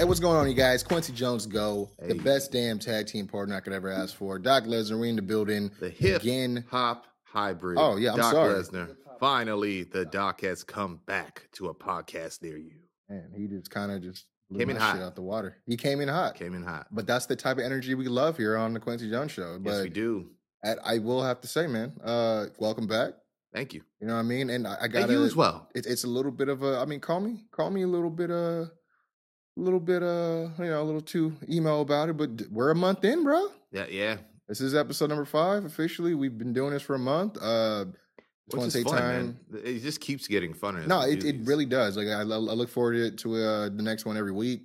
Hey, what's going on, you guys? Kwency Jones Go, the best damn tag team partner I could ever ask for. Doc Lesnar, we in the building The hip again. hop hybrid. Oh, yeah, I'm Doc sorry. Lesnar. Finally, the Doc has come back to a podcast near you. Man, he just kind of just Came in hot. shit out the water. He came in hot. Came in hot. But that's the type of energy we love here on the Kwency Jones Show. But yes, we do. at- I will have to say, man, uh, welcome back. Thank you. You know what I mean? And I, I got you as well. It, it's a little bit of a. I mean, call me, call me a little bit, uh, a little bit, uh, you know, a little too emo about it. But we're a month in, bro. Yeah, yeah. This is episode number five officially. We've been doing this for a month. Uh, just Which want is to say fun, time. man. It just keeps getting funner. No, it, it really does. Like I, I look forward to, it, to uh, the next one every week.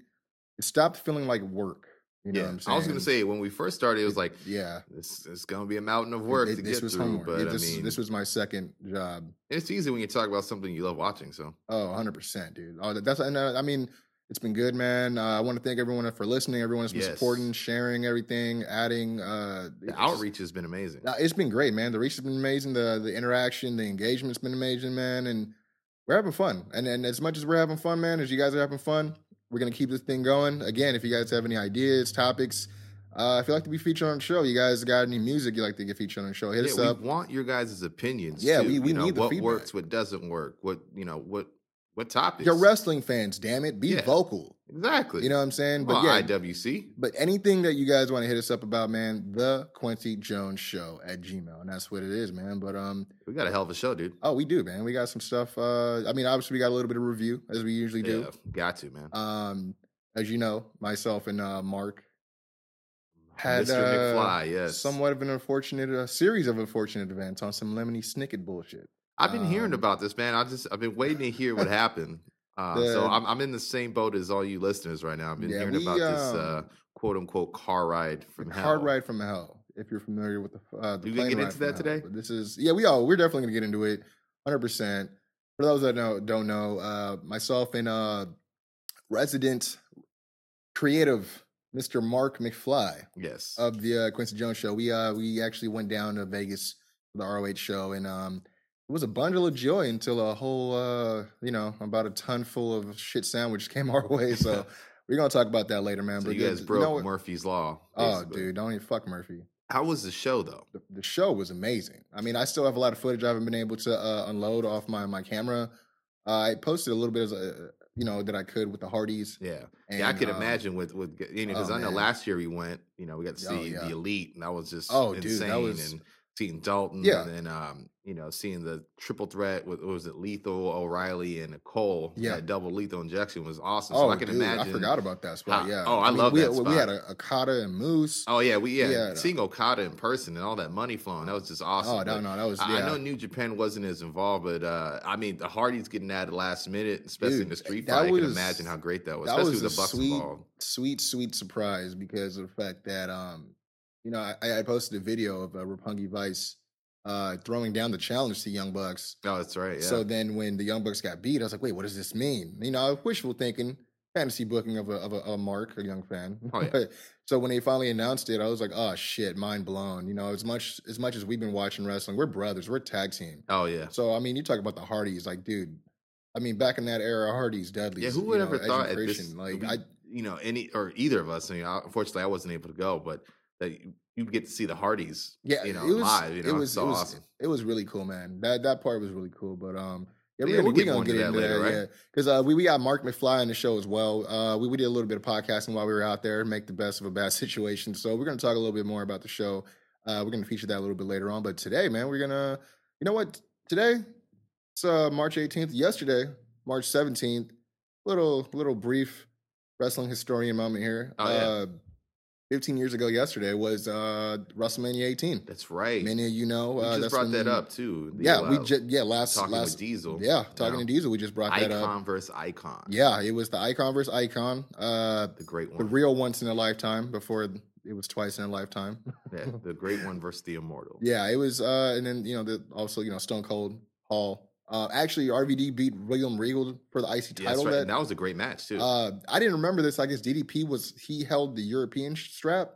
It stopped feeling like work. You know yeah. what I'm saying? I was gonna say when we first started, it was like yeah. this it's gonna be a mountain of work It- to this get was through. homework. But Yeah, this, I mean, this was my second job. it's easy when you talk about something you love watching. So Oh, 100 percent, dude. Oh, that's and uh, I mean, it's been good, man. Uh, I want to thank everyone for listening. Everyone that's been Yes. supporting, sharing everything, adding. Uh, the outreach has been amazing. Uh, It's been great, man. The reach has been amazing. The the interaction, the engagement's been amazing, man. And we're having fun. And and as much as we're having fun, man, as you guys are having fun, we're gonna keep this thing going. Again, if you guys have any ideas, topics, uh, if you like to be featured on the show, you guys got any music you like to get featured on the show, hit us yeah, up. we want your guys' opinions. Yeah, too. we- we you know, need the what works, what doesn't work, what you know, what what topics. You're wrestling fans, damn it. Be Yeah. vocal. exactly. You know what I'm saying? But well, yeah, IWC. But anything that you guys want to hit us up about, man, the Kwency Jones Show at Gmail. And that's what it is, man. But um We got a hell of a show, dude. oh we do, man. We got some stuff. Uh I mean, obviously we got a little bit of review, as we usually do. Yeah, got to man. Um, as you know, myself and uh Marc had Mr. uh, McFly, yes. somewhat of an unfortunate a series of unfortunate events on some lemony snicket bullshit. I've been hearing um, about this, man. I just I've been waiting to hear what happened. Uh, so I'm I'm in the same boat as all you listeners right now. I've been Yeah, hearing we, about this uh, um, quote unquote car ride from hell. Hard Ride from Hell. If you're familiar with the, uh, the You plane get ride into that hell. today? But this is yeah, we all we're definitely gonna get into it, hundred percent. For those that know, don't know, uh, myself and uh, resident creative Mr. Marc McFly Yes. of the uh, Kwency Jones show, we uh we actually went down to Vegas for the ROH show, and um it was a bundle of joy until a whole uh you know about a ton full of shit sandwich came our way. So we're gonna talk about that later, man. so but you guys you broke know? Murphy's law. Oh, dude, don't even fuck Murphy How was the show though? the, the show was amazing. I mean, I still have a lot of footage I haven't been able to uh, unload off my my camera. Uh, I posted a little bit as a, you know that I could with the Hardys. Yeah. yeah, I And, could um, imagine with with you know because oh, I know man. last year we went, you know, we got to Oh, see yeah. the elite, and that was just Oh, dude, that was- and seeing Dalton, Yeah. and then um, you know, seeing the triple threat with was it Lethal, O'Reilly, and Cole. Yeah. that double lethal injection was awesome. Oh, so I can dude, imagine. I forgot about that spot. how- yeah. oh, I mean, love we, that We had a Okada and Moose. Oh yeah, we yeah, Yeah, no. seeing Okada in person and all that money flowing, that was just awesome. Oh, no, no, that was I, yeah. I know New Japan wasn't as involved, but uh, I mean the Hardys getting added last minute, especially in the street that fight. I can imagine how great that was, that especially was with a the Bucks sweet, involved. sweet, sweet surprise because of the fact that um, you know, I, I posted a video of uh, Roppongi Vice uh throwing down the challenge to Young Bucks. Oh, that's right. Yeah. So then when the Young Bucks got beat, I was like, wait, what does this mean? You know, wishful thinking, fantasy booking of a of a, a Mark, a young fan. Oh, yeah. so when they finally announced it, I was like, oh shit, mind blown. You know, as much as much as we've been watching wrestling, we're brothers, we're a tag team. oh yeah. So I mean, you talk about the Hardys, like, dude. I mean, back in that era, Hardys, Dudleys. Yeah, who would know, ever and thought at this, like we- I you know, any or either of us. I mean, I- unfortunately, I wasn't able to go, but that you, get to see the Hardys. yeah, you know, it was live. You know, it was so it was awesome. it was really cool, man. That that part was really cool. But um, yeah, Yeah, we're we'll gonna, get we're gonna get into into that that, later, yeah. right? Because uh, we we got Marc McFly on the show as well. Uh, we we did a little bit of podcasting while we were out there, make the best of a bad situation. So we're gonna talk a little bit more about the show. Uh, we're gonna feature that a little bit later on. But today, man, we're gonna, you know what? Today, it's uh, March 18th. Yesterday, March 17th. Little little brief wrestling historian moment here. Oh, yeah. Uh, 15 years ago yesterday was uh WrestleMania 18. That's right. Many of you know. we uh, just that's brought that up too. The, Yeah, we uh, just yeah last talking last with Diesel. yeah talking you to. Diesel. We just brought that up. icon versus icon. Yeah, it was the icon versus icon. Uh, the great one. the real once in a lifetime before it was twice in a lifetime. yeah, the great one versus the immortal. Yeah, it was, uh, and then you know, the, also you know, Stone Cold Hall. Uh, actually, RVD beat William Regal for the IC Yeah, title. right. that that was a great match too. uh, I didn't remember this. I guess DDP was he held the European strap,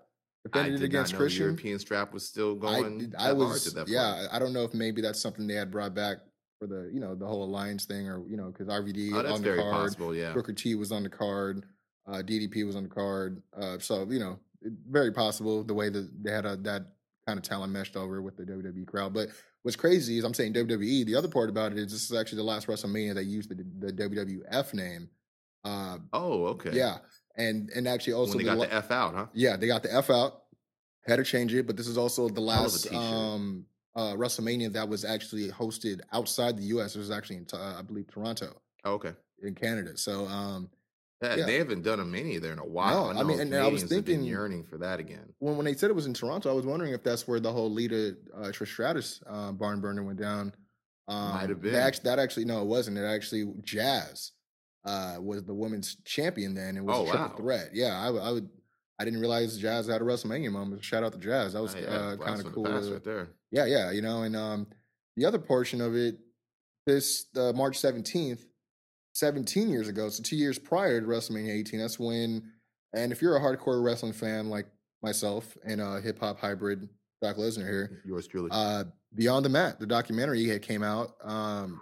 I defended did it against not know the Christian. European strap was still going. I hard was, that yeah. point. I don't know if maybe that's something they had brought back for the you know the whole alliance thing, or you know because RVD Oh, on the very card, possible. Yeah. Booker T was on the card, uh, DDP was on the card. Uh, so you know, it- very possible the way that they had a, that kind of talent meshed over with the WWE crowd. But what's crazy is I'm saying WWE. The other part about it is this is actually the last WrestleMania they used the, the WWF name. Uh, Oh, okay. Yeah, and and actually also when they the got the F out, huh? yeah, they got the F out. Had to change it, but this is also the Hell of a last um, uh, WrestleMania that was actually hosted outside the U.S. It was actually in, uh, I believe, Toronto Oh, okay. in Canada. So, um, Yeah, Yeah. They haven't done a many there in a while. No, I, I mean, and I was Canadians have been thinking- yearning for that again. when when they said it was in Toronto, I was wondering if that's where the whole Lita uh, Trish Stratus uh, barn burner went down. Um, Might have been. act- that actually no, it wasn't. It actually Jazz uh, was the women's champion then. It was Oh, a triple wow. threat. Yeah, I, would- I would. I didn't realize Jazz had a WrestleMania moment. Shout out to Jazz. That was Oh, yeah, uh, kind of cool. right there. Yeah, yeah, you know, and um, the other portion of it, this uh, March seventeenth, seventeen years ago, so two years prior to WrestleMania eighteen. That's when, and if you're a hardcore wrestling fan like myself and a hip hop hybrid, Doc Lesnar here, Yours truly. uh, Beyond the Mat, the documentary had came out, um,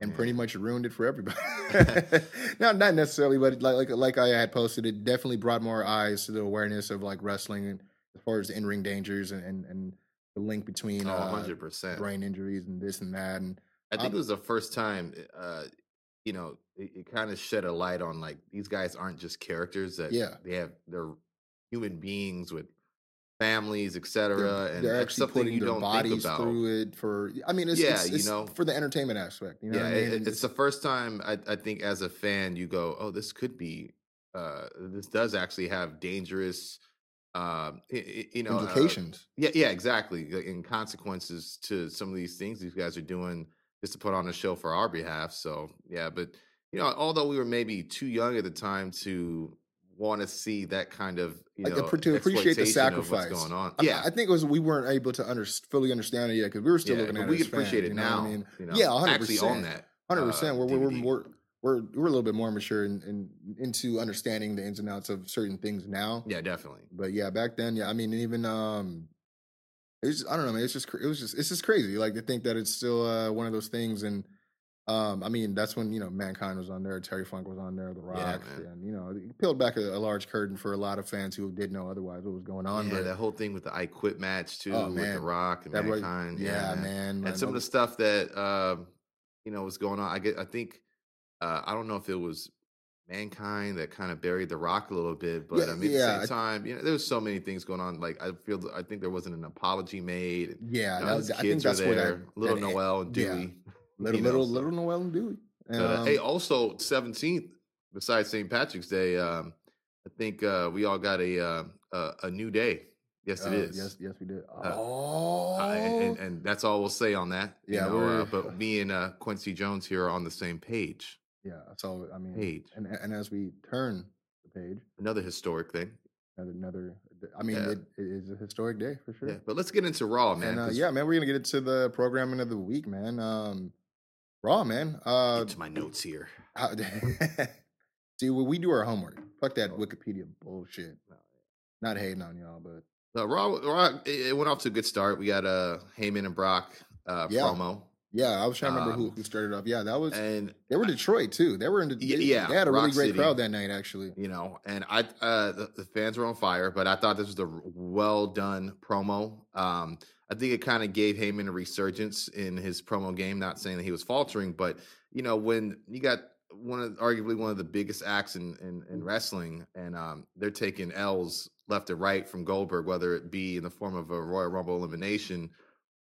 and pretty much ruined it for everybody. not not necessarily, but like like like I had posted, it definitely brought more eyes to the awareness of like wrestling and as far as the in ring dangers and, and and the link between oh, uh, 100%. brain injuries and this and that. And I think it was the first time, uh, you know, it, it kind of shed a light on like these guys aren't just characters that Yeah. they have they're human beings with families, etc. And they're actually putting you their bodies through it for. I mean, it's, Yeah, it's, you know. for the entertainment aspect. You know, yeah, I mean? it- it's the first time I, I think as a fan you go, oh, this could be, uh, this does actually have dangerous, um, you know, uh, implications. yeah, yeah, exactly, and consequences to some of these things these guys are doing just to put on a show for our behalf. So yeah, but you know, although we were maybe too young at the time to want to see that kind of you know to appreciate the sacrifice. going on. I yeah, I think it was we weren't able to under, fully understand it yet because we were still yeah, looking at we it can appreciate fans, it now. I mean, you know, Yeah, 100%. actually on that. hundred percent. uh, We're, we're, we're we're we're a little bit more mature in, in into understanding the ins and outs of certain things now. Yeah, definitely. But yeah, back then, yeah, I mean, even um, it's I don't know, man. It's just it was just it's just crazy. Like to think that it's still uh, one of those things, and um, I mean, that's when you know Mankind was on there, Terry Funk was on there, The Rock, man. and you know, it peeled back a, a large curtain for a lot of fans who did know otherwise what was going on. yeah, but that whole thing with the I Quit match too, Oh, with The man. Rock and that was- Mankind. yeah, man. man, man, and some of the stuff that um, you know was going on. I get, I think, uh, I don't know if it was Mankind that kind of buried the Rock a little bit, but Yeah, I mean, yeah, at the same time, you know, there was so many things going on. Like I feel, I think there wasn't an apology made. yeah, You know, was, I think that's there, that little that- Noelle and yeah. Dewey. little know, little so- little Noelle and Dewey. Uh, um, hey, also seventeenth, besides St. Patrick's Day, um, I think uh, we all got a uh, a, new day. Yes, it uh, is. Yes, yes, we did. Uh, oh, Uh, and, and, and that's all we'll say on that. you Yeah, know, uh, but me and uh, Kwency Jones here are on the same page. Yeah. So I mean, Page. and and as we turn the page, Another historic thing. another, another I mean, Yeah. it, it is a historic day for sure. Yeah, but let's get into Raw, man. and uh, yeah, man, we're gonna get into the programming of the week, man. Um, Raw, man. Uh, Get to my notes here. how, see, when we do our homework, fuck that Wikipedia bullshit. Not hating on y'all, but Uh, Raw, Raw, it went off to a good start. We got uh, Heyman and Brock uh, Yeah. promo, yeah, I was trying to remember who, Um, who started off. Yeah, that was and they were Detroit too. They were in. The, they, yeah, they had a really great City. crowd that night, actually. you know, and I uh the, the fans were on fire, but I thought this was a well done promo. Um, I think it kind of gave Heyman a resurgence in his promo game. Not saying that he was faltering, but you know, when you got one of arguably one of the biggest acts in in, in wrestling, and um, they're taking L's left and right from Goldberg, whether it be in the form of a Royal Rumble elimination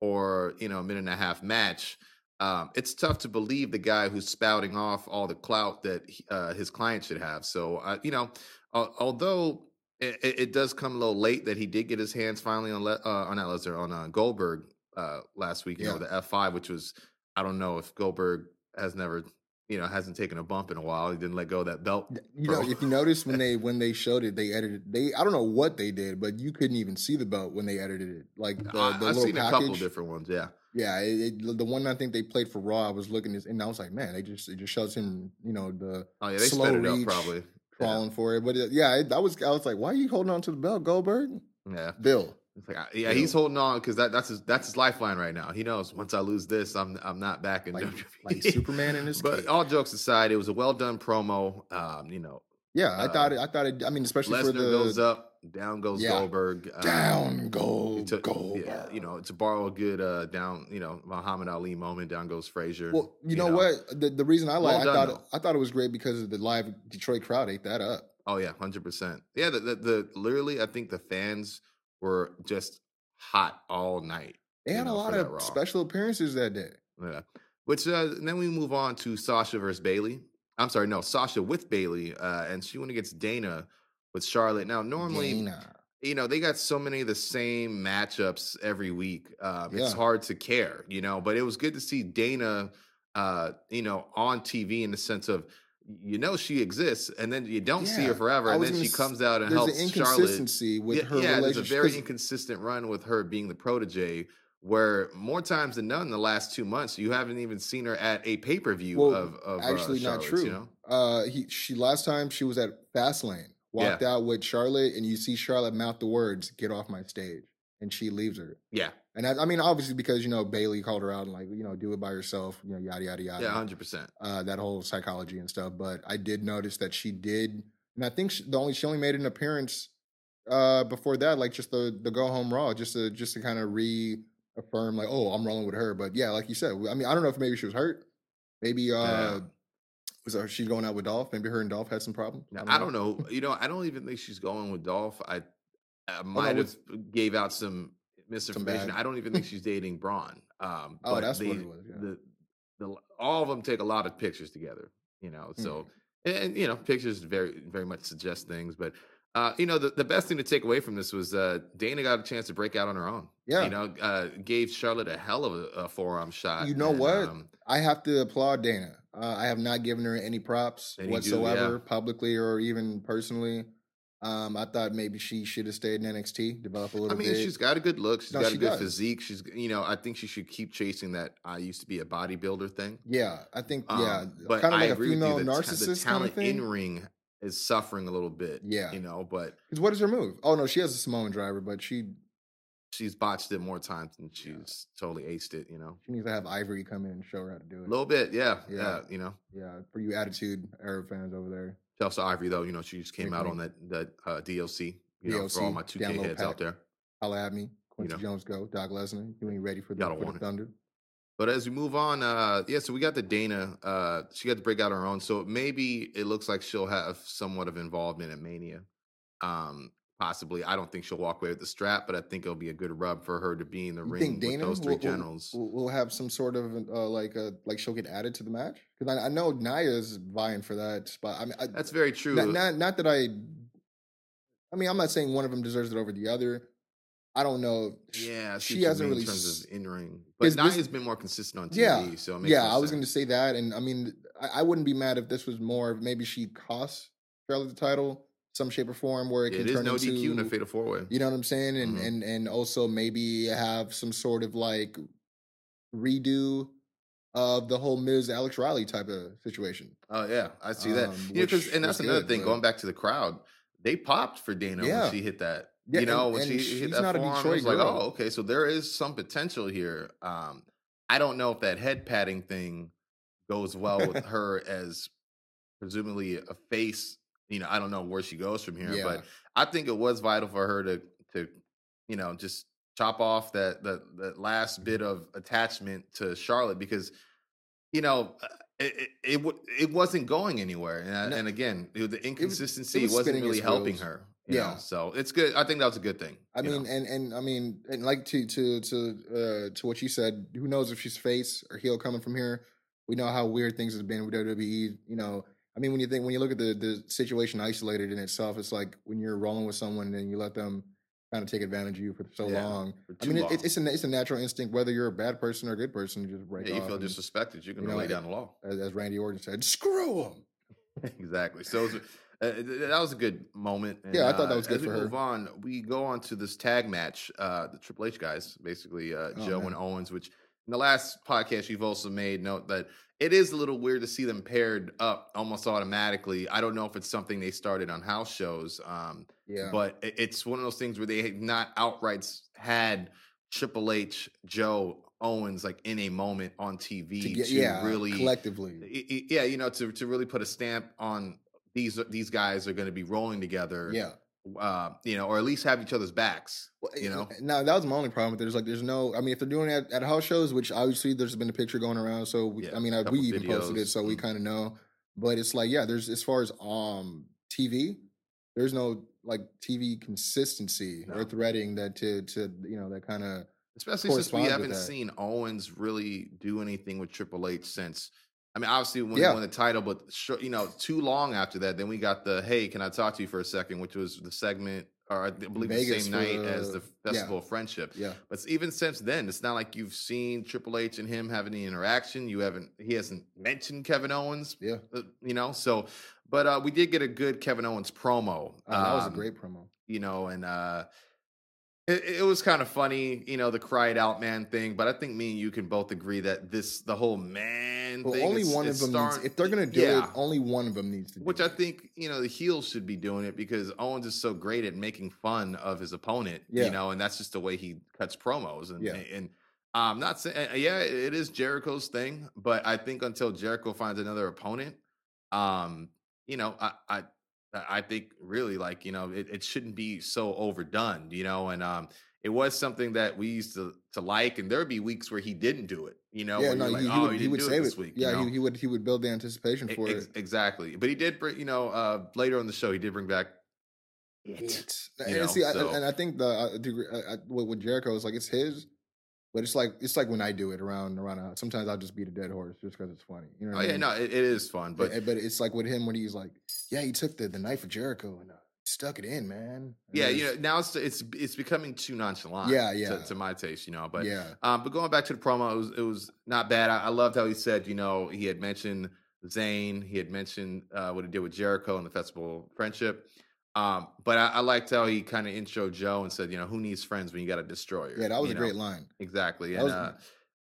or you know a minute and a half match. Um, it's tough to believe the guy who's spouting off all the clout that he- uh, his client should have. So, uh, you know, al- although it, it, does come a little late that he did get his hands finally on Le- uh, on not Lesnar on uh, Goldberg uh, last week. You know the F five, which was I don't know if Goldberg has never you know hasn't taken a bump in a while. He didn't let go of that belt. You know, if you notice when they when they showed it, they edited. They I don't know what they did, but you couldn't even see the belt when they edited it. Like the, I, the I've little seen a couple different ones. Yeah, Yeah, it, it, the one I think they played for Raw, I was looking at, and I was like, man, they just it just shows him, you know, the oh yeah, they Slow sped it up reach. probably. crawling for it. But uh, yeah, it, I was I was like, why are you holding on to the belt, Goldberg? Yeah, Bill. It's like, I- yeah, he's holding on because that, that's his that's his lifeline right now. He knows once I lose this, I'm I'm not back in Like, WWE. like Superman in his But cape. all jokes aside, it was a well done promo. Um, you know, Yeah, I uh, thought it. I thought it. I mean, especially for Lesnar the goes up, down goes Yeah. Goldberg. um, down go to, Goldberg. yeah, you know, to borrow a good uh, down, you know, Muhammad Ali moment, down goes Frazier. Well, you, know, what? The, the reason I Well like, I done, thought I thought it was great because of the live Detroit crowd ate that up. Oh yeah, hundred percent. Yeah, the, the the literally, I think the fans were just hot all night. They had a lot of special appearances that day. Yeah. Which uh, then we move on to Sasha versus Bayley. I'm sorry, no, Sasha with Bayley, uh, and she went against Dana with Charlotte. Now, normally, Dana. you know, they got so many of the same matchups every week. Um, It's hard to care, you know, but it was good to see Dana, uh, you know, on TV in the sense of, you know, she exists, and then you don't see her forever, and then she comes out and There's helps an Charlotte. inconsistency with yeah, her yeah, there's a very inconsistent run with her being the protege. Where more times than none in the last two months, you haven't even seen her at a pay per view Well, of, of actually uh, not true. You know? Uh, he she last time she was at Fastlane, walked out with Charlotte, and you see Charlotte mouth the words "Get off my stage," and she leaves her. Yeah, And I, I mean, obviously because you know Bayley called her out and like you know do it by yourself, you know yada yada yada. yeah, hundred percent. uh, that whole psychology and stuff. But I did notice that she did, and I think she, the only she only made an appearance uh, before that, like just the the go home raw, just to just to kind of reaffirm, like, oh, I'm rolling with her. But yeah, like you said, I mean, I don't know if maybe she was hurt, maybe uh, Yeah. was her, she going out with Dolph? Maybe her and Dolph had some problems. Now, I don't know. You know, I don't even think she's going with Dolph. I, I might have with- gave out some misinformation. I don't even think she's dating Braun. Um, Oh, that's what it was, yeah. The, the all of them take a lot of pictures together. You know, so and, and, you know, pictures very very much suggest things, but. Uh, you know, the, the best thing to take away from this was uh, Dana got a chance to break out on her own. Yeah. You know, uh, gave Charlotte a hell of a, a forearm shot. You know and, what? um, I have to applaud Dana. Uh, I have not given her any props you do, whatsoever, yeah. publicly or even personally. Um, I thought maybe she should have stayed in NXT, develop a little bit. I mean, bit. she's got a good look. She's No, got she a good does. physique. She's, you know, I think she should keep chasing that. I used to be a bodybuilder thing. Yeah, I think Um, yeah, but kind of I like a agree with female you. The, narcissist the kind talent of in ring is suffering a little bit. Yeah. you know, but Because what is her move? Oh no, she has a Samoan driver, but she she's botched it more times than she's totally aced it. You know, she needs to have Ivory come in and show her how to do it. a little bit. Yeah, yeah. Yeah. you know, Yeah, for you attitude Era fans over there. Chelsea Ivory though. You know, she just came out on that that uh, DLC. You know, for all my two K heads out pack. there. Holla at me, Kwency know. Jones, go. Doc Lesnar, you ain't ready for the, for the it. thunder. But as we move on, uh, yeah, so we got the Dana. Uh, she got to break out her own. So maybe it looks like she'll have somewhat of involvement at Mania. Um, possibly. I don't think she'll walk away with the strap, but I think it'll be a good rub for her to be in the You ring think with Dana those will, three will- generals. will, will have some sort of uh, like a like she'll get added to the match? Because I, I know Nia's vying for that spot. I mean, I, That's very true. not, not not that I. I mean, I'm not saying one of them deserves it over the other. I don't know. yeah, she hasn't really in terms of in ring, but Is this- been more consistent on TV. Yeah, so it makes yeah, I was going to say that, and I mean, I, I wouldn't be mad if this was more. Maybe she cost Charlotte the title, some shape or form, where it It can turn no into DQ in a fatal four way. You know what I'm saying? And Mhm. and and also maybe have some sort of like redo of the whole Miz Alex Riley type of situation. Oh yeah, I see that. Um, Yeah, because and that's another good, thing. but- Going back to the crowd, they popped for Dana Yeah. when she hit that. Yeah, you know, and- when and she she's hit that not a forearm, it Detroit was like, oh, okay, so there is some potential here. Um, I don't know if that head padding thing goes well with her as presumably a face. You know, I don't know where she goes from here, Yeah. but I think it was vital for her to to, you know, just chop off that that that last bit of attachment to Charlotte because, you know, uh, it it it, it wasn't going anywhere, and, No. and again, the inconsistency was was not really helping her. you know, Yeah. so it's good. I think that was a good thing. I you know. mean, and and I mean, and like to to to uh, to what you said, who knows if she's face or heel coming from here? We know how weird things have been with WWE. You know, I mean, when you think when you look at the the situation isolated in itself, it's like when you're rolling with someone and you let them kind of take advantage of you for so Yeah, long. for I mean, long. it, it's a it's a natural instinct whether you're a bad person or a good person to just break Yeah, you feel and, disrespected. You can you know, lay down the law. as, as Randy Orton said, screw them. exactly. So it was, uh, that was a good moment. and, Yeah, I thought that uh, was good as we for her. Move on. We go on to this tag match. Uh, the Triple H guys, basically uh, Oh, Joe man. and Owens. Which in the last podcast you've also made note that it is a little weird to see them paired up almost automatically. I don't know if it's something they started on house shows. Um, Yeah, but it's one of those things where they have not outright had Triple H, Joe, Owens like in a moment on TV to to, get, yeah, really collectively. Yeah, you know, to to really put a stamp on these these guys are going to be rolling together. Yeah, uh, you know, or at least have each other's backs. You know, no, that was my only problem. with it. There's like, there's no. I mean, if they're doing it at, at house shows, which obviously there's been a picture going around, so we, Yeah, I mean, I, we even posted it, so we Mm. kind of know. But it's like, yeah, there's as far as um TV, there's no like TV consistency or threading that to to you know that kind of especially since we haven't seen Owens really do anything with Triple H since. I mean, obviously when Yeah. he won the title, but you know, too long after that, then we got the "Hey, can I talk to you for a second? which was the segment, or I believe Vegas the same night as the- the Festival of Friendship. yeah. But even since then, it's not like you've seen Triple H and him having any interaction. You haven't. He hasn't mentioned Kevin Owens. Yeah. uh, You know, so. But uh, we did get a good Kevin Owens promo. Oh, that was a um, great promo. you know, and uh it, it was kind of funny, you know, the cried out man thing. But I think me and you can both agree that this, the whole man Well, thing, only is- one is of them. Needs, if they're gonna do yeah, it, only one of them needs to. Do Which I it. think you know the heels should be doing it because Owens is so great at making fun of his opponent, Yeah. you know, and that's just the way he cuts promos. And Yeah. and I'm not saying, yeah, it is Jericho's thing, but I think until Jericho finds another opponent, um, you know, I I I think really like you know it, it shouldn't be so overdone, you know, and um. It was something that we used to, to like, and there would be weeks where he didn't do it. You know, yeah, no, like, he, oh, would, he would do save it this it. week. yeah, you know? he, he would he would build the anticipation for Ex- it. Exactly. But he did bring, you know, uh, later on the show, he did bring back it. It. And know, see, I, and I think the uh, degree, uh, uh, with, with Jericho is like it's his, but it's like it's like when I do it around around. a- Sometimes I'll just beat a dead horse just because it's funny. You know? Oh I yeah, no, it, it is fun, but but but it's like with him when he's like, yeah, he took the, the knife of Jericho and uh, stuck it in, man. And yeah, you know, now it's it's it's becoming too nonchalant. Yeah, to- yeah. To, my taste, you know, but yeah, um, but going back to the promo, it was it was not bad. I, I loved how he said, you know, he had mentioned Zayn, he had mentioned uh, what he did with Jericho and the Festival of Friendship. Um, but I, I liked how he kind of intro Joe and said, you know, who needs friends when you got a destroyer? yeah, that was you a know? great line. Exactly. That And, was- uh,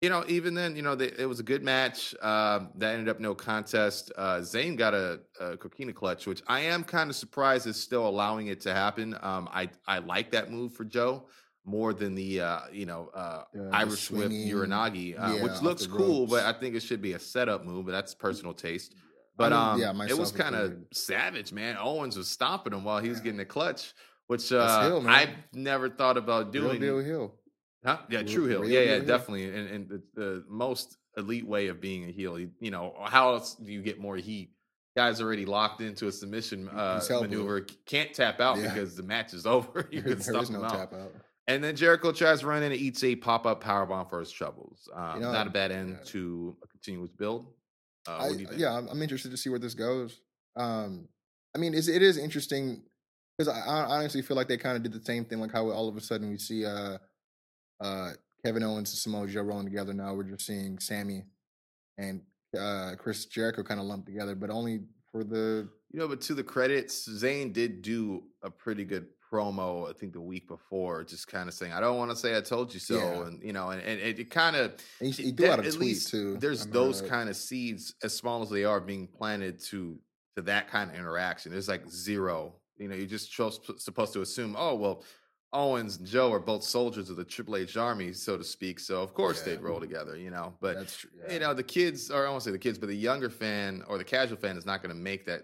you know, even then, you know, they, it was a good match. Um, that ended up no contest. Uh, Zayn got a, a coquina clutch, which I am kind of surprised is still allowing it to happen. Um, I, I like that move for Joe more than the, uh, you know, uh, Irish whip Uranage, uh, yeah, which looks cool, but I think it should be a setup move, but that's personal taste. But mean, um, yeah, it was kind of savage, man. Owens was stomping him while he was getting the clutch, which uh. I've never thought about Real doing. deal Hill. Huh? Yeah, True Heel. real Yeah, yeah, definitely. And, and the, the most elite way of being a heel. You, you know, how else do you get more heat? Guys already locked into a submission uh, maneuver can't tap out Yeah. because the match is over. you can there no out. tap out. And then Jericho tries running and eats a pop up powerbomb for his troubles. Um, know, not a bad end yeah. to a continuous build. Uh, I, what do you think? yeah, I'm, I'm interested to see where this goes. Um, I mean, it's, it is interesting because I, I honestly feel like they kind of did the same thing, like how all of a sudden we see uh, uh, Kevin Owens and Samoa Joe rolling together. Now we're just seeing Sami and uh, Chris Jericho kind of lumped together, but only for the You know, but to the credits, Zayn did do a pretty good promo. I think the week before, just kind of saying, "I don't want to say I told you so," Yeah. and you know, and, and it, it kind of he, he threw out a at tweet least too. There's those kind of seeds, as small as they are, being planted to to that kind of interaction. There's like zero. You know, you're just supposed to assume, oh well, Owens and Joe are both soldiers of the Triple H army, so to speak. So of course Yeah. they'd roll together. You know, but That's true. yeah. you know the kids or i won't say the kids but the younger fan or the casual fan is not going to make that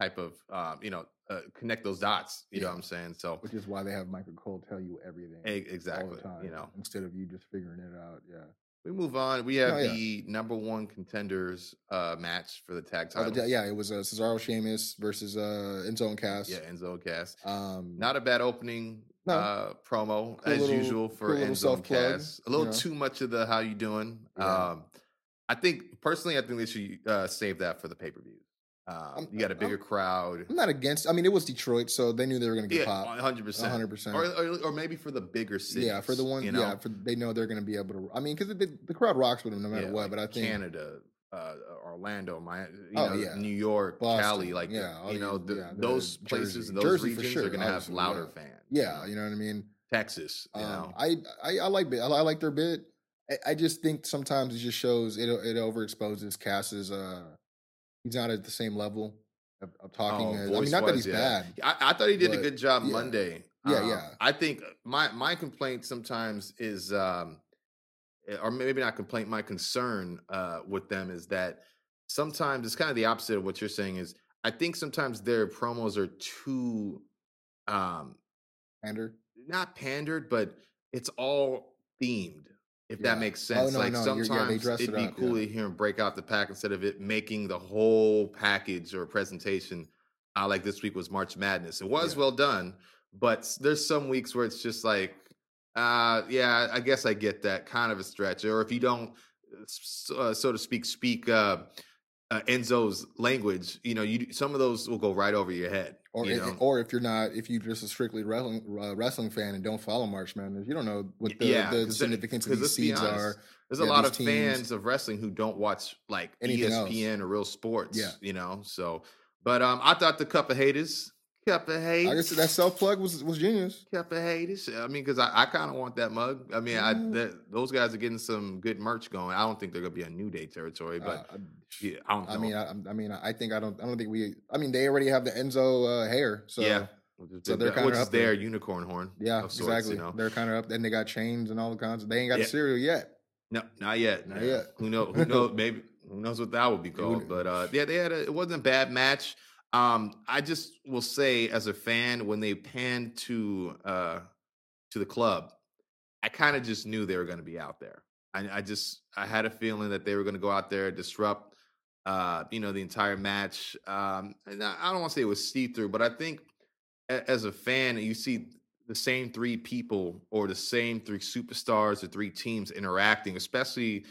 type of um, you know uh, connect those dots you know what i'm saying so which is why they have Michael Cole tell you everything e- all exactly the time, you know instead of you just figuring it out. Yeah. we move on we have Oh, yeah. the number one contenders uh match for the tag Oh, yeah, it was uh, Cesaro Sheamus versus uh, Enzo and Cass. yeah enzo Cass Um, not a bad opening No. uh promo Cool as little- usual for cool enzo and self-plug, a little know. too much of the how you doing Yeah. um i think personally i think they should uh save that for the pay-per-view Um, you got a bigger crowd. I'm not against. I mean, it was Detroit, so they knew they were going to get Yeah, popped. hundred percent, 100%. or, or or maybe for the bigger cities. Yeah, for the one. you know? Yeah, for they know they're going to be able to. I mean, because the, the crowd rocks with them no matter Yeah, what. like but I think Canada, uh, Orlando, my you Oh, know, yeah. New York, Boston, Cali, like yeah, you know, the, yeah, those Jersey. places, those Jersey regions sure, are going to have louder fans. yeah, you know what I mean. Texas, you Um, know, I, I I like bit. I like their bit. I, I just think sometimes it just shows it it overexposes Cass's. Uh, he's not at the same level of, of talking. Oh, as, I mean, not that he's bad. I, I thought he did a good job. Monday. Yeah, Um, yeah. I think my my complaint sometimes is, um, or maybe not complaint. My concern uh, with them is that sometimes it's kind of the opposite of what you're saying. Is I think sometimes their promos are too, um, Ander. not pandered, but it's all themed. If that Yeah. makes Oh, sense, no, like no, you're- yeah, sometimes it'd it be up, cool yeah. to hear him break out the pack instead of it making the whole package or presentation. Uh, like this week was March Madness. It was well done, but there's some weeks where it's just like, uh, yeah, I guess I get that kind of a stretch. Or if you don't, uh, uh, so to speak, speak uh, uh, Enzo's language, you know, you some of those will go right over your head. Or, you i- know? or if you're not, if you're just a strictly wrestling uh, wrestling fan and don't follow March Madness, you don't know what the, Yeah, the significance of these seeds honest, are. There's Yeah, a lot of teams- fans of wrestling who don't watch like E Anything else. ESPN or real sports. Yeah. you know. So, but um, I thought the cup of haters, of haters, I guess that self plug was was genius. of haters. I mean, because I, I kind of want that mug. I mean, I that, those guys are getting some good merch going. I don't think they're gonna be a New Day territory, but Uh, yeah, I don't. I know. mean, I, I mean, I think I don't. I don't think we. I mean, they already have the Enzo uh, hair, so yeah, so they're kinda is up there. their unicorn horn. yeah, sorts, exactly. You know? They're kind of up. Then they got chains and all the kinds. They ain't got Yeah. the cereal yet. No, not yet. Not no. yet. Who knows? Who knows? Maybe who knows what that would be would- called? But uh, yeah, they had a, it wasn't a bad match. Um, I just will say, as a fan, when they panned to uh, to the club, I kind of just knew they were going to be out there. I, I just I had a feeling that they were going to go out there disrupt, uh, you know, the entire match. Um, and I, don't want to say it was see through, but I think a- as a fan, you see the same three people or the same three superstars or three teams interacting, especially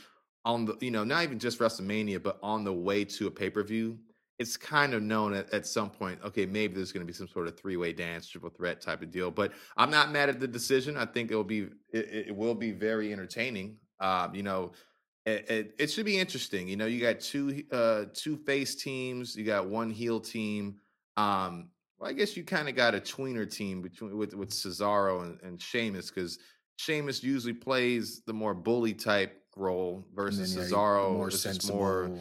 on the, you know, not even just WrestleMania, but on the way to a pay per view. It's kind of known at, at some point, okay, maybe there's going to be some sort of three way dance, triple threat type of deal. But I'm not mad at the decision. I think it'll be, it, it will be very entertaining. Um, you know, it, it, it should be interesting. You know, you got two uh two face teams, you got one heel team. Um, well, I guess you kind of got a tweener team between with with Cesaro and, and Sheamus because Sheamus usually plays the more bully type role versus then, yeah, Cesaro more sensible, more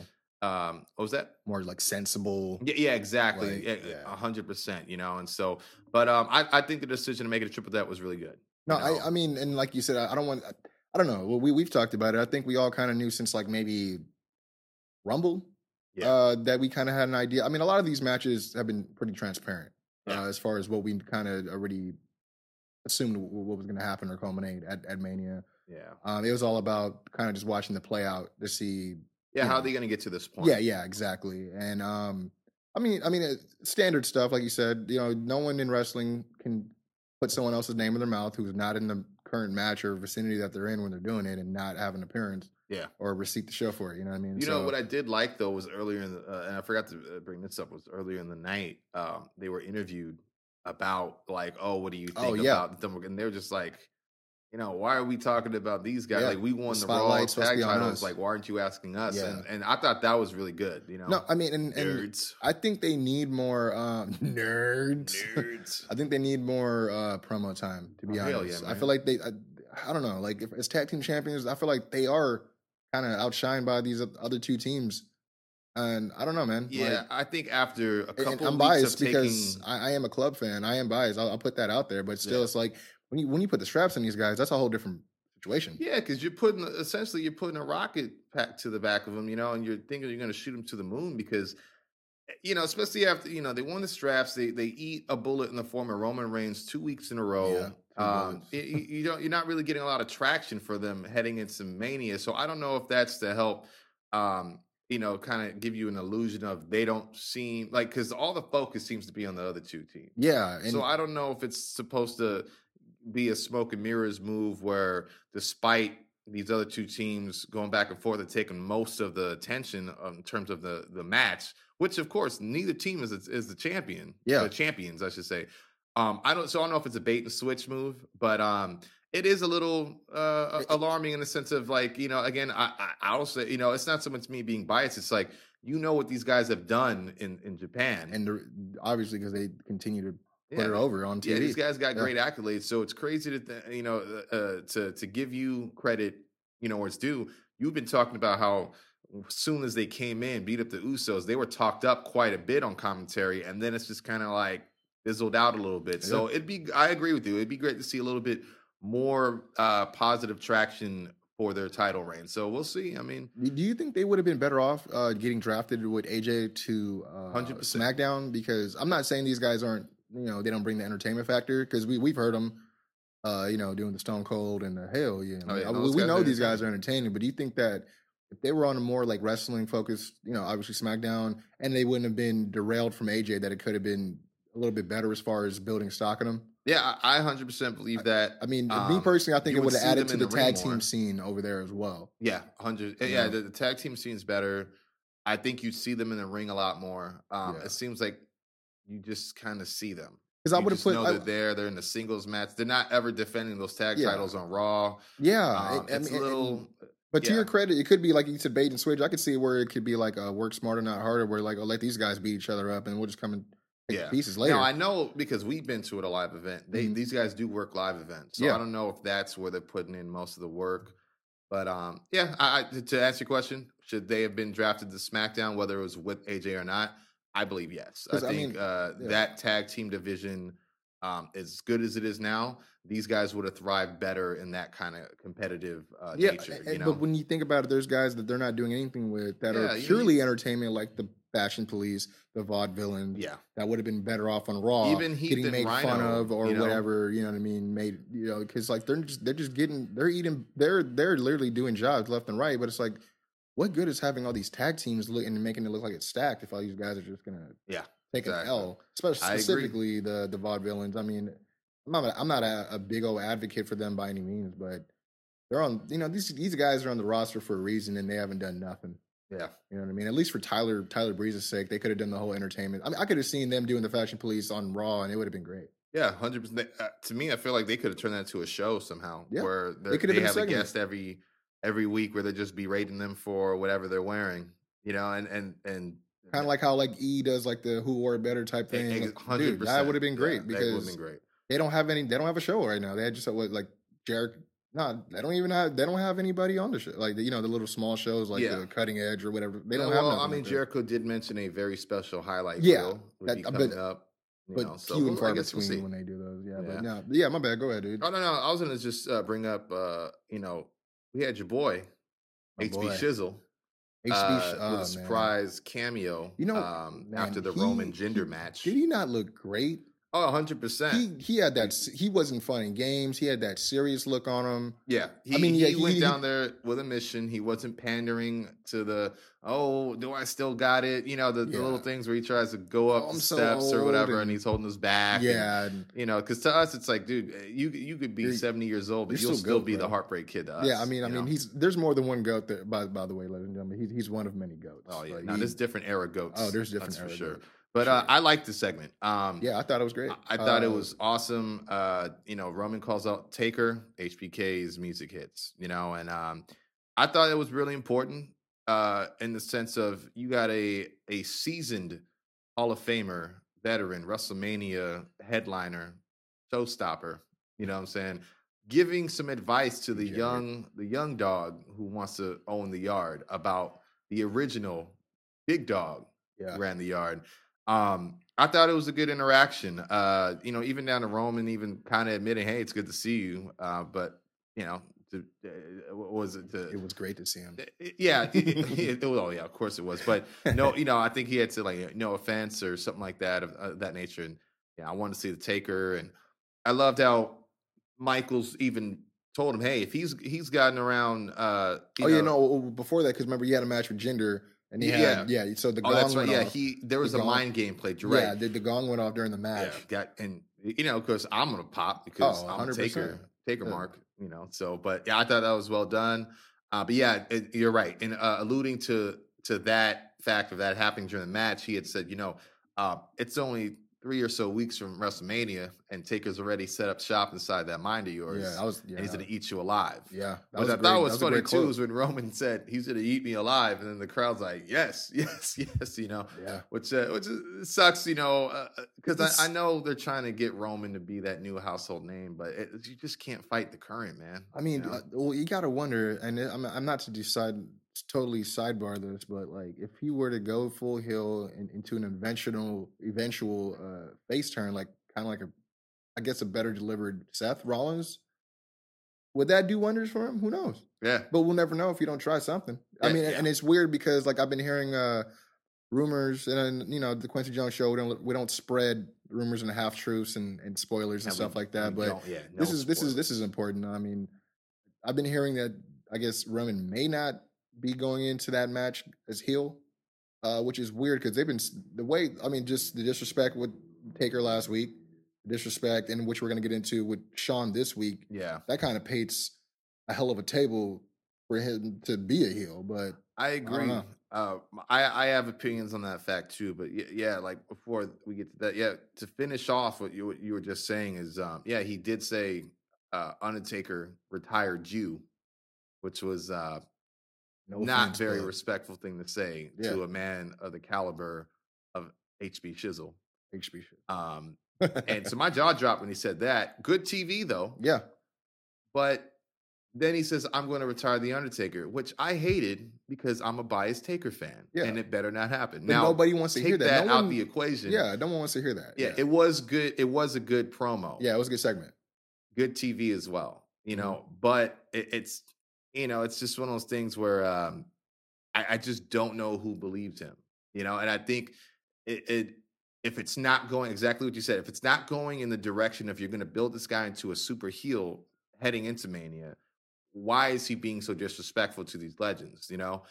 um what was that? more like sensible. Yeah, yeah, exactly. Like, Yeah, yeah. a hundred percent, you know, and so but um I, I think the decision to make it a triple threat was really good. No, you know? I, I mean, and like you said, I, I don't want. I, I don't know. Well, we we've talked about it. I think we all kind of knew since like maybe Rumble Yeah. uh, that we kind of had an idea. I mean, a lot of these matches have been pretty transparent uh, as far as what we kind of already assumed what was going to happen or culminate at, at Mania. Yeah. Um, it was all about kind of just watching the play out to see. Yeah, how know. are they gonna get to this point? Yeah, yeah, exactly. And um, I mean, I mean, uh, standard stuff, like you said. You know, no one in wrestling can put someone else's name in their mouth who's not in the current match or vicinity that they're in when they're doing it and not have an appearance Yeah. or receipt to show for it. You know what I mean? You know what I did like though was earlier in the, uh, and I forgot to uh, bring this up was earlier in the night. Um, they were interviewed about like, oh, what do you think Oh, yeah. about them? And they were just like, you know, why are we talking about these guys? Yeah. Like we won The the, Raw spotlight's supposed to tag titles. us. Like, why aren't you asking us? Yeah. And and I thought that was really good. You know, No, I mean, and, and nerds, I think they need more um, nerds. nerds. I think they need more uh, promo time. To be Oh, honest, yeah, I feel like they. I, I don't know. Like if, as tag team champions, I feel like they are kind of outshined by these other two teams. And I don't know, man. yeah, Like, I think after a couple and I'm biased of taking, because I, I am a club fan. I am biased. I'll, I'll put that out there. But still, Yeah. it's like when you when you put the straps on these guys, that's a whole different situation. Yeah, because you're putting essentially you're putting a rocket pack to the back of them, you know, and you're thinking you're going to shoot them to the moon because, eh, you know, especially after you know they won the straps, they they eat a bullet in the form of Roman Reigns two weeks in a row. Yeah, um, bullets. y- y- you don't you're not really getting a lot of traction for them heading into Mania, so I don't know if that's to help. Um, you know, kind of give you an illusion of they don't seem like because all the focus seems to be on the other two teams. Yeah, so I don't know if it's supposed to be a smoke and mirrors move where despite these other two teams going back and forth and taking most of the attention um, in terms of the the match. Which, of course, neither team is is the champion. Yeah. the champions, I should say. Um, I don't. So I don't know if it's a bait and switch move, but um, it is a little uh, alarming in the sense of like you know, again, I, I I'll say you know, it's not so much me being biased. It's like you know what these guys have done in in Japan, and obviously because they continue to put Yeah, it over on TV. yeah, these guys got Yeah. great accolades, so it's crazy to th- you know uh, uh, to to give you credit, you know, where it's due. You've been talking about how as soon as they came in, beat up the Usos, they were talked up quite a bit on commentary, and then it's just kind of like fizzled out a little bit. So it'd be, I agree with you. It'd be great to see a little bit more uh, positive traction for their title reign. So we'll see. I mean, Do do you think they would have been better off uh, getting drafted with AJ to uh, 100%. SmackDown? Because I'm not saying these guys aren't, you know, they don't bring the entertainment factor. Because we we've heard them, uh, you know, doing the Stone Cold and the Hell, yeah. Oh, yeah, I- no, we know these guys are entertaining, but do you think that if they were on a more like wrestling focused, you know, obviously SmackDown, and they wouldn't have been derailed from AJ, that it could have been a little bit better as far as building stock in them? yeah, I I 100% believe that. I mean, me Um, personally, I think it would have added to the the tag team more. scene over there as well. Yeah, hundred. You Yeah, the, the tag team scene's better. I think you see them in the ring a lot more. Um, Yeah. It seems like you just kind of see them. Because I would have put, know I- they're there. They're in the singles match. They're not ever defending those tag Yeah. titles on Raw. yeah, Um, it- it's mean, a little. But to your credit, it could be like you said, bait and switch. I could see where it could be like a work smarter, not harder. Where like, oh, let these guys beat each other up, and we'll just come and take Yeah. pieces later. Now I know because we've been to at a live event. They Mhm. these guys do work live events, so Yeah. I don't know if that's where they're putting in most of the work. But um, yeah, I, I, to answer your question, should they have been drafted to SmackDown, whether it was with AJ or not? I believe yes. I think mean, uh, yeah. that tag team division, um, as good as it is now, these guys would have thrived better in that kind of competitive uh, yeah, nature. and- You know, but when you think about it, there's guys that they're not doing anything with that Yeah, are purely entertainment, like the Fashion Police, the Vaudevillains. yeah, that would have been better off on Raw, Even Heath getting made fun Rhino, of or you know? whatever. You know what I mean? Made you know because like they're just they're just getting they're eating they're they're literally doing jobs left and right. But it's like, what good is having all these tag teams looking and making it look like it's stacked if all these guys are just gonna yeah. take Exactly. an L, especially specifically the the vaudevillains. I mean, I'm not a, I'm not a, a big old advocate for them by any means, but they're on. You know, these these guys are on the roster for a reason, and they haven't done nothing. Yeah. You know what I mean? At least for Tyler Tyler Breeze's sake, they could have done the whole entertainment. I mean, I could have seen them doing the Fashion Police on Raw, and it would have been great. Yeah, hundred percent. Uh, to me, I feel like they could have turned that into a show somehow, Yeah, where they're- could have they been a have a guest every every week, where they just berating them for whatever they're wearing, you know, and and and Kind of like how like E does like the Who Wore It Better type thing. Like, hundred Dude, percent. that would have been great have because been great. they don't have any. They don't have a show right now. They had just like Jarek. No, they don't even have. They don't have anybody on the show. Like you know the little small shows like Yeah. the Cutting Edge or whatever. They don't have. well, I mean, like. Jericho did mention a very special highlight Yeah, that- but- coming up. You but know, so few and far I guess between we'll see. when they do those. Yeah, Yeah. but no, yeah, my bad. Go ahead, dude. Oh no, no, I was gonna just uh, bring up, uh, you know, we had your boy My HB boy. Shizzle. HB, uh, oh, with a man. surprise cameo, You know, um, man, after the he- Roman Jinder he- match. Did he not look great? Oh, 100%. He he had that. He wasn't fun in games. He had that serious look on him. yeah. He, I mean, yeah, he, went he- down there with a mission. He wasn't pandering to the, oh, do I still got it? You know, the, the little things where he tries to go up Oh, the I'm so steps or whatever and, and- he's holding his back. and, Yeah, and- you know, because to us, it's like, dude, eh, you you could be 70 years old, but you'll still still be the heartbreak kid to us. yeah. I mean, I mean, know? he's there's more than one goat. There, by by the way, ladies and gentlemen, he's he's one of many goats. Oh, yeah. Like, now, he- there's different era goats. Oh, there's different that's for sure. goats. But uh, I like the segment. Um, yeah, I thought it was great. I, I thought it Uh, was awesome. Uh, you know, Roman calls out Taker, HBK's music hits, you know, and um, I thought it was really important uh, in the sense of you got a a seasoned Hall of Famer, veteran, WrestleMania headliner, showstopper, you know what I'm saying? Giving some advice to the young the young dog who wants to own the yard about the original big dog yeah. who ran the yard. Um, I thought it was a good interaction. Uh, you know, even down to Roman, even kind of admitting, "Hey, it's good to see you." Uh, but you know, to, uh, what was it? To, It was great to see him. uh, yeah, it, it, oh yeah, of course it was. But no, you know, I think he had to like no offense or something like that of uh, that nature. And yeah, I wanted to see the taker, and I loved how Michaels even told him, "Hey, if he's he's gotten around, uh, you oh yeah, know, no. well, Before that, because remember, he had a match with Jinder, and he had yeah. So the oh, gong that's right, yeah, off. he there was The a gong- mind game played, you're right? Yeah, the, the gong went off during the match. Yeah, got and you know, because I'm gonna pop because Oh, I'm a 100%. taker. Taker Yeah. mark, you know. So, but yeah, I thought that was well done. Uh, but yeah, it, you're right. And uh, alluding to to that fact of that happening during the match, he had said, you know, uh, it's only three or so weeks from WrestleMania, and Taker's already set up shop inside that mind of yours. Yeah, I was. Yeah, and he's gonna eat you alive. yeah. that I great- thought that was funny too is when Roman said he's gonna eat me alive, and then the crowd's like, "Yes, yes, yes," you know, Yeah, which uh, which sucks, you know, because It's- I, I know they're trying to get Roman to be that new household name, but it, you just can't fight the current man. I mean, you know? uh, well, you gotta wonder, and I'm I'm not to decide totally sidebar this, but like if he were to go full hill and into an eventual eventual uh, face turn, like kind of like a, I guess a better delivered Seth Rollins, would that do wonders for him? Who knows? yeah, But we'll never know if you don't try something. I mean, yeah. and it's weird because like I've been hearing uh rumors, and you know the Kwency Jones show we don't we don't spread rumors and half truths and, and spoilers and Yeah, stuff we- like that, but yeah, this no is this is this is important. I mean, I've been hearing that I guess Roman may not be going into that match as heel, uh, which is weird because they've been the way. I mean, just the disrespect with Taker last week, disrespect, and which we're going to get into with Shawn this week. yeah. That kind of paints a hell of a table for him to be a heel. But I agree. know. Uh, I I have opinions on that fact too, but yeah, yeah, like before we get to that, yeah, to finish off what you what you were just saying is, um, yeah, he did say uh, Undertaker retired you, which was uh, no not very respectful thing to say Yeah. to a man of the caliber of HB Shizzle. HB shit. Um, and so my jaw dropped when he said that. Good TV though, yeah, but then he says, I'm going to retire The Undertaker, which I hated because I'm a biased Taker fan. Yeah. And it better not happen. but now, nobody wants to take hear that. that no out one, the equation. yeah, no one wants to hear that. Yeah, it was good. It was a good promo. yeah, it was a good segment. Good TV as well, you Mm-hmm. know, but it, it's, you know, it's just one of those things where um, I, I just don't know who believes him, you know, and I think it, it, if it's not going exactly what you said, if it's not going in the direction of you're going to build this guy into a super heel heading into Mania, why is he being so disrespectful to these legends? You know,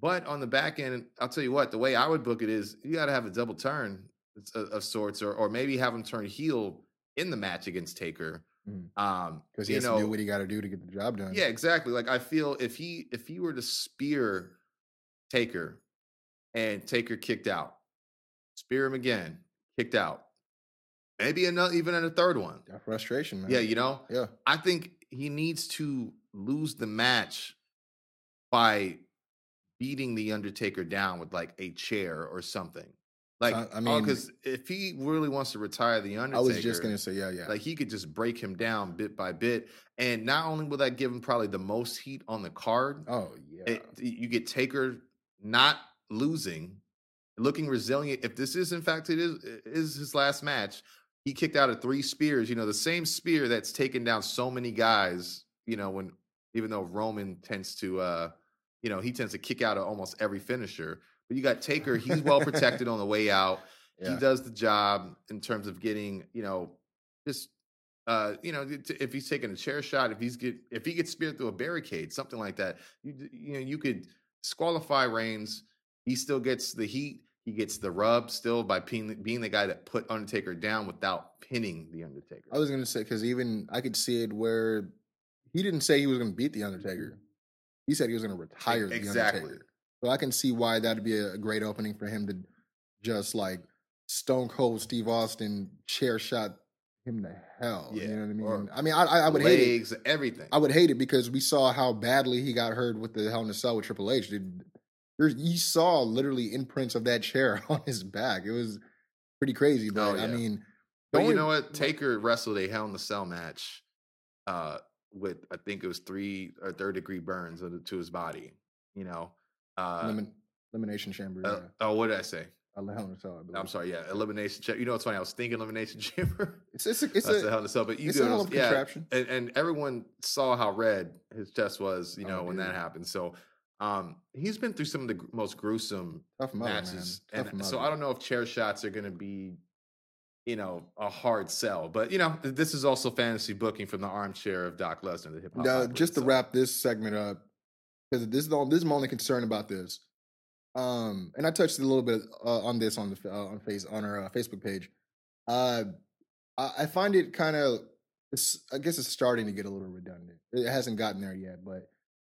but on the back end, I'll tell you what, the way I would book it is you got to have a double turn of, of sorts, or or maybe have him turn heel in the match against Taker. Mhm. Um, because he has know, to do what he got to do to get the job done. yeah, exactly. Like I feel if he if he were to spear Taker and Taker kicked out, spear him again, kicked out, maybe another even in a third one. Frustration, man. Yeah, you know, yeah. I think he needs to lose the match by beating the Undertaker down with like a chair or something. Like, I- I I mean- because if he really wants to retire the Undertaker, I was just gonna say, yeah, yeah. like he could just break him down bit by bit, and not only will that give him probably the most heat on the card, oh yeah, it, you get Taker not losing, looking resilient. If this is in fact it is is his last match, he kicked out of three spears. You know the same spear that's taken down so many guys. You know when even though Roman tends to, uh, you know, he tends to kick out of almost every finisher. But you got Taker; he's well protected on the way out yeah. he does the job in terms of getting you know just uh you know if he's taking a chair shot if he's get if he gets speared through a barricade something like that you you know you could disqualify Reigns he still gets the heat he gets the rub still by being being the guy that put Undertaker down without pinning the Undertaker I was gonna say because even I could see it where he didn't say he was gonna beat the Undertaker. He said he was gonna retire the exactly. Undertaker. So I can see why that'd be a great opening for him to just like Stone Cold Steve Austin chair shot him to hell. Yeah, You know what I mean? or I mean, I, I, I would hate it. legs everything I would hate it because we saw how badly he got hurt with the Hell in a Cell with Triple H. Dude, there's, you saw literally imprints of that chair on his back. It was pretty crazy. But Oh, I yeah. mean, But you know what? Taker wrestled a Hell in the Cell match uh, with I think it was three or third degree burns to his body. You know. Uh, Elimin- elimination chamber. uh, yeah. oh, what did I say? A Hell in a Cell. I. I'm sorry. Yeah, elimination chamber. You know, it's funny. I was thinking elimination chamber. It's it's a, it's That's the a, Hell in the Cell. But you it's do a it hell of a yeah. contraption. And, and everyone saw how red his chest was. You Oh, know when that happened. So. Um, he's been through some of the gr- most gruesome Tough mother, matches, and so. I don't know if chair shots are going to be, you know, a hard sell. But you know, th- this is also fantasy booking from the armchair of Doc Lesnar, the hip hop. Now, just to so- wrap this segment up, because this is the, this is my only concern about this. Um, and I touched a little bit uh, on this on the uh, on face on our uh, Facebook page. Uh, I, I find it kind of I guess it's starting to get a little redundant. It hasn't gotten there yet, but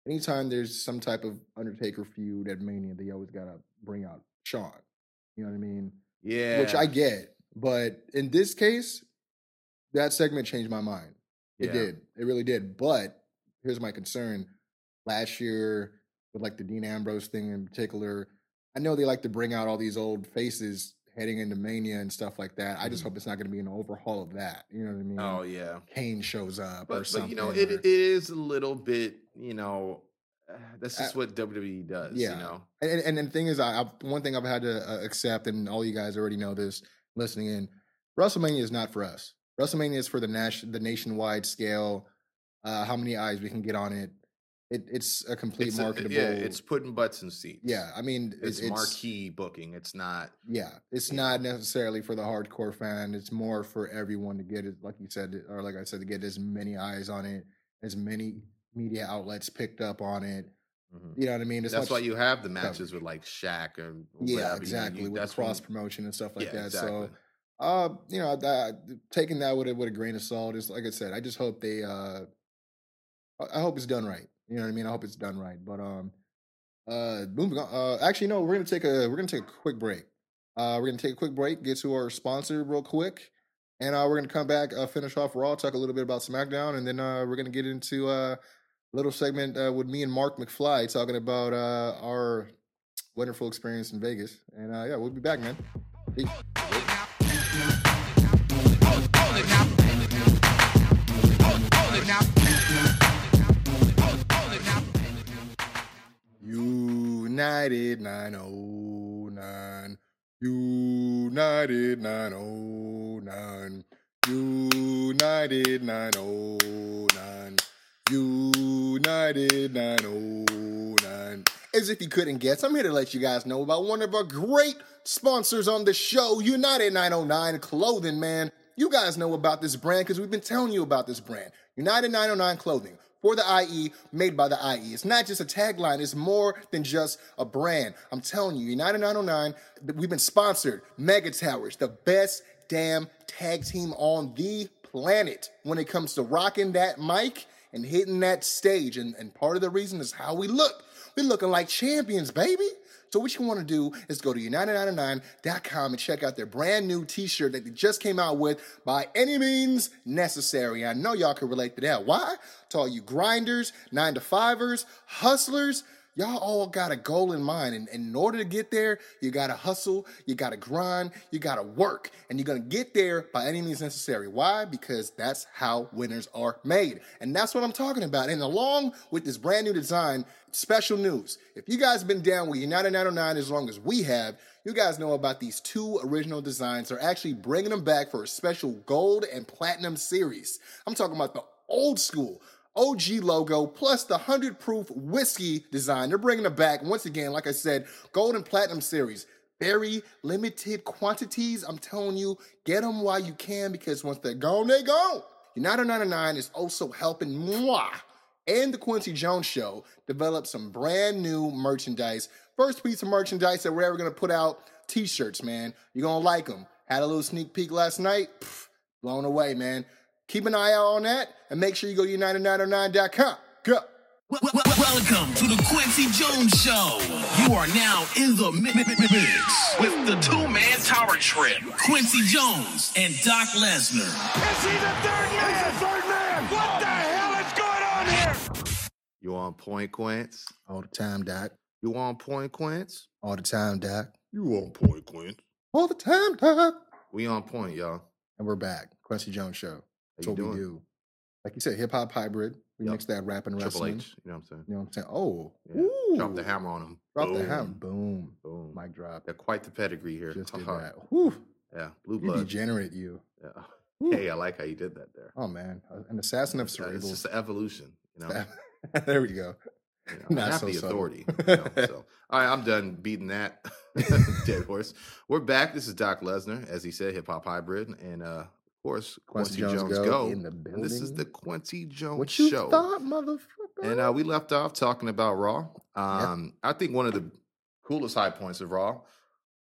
anytime there's some type of Undertaker feud at Mania, they always gotta bring out Shawn. You know what I mean? Yeah. Which I get, but in this case, that segment changed my mind. It Yeah. did. It really did. But here's my concern. Last year, with like the Dean Ambrose thing in particular, I know they like to bring out all these old faces heading into Mania and stuff like that. I just Mhm. hope it's not going to be an overhaul of that. You know what I mean? Oh yeah. Kane shows up or But, but something. you know, it, or- it is a little bit, you know, uh, that's Uh, just what WWE does, yeah. you know. and, and, and the thing is, I, I've, one thing I've had to uh, accept, and all you guys already know this listening in, WrestleMania is not for us. WrestleMania is for the nation, the nationwide scale. Uh, how many eyes we can get on it? It it's a complete It's a- marketable. yeah, it's putting butts in seats. yeah. I mean, It's, it's marquee booking. It's not Yeah, it's not necessarily for the hardcore fan. It's more for everyone to get it, like you said, or like I said, to get as many eyes on it, as many media outlets picked up on it. mhm. You know what I mean? That's why you have the matches with like Shaq and yeah, exactly you- with that's when- cross promotion and stuff like yeah, that. exactly. So, uh, you know, that, taking that with a, with a grain of salt is like I said. I just hope they, uh, I hope it's done right. You know what I mean? I hope it's done right. But um, uh, moving on. Uh, actually, no, we're gonna take a we're gonna take a quick break. Uh, we're gonna take a quick break, get to our sponsor real quick, and uh, we're gonna come back, uh, finish off Raw, talk a little bit about SmackDown, and then uh, we're gonna get into uh, a little segment uh, with me and Marc McFly talking about uh, our wonderful experience in Vegas. And uh, yeah, we'll be back, man. Peace. United 909. United 909. United 909. United 909. As if you couldn't guess, I'm here to let you guys know about one of our great sponsors on the show, United 909 Clothing, man. You guys know about this brand because we've been telling you about this brand. United 909 Clothing for the IE, made by the IE. It's not just a tagline, it's more than just a brand. I'm telling you, United 909, we've been sponsored. Mega Towers, the best damn tag team on the planet when it comes to rocking that mic and hitting that stage. And, and part of the reason is how we look. We're looking like champions, baby. So what you want to do is go to united909.com and check out their brand new t-shirt that they just came out with by any means necessary. I know y'all can relate to that. Why? To all you grinders, nine to fivers, hustlers, y'all all got a goal in mind. And, and in order to get there, you got to hustle, you got to grind, you got to work. And you're going to get there by any means necessary. Why? Because that's how winners are made. And that's what I'm talking about. And along with this brand new design, special news. If you guys have been down with United 909 as long as we have, you guys know about these two original designs. They're actually bringing them back for a special gold and platinum series. I'm talking about the old school OG logo plus the 100 proof whiskey design. They're bringing it back once again, like I said, gold and platinum series. Very limited quantities. I'm telling you, get them while you can because once they're gone, they're gone. United 909 is also helping moi and the Kwency Jones Show develop some brand new merchandise. First piece of merchandise that we're ever gonna put out t-shirts, man. You're gonna like them. Had a little sneak peek last night. Pff, blown away, man. Keep an eye out on that and make sure you go to united909.com. Go. Wel- wel- Welcome to the Kwency Jones Show. You are now in the mi- mi- mi- mix with the two-man tower trip, Quincy Jones and Doc Lesnar. Is he the third man? He's the third man. What the hell is going on here? You on point, Quince? All the time, Doc. You on point, Quince? All the time, Doc. You on point, Quince? All the time, Doc. We on point, y'all. And we're back. Kwency Jones Show. That's you what we do. Like you said, hip hop hybrid. We Yup. mix that rap and Triple wrestling. H. You know what I'm saying? You know what I'm saying? Oh, Yeah. Drop the hammer on him. Drop the hammer. Boom. Boom. Mic drop. They're quite the pedigree here. Just did uh-huh. that. Whew. Yeah, blue You blood. degenerate, you. Yeah. Hey, I like how you did that there. Oh man, an assassin of Yeah. It's just the evolution, you know. there we go. You know, Not so the subtle. authority. You know, so, all right, I'm done beating that dead horse. We're back. This is Doc Lesnar, as he said, hip hop hybrid, and uh, of course, Kwency Kwency, Jones Jones, Go go. in the and this is the Kwency Jones What you show. thought, motherfucker? And uh, we left off talking about Raw. Um, I think one of the coolest high points of Raw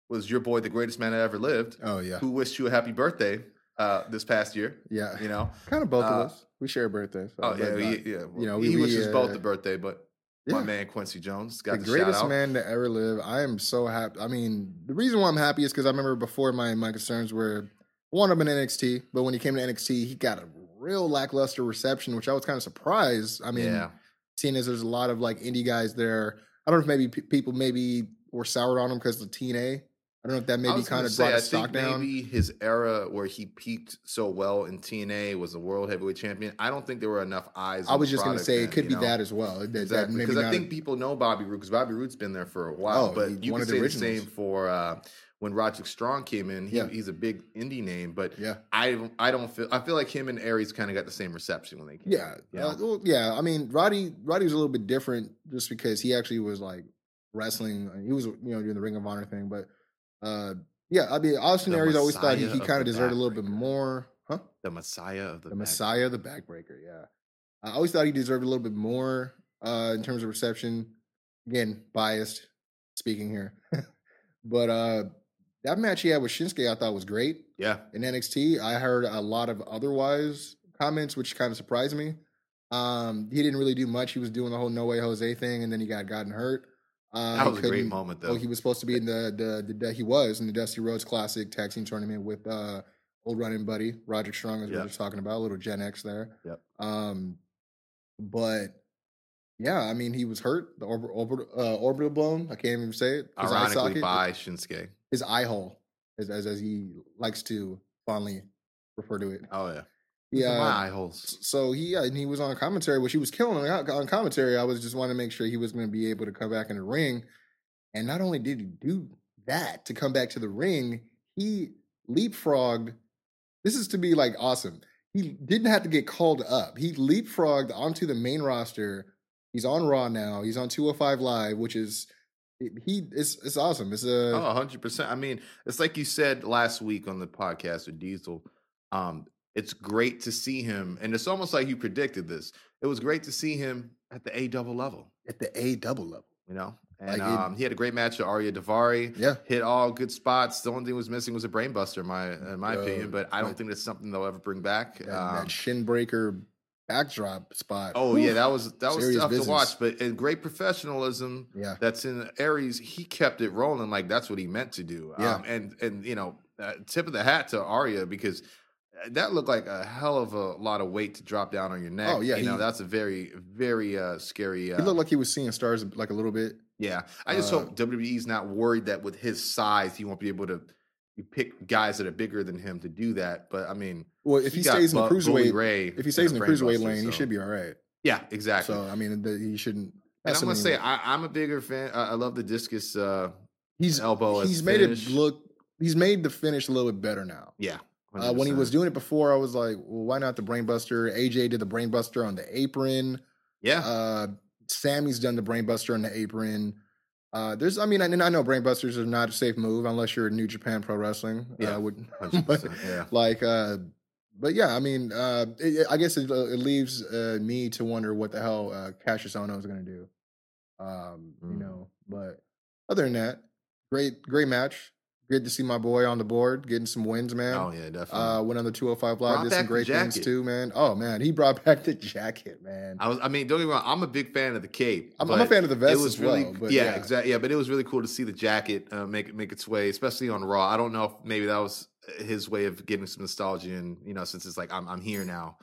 was your boy, the greatest man that ever lived, oh yeah. who wished you a happy birthday uh, this past year. Yeah. You know. Kind of both Uh, of us. We share birthdays. so, Oh yeah, he, uh, yeah. you know, he we- we, wishes both uh, the birthday, but yeah. my man Kwency Jones got the the, greatest shout out. man to ever live. I am so happy. I mean, the reason why I'm happy is because I remember before my my concerns were one of them in NXT, but when he came to NXT, he got a real lackluster reception, which I was kind of surprised. I mean, yeah, seeing as there's a lot of like indie guys there, I don't know if maybe pe- people maybe were soured on him because of TNA. I don't know if that maybe kind of say, brought his stock down. Maybe his era where he peaked so well in TNA was the world heavyweight champion. I don't think there were enough eyes. I was just going to say then, it could be know? that as well. That, that Exactly, maybe because I think people know Bobby Roode because Bobby Roode's been there for a while. Oh, but you could of the say the same for uh, when Roderick Strong came in. He, Yeah. he's a big indie name, but yeah. I I don't feel I feel like him and Aries kind of got the same reception when they came. Yeah, You uh, well, yeah. I mean, Roddy Roddy was a little bit different just because he actually was like wrestling. He was you know doing the Ring of Honor thing, but uh, yeah. I mean, Austin always thought he, he kind of deserved a little bit more, huh? the Messiah of the, The back- Messiah, the backbreaker. Yeah, I always thought he deserved a little bit more uh, in terms of reception. Again, biased speaking here, but uh, that match he had with Shinsuke, I thought was great Yeah, in NXT. I heard a lot of otherwise comments, which kind of surprised me. Um, he didn't really do much. He was doing the whole No Way Jose thing, and then he got gotten hurt. Uh, that he was a great moment though. Well, he was supposed to be in the the, the he was in the Dusty Rhodes Classic Tag Team Tournament with uh old running buddy Roger Strong, as we Yeah. were talking about, a little Gen X there. Yep. Um, but yeah, I mean, he was hurt. The uh, orbital blown. I can't even say it. His eye Ironically, socket, by Shinsuke. his eye hole, as, as as he likes to fondly refer to it. Oh yeah, Yeah. My eye holes. So he and he was on commentary, which he was killing on, on commentary. I was just wanting to make sure he was going to be able to come back in the ring, and not only did he do that to come back to the ring, he leapfrogged. This is to be like awesome. He didn't have to get called up. He leapfrogged onto the main roster. He's on Raw now. He's on 205 Live, which is he. It's it's awesome. It's a Oh, 100%. I mean, it's like you said last week on the podcast with Diesel. Um, it's great to see him, and it's almost like you predicted this. It was great to see him at the A double level, at the A double level. you know? And Like um, he had a great match with Ariya Daivari. Yeah. Hit all good spots. The only thing was missing was a brainbuster, in my in my Uh, opinion. But I don't right. think that's something they'll ever bring back. That, Um, that shin breaker backdrop spot. oh yeah, that was that was tough business. to watch. But in great professionalism, yeah. that's in Aries, he kept it rolling like that's what he meant to do. Yeah. Um, and and you know, uh, tip of the hat to Arya because that looked like a hell of a lot of weight to drop down on your neck. Oh, yeah, you know that's a very very uh, scary. Uh, He looked like he was seeing stars like a little bit. yeah, I just uh, hope WWE's not worried that with his size he won't be able to. Pick guys that are bigger than him to do that, but I mean, Well, if he, got stays in the cruiserweight, Ray if he stays in the cruiserweight lane, he should be all right. Yeah, exactly. So I mean, the, he shouldn't. and I'm gonna say I, I'm a bigger fan. I, I love the discus uh, he's elbow. he's made finish. it look. He's made the finish a little bit better now. Yeah, Uh, when he was doing it before, I was like, well, why not the brainbuster? AJ did the brainbuster on the apron. yeah, Uh, Sami's done the brainbuster on the apron. Uh, there's, I mean, I, I know brainbusters are not a safe move unless you're in New Japan Pro Wrestling. Yeah, uh, would, but, yeah. like, uh, but yeah, I mean, uh, it, I guess it, it leaves uh, me to wonder what the hell uh, Cassius Ohno is going to do. Um, You Mm. know, but other than that, great, great match. Good to see my boy on the board, getting some wins, man. Oh yeah, definitely. Uh, went on the 205 Live, Brought did some great things too, man. Oh man, he brought back the jacket, man. I was. I mean, don't get me wrong. I'm a big fan of the cape. I'm, I'm a fan of the vest It was as really, well, but yeah, yeah, exactly. Yeah, but it was really cool to see the jacket uh, make make its way, especially on Raw. I don't know if maybe that was his way of getting some nostalgia, and you know, since it's like I'm I'm here now,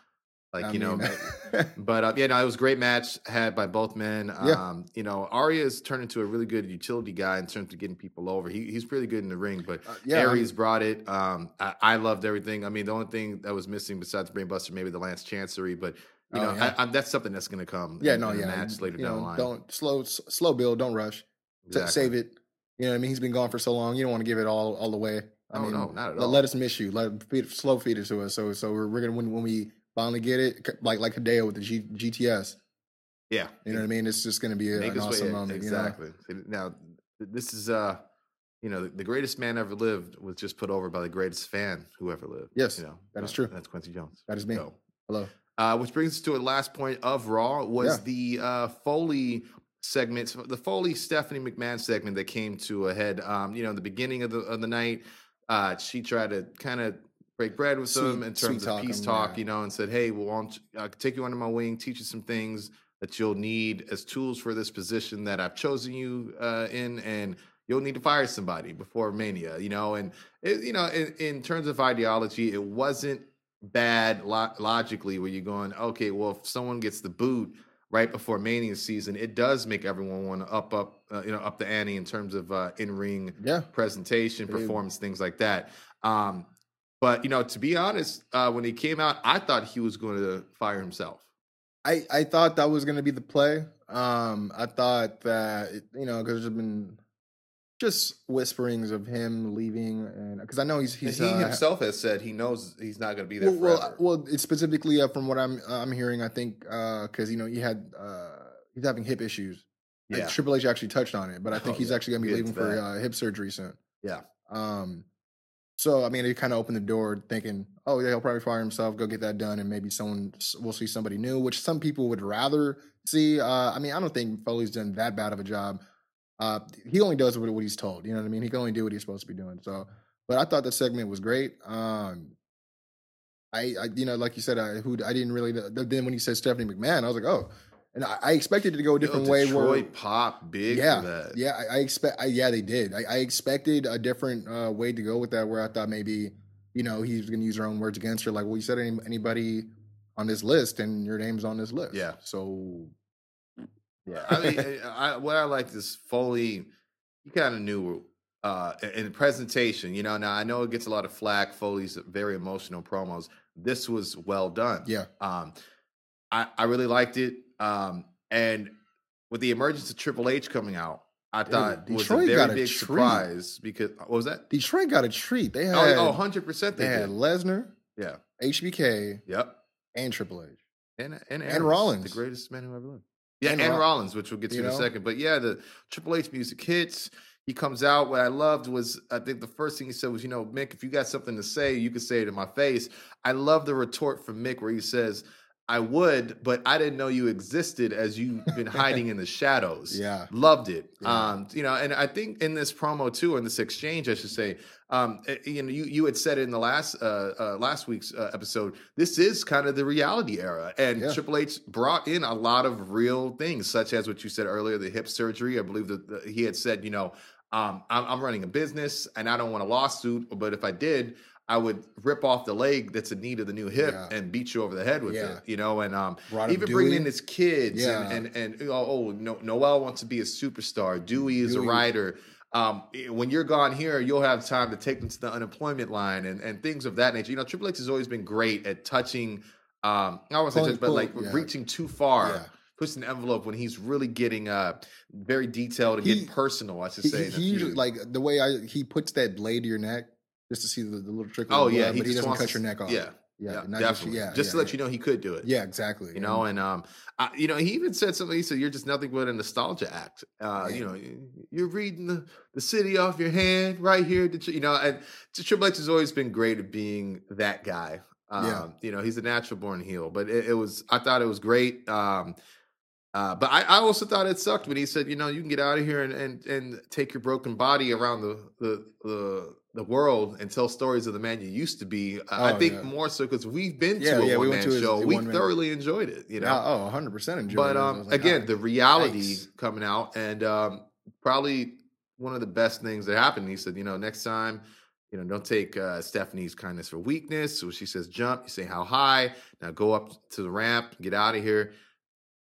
like I you know. mean, But uh, yeah, no, it was a great match had by both men. Yeah. Um, you know, Ariya has turned into a really good utility guy in terms of getting people over. He, he's pretty good in the ring, but Uh, yeah, Aries brought it. Um, I, I loved everything. I mean, the only thing that was missing besides Brainbuster, maybe the Last Chancery, but you Oh, know, yeah. I, I, that's something that's going to come. yeah, in, no, in yeah. match later you down know, the line. Don't slow, s- slow build. Don't rush. Exactly. Save it. You know what I mean? He's been gone for so long. You don't want to give it all all the way. I Oh, mean, no, not at let, all. let us miss you. Let feed, slow feed it to us. So so we're, we're gonna when, when we finally get it, like like Hideo with the G, GTS. Yeah, You know what I mean? It's just gonna be a, an awesome wait. moment. You know? Exactly. Now, this is uh, you know, the, the greatest man ever lived was just put over by the greatest fan who ever lived. Yes, you know that is true. That's Kwency Jones. That is me. So, Hello. Uh, which brings us to a last point of Raw was Yeah. the uh, Foley segment, the Foley Stephanie McMahon segment that came to a head. Um, you know, in the beginning of the of the night, uh, she tried to kind of break bread with Sweet- him in terms of peace talk, yeah. you know, and said, "Hey, well, why don't you- I could take you under my wing, teach you some things that you'll need as tools for this position that I've chosen you uh, in, and you'll need to fire somebody before Mania, you know." And it, you know, in, in terms of ideology, it wasn't bad lo- logically. Where you're going, okay, well, if someone gets the boot right before Mania season, it does make everyone want to up up uh, you know up the ante in terms of uh, in ring Yeah. presentation, performance, things like that. Um, but you know, to be honest, uh, when he came out, I thought he was going to fire himself. I, I thought that was going to be the play. Um, I thought that it- you know because there's been just whisperings of him leaving, and because I know he's he's he uh, himself has said he knows he's not going to be there well, well, forever. well, it's specifically uh, from what I'm I'm hearing. I think because you know he had uh, he's having hip issues. Like, yeah, Triple H actually touched on it, but I think Oh, he's yeah. actually going to be We'll leaving for uh, hip surgery soon. yeah, Um, so I mean, it kind of opened the door, thinking, "Oh, yeah, he'll probably fire himself, go get that done, and maybe someone we'll see somebody new." Which some people would rather see. Uh, I mean, I don't think Foley's done that bad of a job. Uh, he only does what, what he's told. You know what I mean? He can only do what he's supposed to be doing. So, but I thought the segment was great. Um, I, I, you know, like you said, I who I didn't really. Then when he said Stephanie McMahon, I was like, oh, and I, I expected it to go a different Yo, way. Detroit Where pop big yeah, yeah, I, I expect. I, yeah, they did. I, I expected a different uh, way to go with that, where I thought maybe, you know, he's going to use her own words against her. Like, well, you said any, anybody on this list, and your name's on this list. Yeah. So, Yeah, I mean, I, I, what I like is Foley. You kind of knew uh, in the presentation. You know, now I know it gets a lot of flack. Foley's very emotional promos. This was well done. yeah, Um, I, I really liked it. Um, and with the emergence of Triple H coming out, I Dude, thought was a Detroit very got a big treat. surprise because what was that? Detroit got a treat. They had, Oh, oh, 100 percent they they had. Lesnar, Yeah. HBK, Yep. and Triple H. And and, And Rollins. the greatest man who ever lived. Yeah, And and, Roll- Rollins, which we'll get to you in a second. But yeah, the Triple H music hits. He comes out. What I loved was, I think the first thing he said was, you know, Mick, if you got something to say, you can say it in my face. I love the retort from Mick where he says, I would, but I didn't know you existed as you've been hiding in the shadows. Yeah. Loved it. Yeah. Um, you know, and I think in this promo too, in this exchange, I should say, um, eh, you know, you, you had said in the last uh, uh, last week's uh, episode. This is kind of the reality era, and Yeah. Triple H brought in a lot of real things, such as what you said earlier, the hip surgery. I believe that the, he had said, you know, um, I'm, I'm running a business, and I don't want a lawsuit, but if I did. I would rip off the leg that's in need of the new hip Yeah. and beat you over the head with Yeah. it, you know. And um, even bringing in his kids, Yeah. and and, and you know, oh, no, Noelle wants to be a superstar. Dewey is Dewey. a writer. Um, eh, when you're gone here, you'll have time to take them to the unemployment line and, and things of that nature. You know, Triple H has always been great at touching. Um, I don't say touch, but like reaching too far. Pushing the envelope when he's really getting uh very detailed and He- getting personal. I should He, say. he usually like the way I he puts that blade to your neck just to see the, the little trickle. oh blood, yeah, but he doesn't cut your neck off. Yeah, yeah, yeah, definitely. Just, yeah, just to yeah, let you know he could do it. Yeah, exactly. you know and um I, you know he even said something he said you're just nothing but a nostalgia act uh you know you- you're reading the, the city off your hand right here you know and triple h has always been great at being that guy um Yeah. you know he's a natural born heel but it, it was i thought it was great um uh, but I, I also thought it sucked when he said, you know, you can get out of here and, and, and take your broken body around the, the the the world and tell stories of the man you used to be. I I Oh, think yeah. more so because we've been Yeah, to a yeah, one man show. We thoroughly enjoyed it. You know, Yeah, oh, 100 percent enjoyed. but it. I um, like, again, ah, the reality yikes. coming out, and um, probably one of the best things that happened. He said, you know, next time, you know, don't take uh, Stephanie's kindness for weakness. So she says jump, you say how high. Now go up to the ramp, get out of here.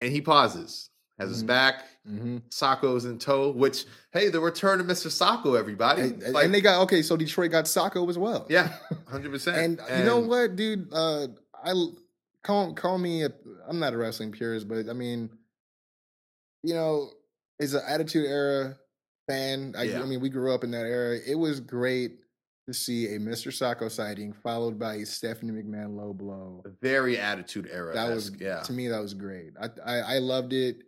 And he pauses, has his Mhm. back. Mhm. Socko's in tow. Which, hey, the return of Mr. Socko, everybody. And, Like, and they got okay. So Detroit got Socko as well. yeah, hundred percent. and, you know what, dude? Uh, I call call me. A, I'm not a wrestling purist, but I mean, you know, as an Attitude Era fan, I, Yeah. I mean, we grew up in that era. It was great to see a Mr. Socko sighting followed by a Stephanie McMahon low blow. Very attitude era. That was yeah. to me that was great. I, I I loved it.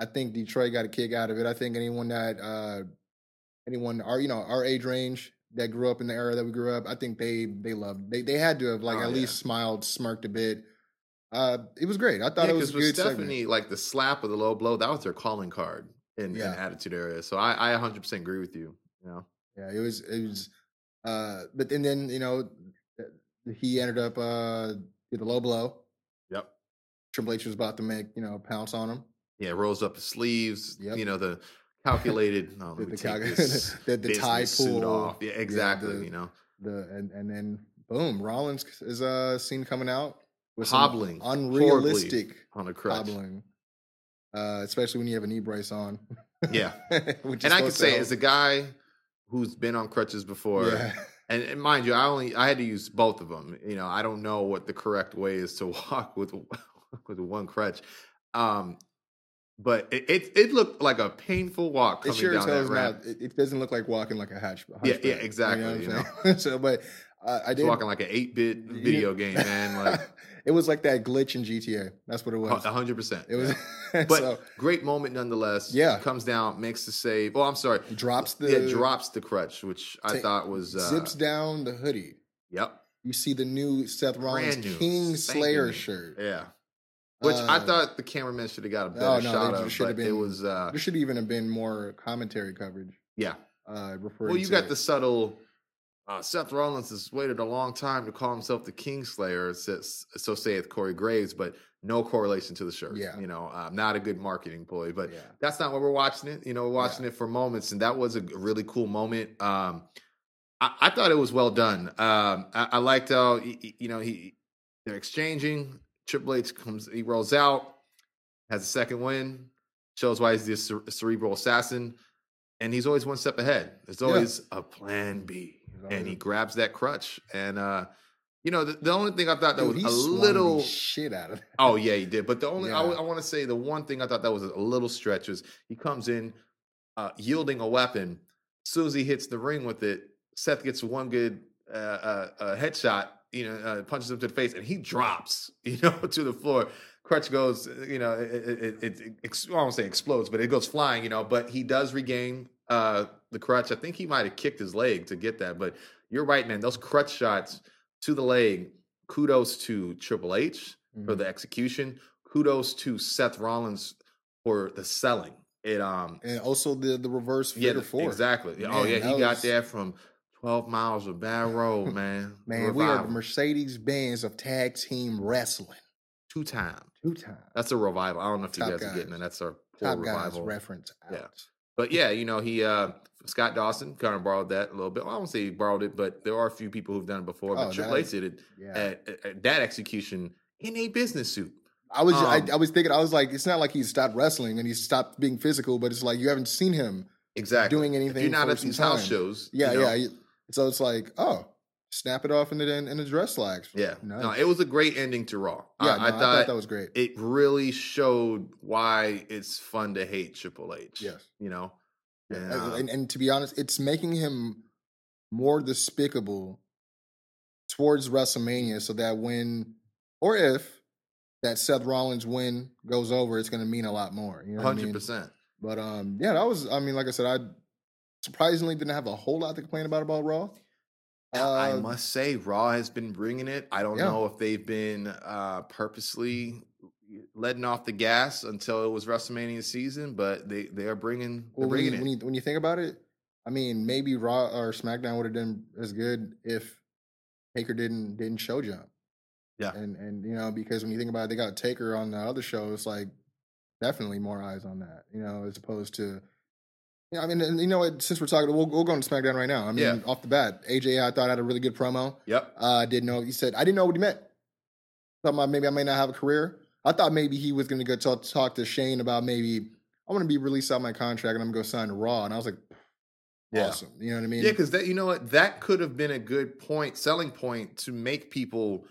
I think Detroit got a kick out of it. I think anyone that uh anyone our you know our age range that grew up in the era that we grew up, I think they they loved they they had to have like Oh, at yeah. least smiled, smirked a bit. Uh it was great. I thought Yeah, it was with good Stephanie, segment. like the slap of the low blow, that was their calling card in, Yeah. in Attitude Era. So I, I 100% agree with you. You know, Yeah, it was it was uh but and then you know he ended up uh did a low blow. Yep. Triple H was about to make you know pounce on him. Yeah, rolls up his sleeves. Yep. You know the calculated. No, The- the take this the- the tie pull. off. Yeah, Yeah, exactly. the- you know, The and and then boom, Rollins is uh seen coming out with hobbling unrealistic on a crutch. hobbling. Uh, especially when you have a knee brace on. Yeah. And I can say, help. as a guy who's been on crutches before, yeah. and, and mind you, I only I had to use both of them. You know, I don't know what the correct way is to walk with with one crutch. Um, but it, it it looked like a painful walk It coming sure down that ramp. not. It, it doesn't look like walking like a hatch. Yeah, yeah, exactly, you I'm saying? so, but uh, I did. walking like an eight bit You- video game, man. Like it was like that glitch in GTA. That's what it was. hundred percent. It was. But so great moment nonetheless. Yeah. comes down, makes the save. Oh, I'm sorry. drops the. yeah, drops the crutch, which I thought was uh, zips down the hoodie. Yep. You see the new Seth Rollins new, King Slayer new. shirt. Yeah. Which I Uh, thought the cameraman should have got a better Oh, no, shot of, should have but it was uh There should even have been more commentary coverage. yeah. Uh, referring Well, you got the subtle. Uh, Seth Rollins has waited a long time to call himself the Kingslayer, says, so saith Corey Graves, but no correlation to the shirt. Yeah. you know, uh, not a good marketing ploy. But Yeah. that's not what we're watching it. You know, we're watching it for moments, and that was a really cool moment. Um, I, I thought it was well done. Um, I, I liked how you know he they're exchanging. Triple H comes, he rolls out, has a second win, shows why he's the cere- cerebral assassin, and he's always one step ahead. There's Yeah. always a plan B, He's and he grabs that crutch. And uh, you know, the, the only thing I thought that Dude, was he a little the shit out of it. Oh yeah, he did. But the only I, Yeah. want to say the one thing I thought that was a little stretch was he comes in uh, yielding a weapon. As soon as he hits the ring with it, Seth gets one good uh, uh, uh, headshot. You know, uh, punches him to the face, and he drops. You know, to the floor. Crutch goes. You know, it, it, it, it, I won't say explodes, but it goes flying. You know, but he does regain uh, the crutch. I think he might have kicked his leg to get that. But you're right, man. Those crutch shots to the leg. Kudos to Triple H for Mhm. the execution. Kudos to Seth Rollins for the selling. It um And also the the reverse yeah figure four. exactly. oh yeah, he that got was- there from twelve miles of bad road, man. Man, we are the Mercedes Benz of tag team wrestling. two times. Two times. That's a revival. I don't know if Top you guys, are getting it. That's our poor Top guys revival. reference out. Yeah. But yeah, you know, he uh Scott Dawson kind of borrowed that a little bit. Well, I won't say he borrowed it, but there are a few people who've done it before. But Oh, Triple H did it Yeah. at, at- at that execution in a business suit. I was I, Um, I was thinking I was like it's not like he stopped wrestling and he stopped being physical, but it's like you haven't seen him Exactly. doing If anything. you're not at these house shows, Yeah, you know, yeah. So it's like, oh, snap it off in the in the dress slacks. Yeah. Nice. No, it was a great ending to Raw. Yeah, I, no, I, thought that was great. it really showed why it's fun to hate Triple H. Yes. You know? Yeah, And, and, uh, and, and to be honest, it's making him more despicable towards WrestleMania, so that when or if that Seth Rollins win goes over, it's going to mean a lot more. You know what I mean? 100%. But um, yeah, that was. I mean, like I said, I surprisingly didn't have a whole lot to complain about about Raw. Now, I Uh, must say, Raw has been bringing it. I don't Yeah. know if they've been uh, purposely letting off the gas until it was WrestleMania season, but they, they are bringing, Well, when bringing you, it. when you when you think about it, I mean, maybe Raw or SmackDown would have done as good if Taker didn't didn't show jump. Yeah. and and you know because when you think about it, they got Taker on the other show. It's like definitely more eyes on that, you know, as opposed to. Yeah, I mean, and you know what? Since we're talking, we'll, we'll go into SmackDown right now. I mean, Yeah. off the bat, AJ I thought had a really good promo. Yep. Uh, I didn't know. He said, I didn't know what he meant. Thought about maybe I may not have a career. I thought maybe he was going to go talk, talk to Shane about maybe I want to be released out of my contract and I'm going to go sign to Raw. And I was like, Yeah. awesome. You know what I mean? Yeah, because that you know what that could have been a good point, selling point to make people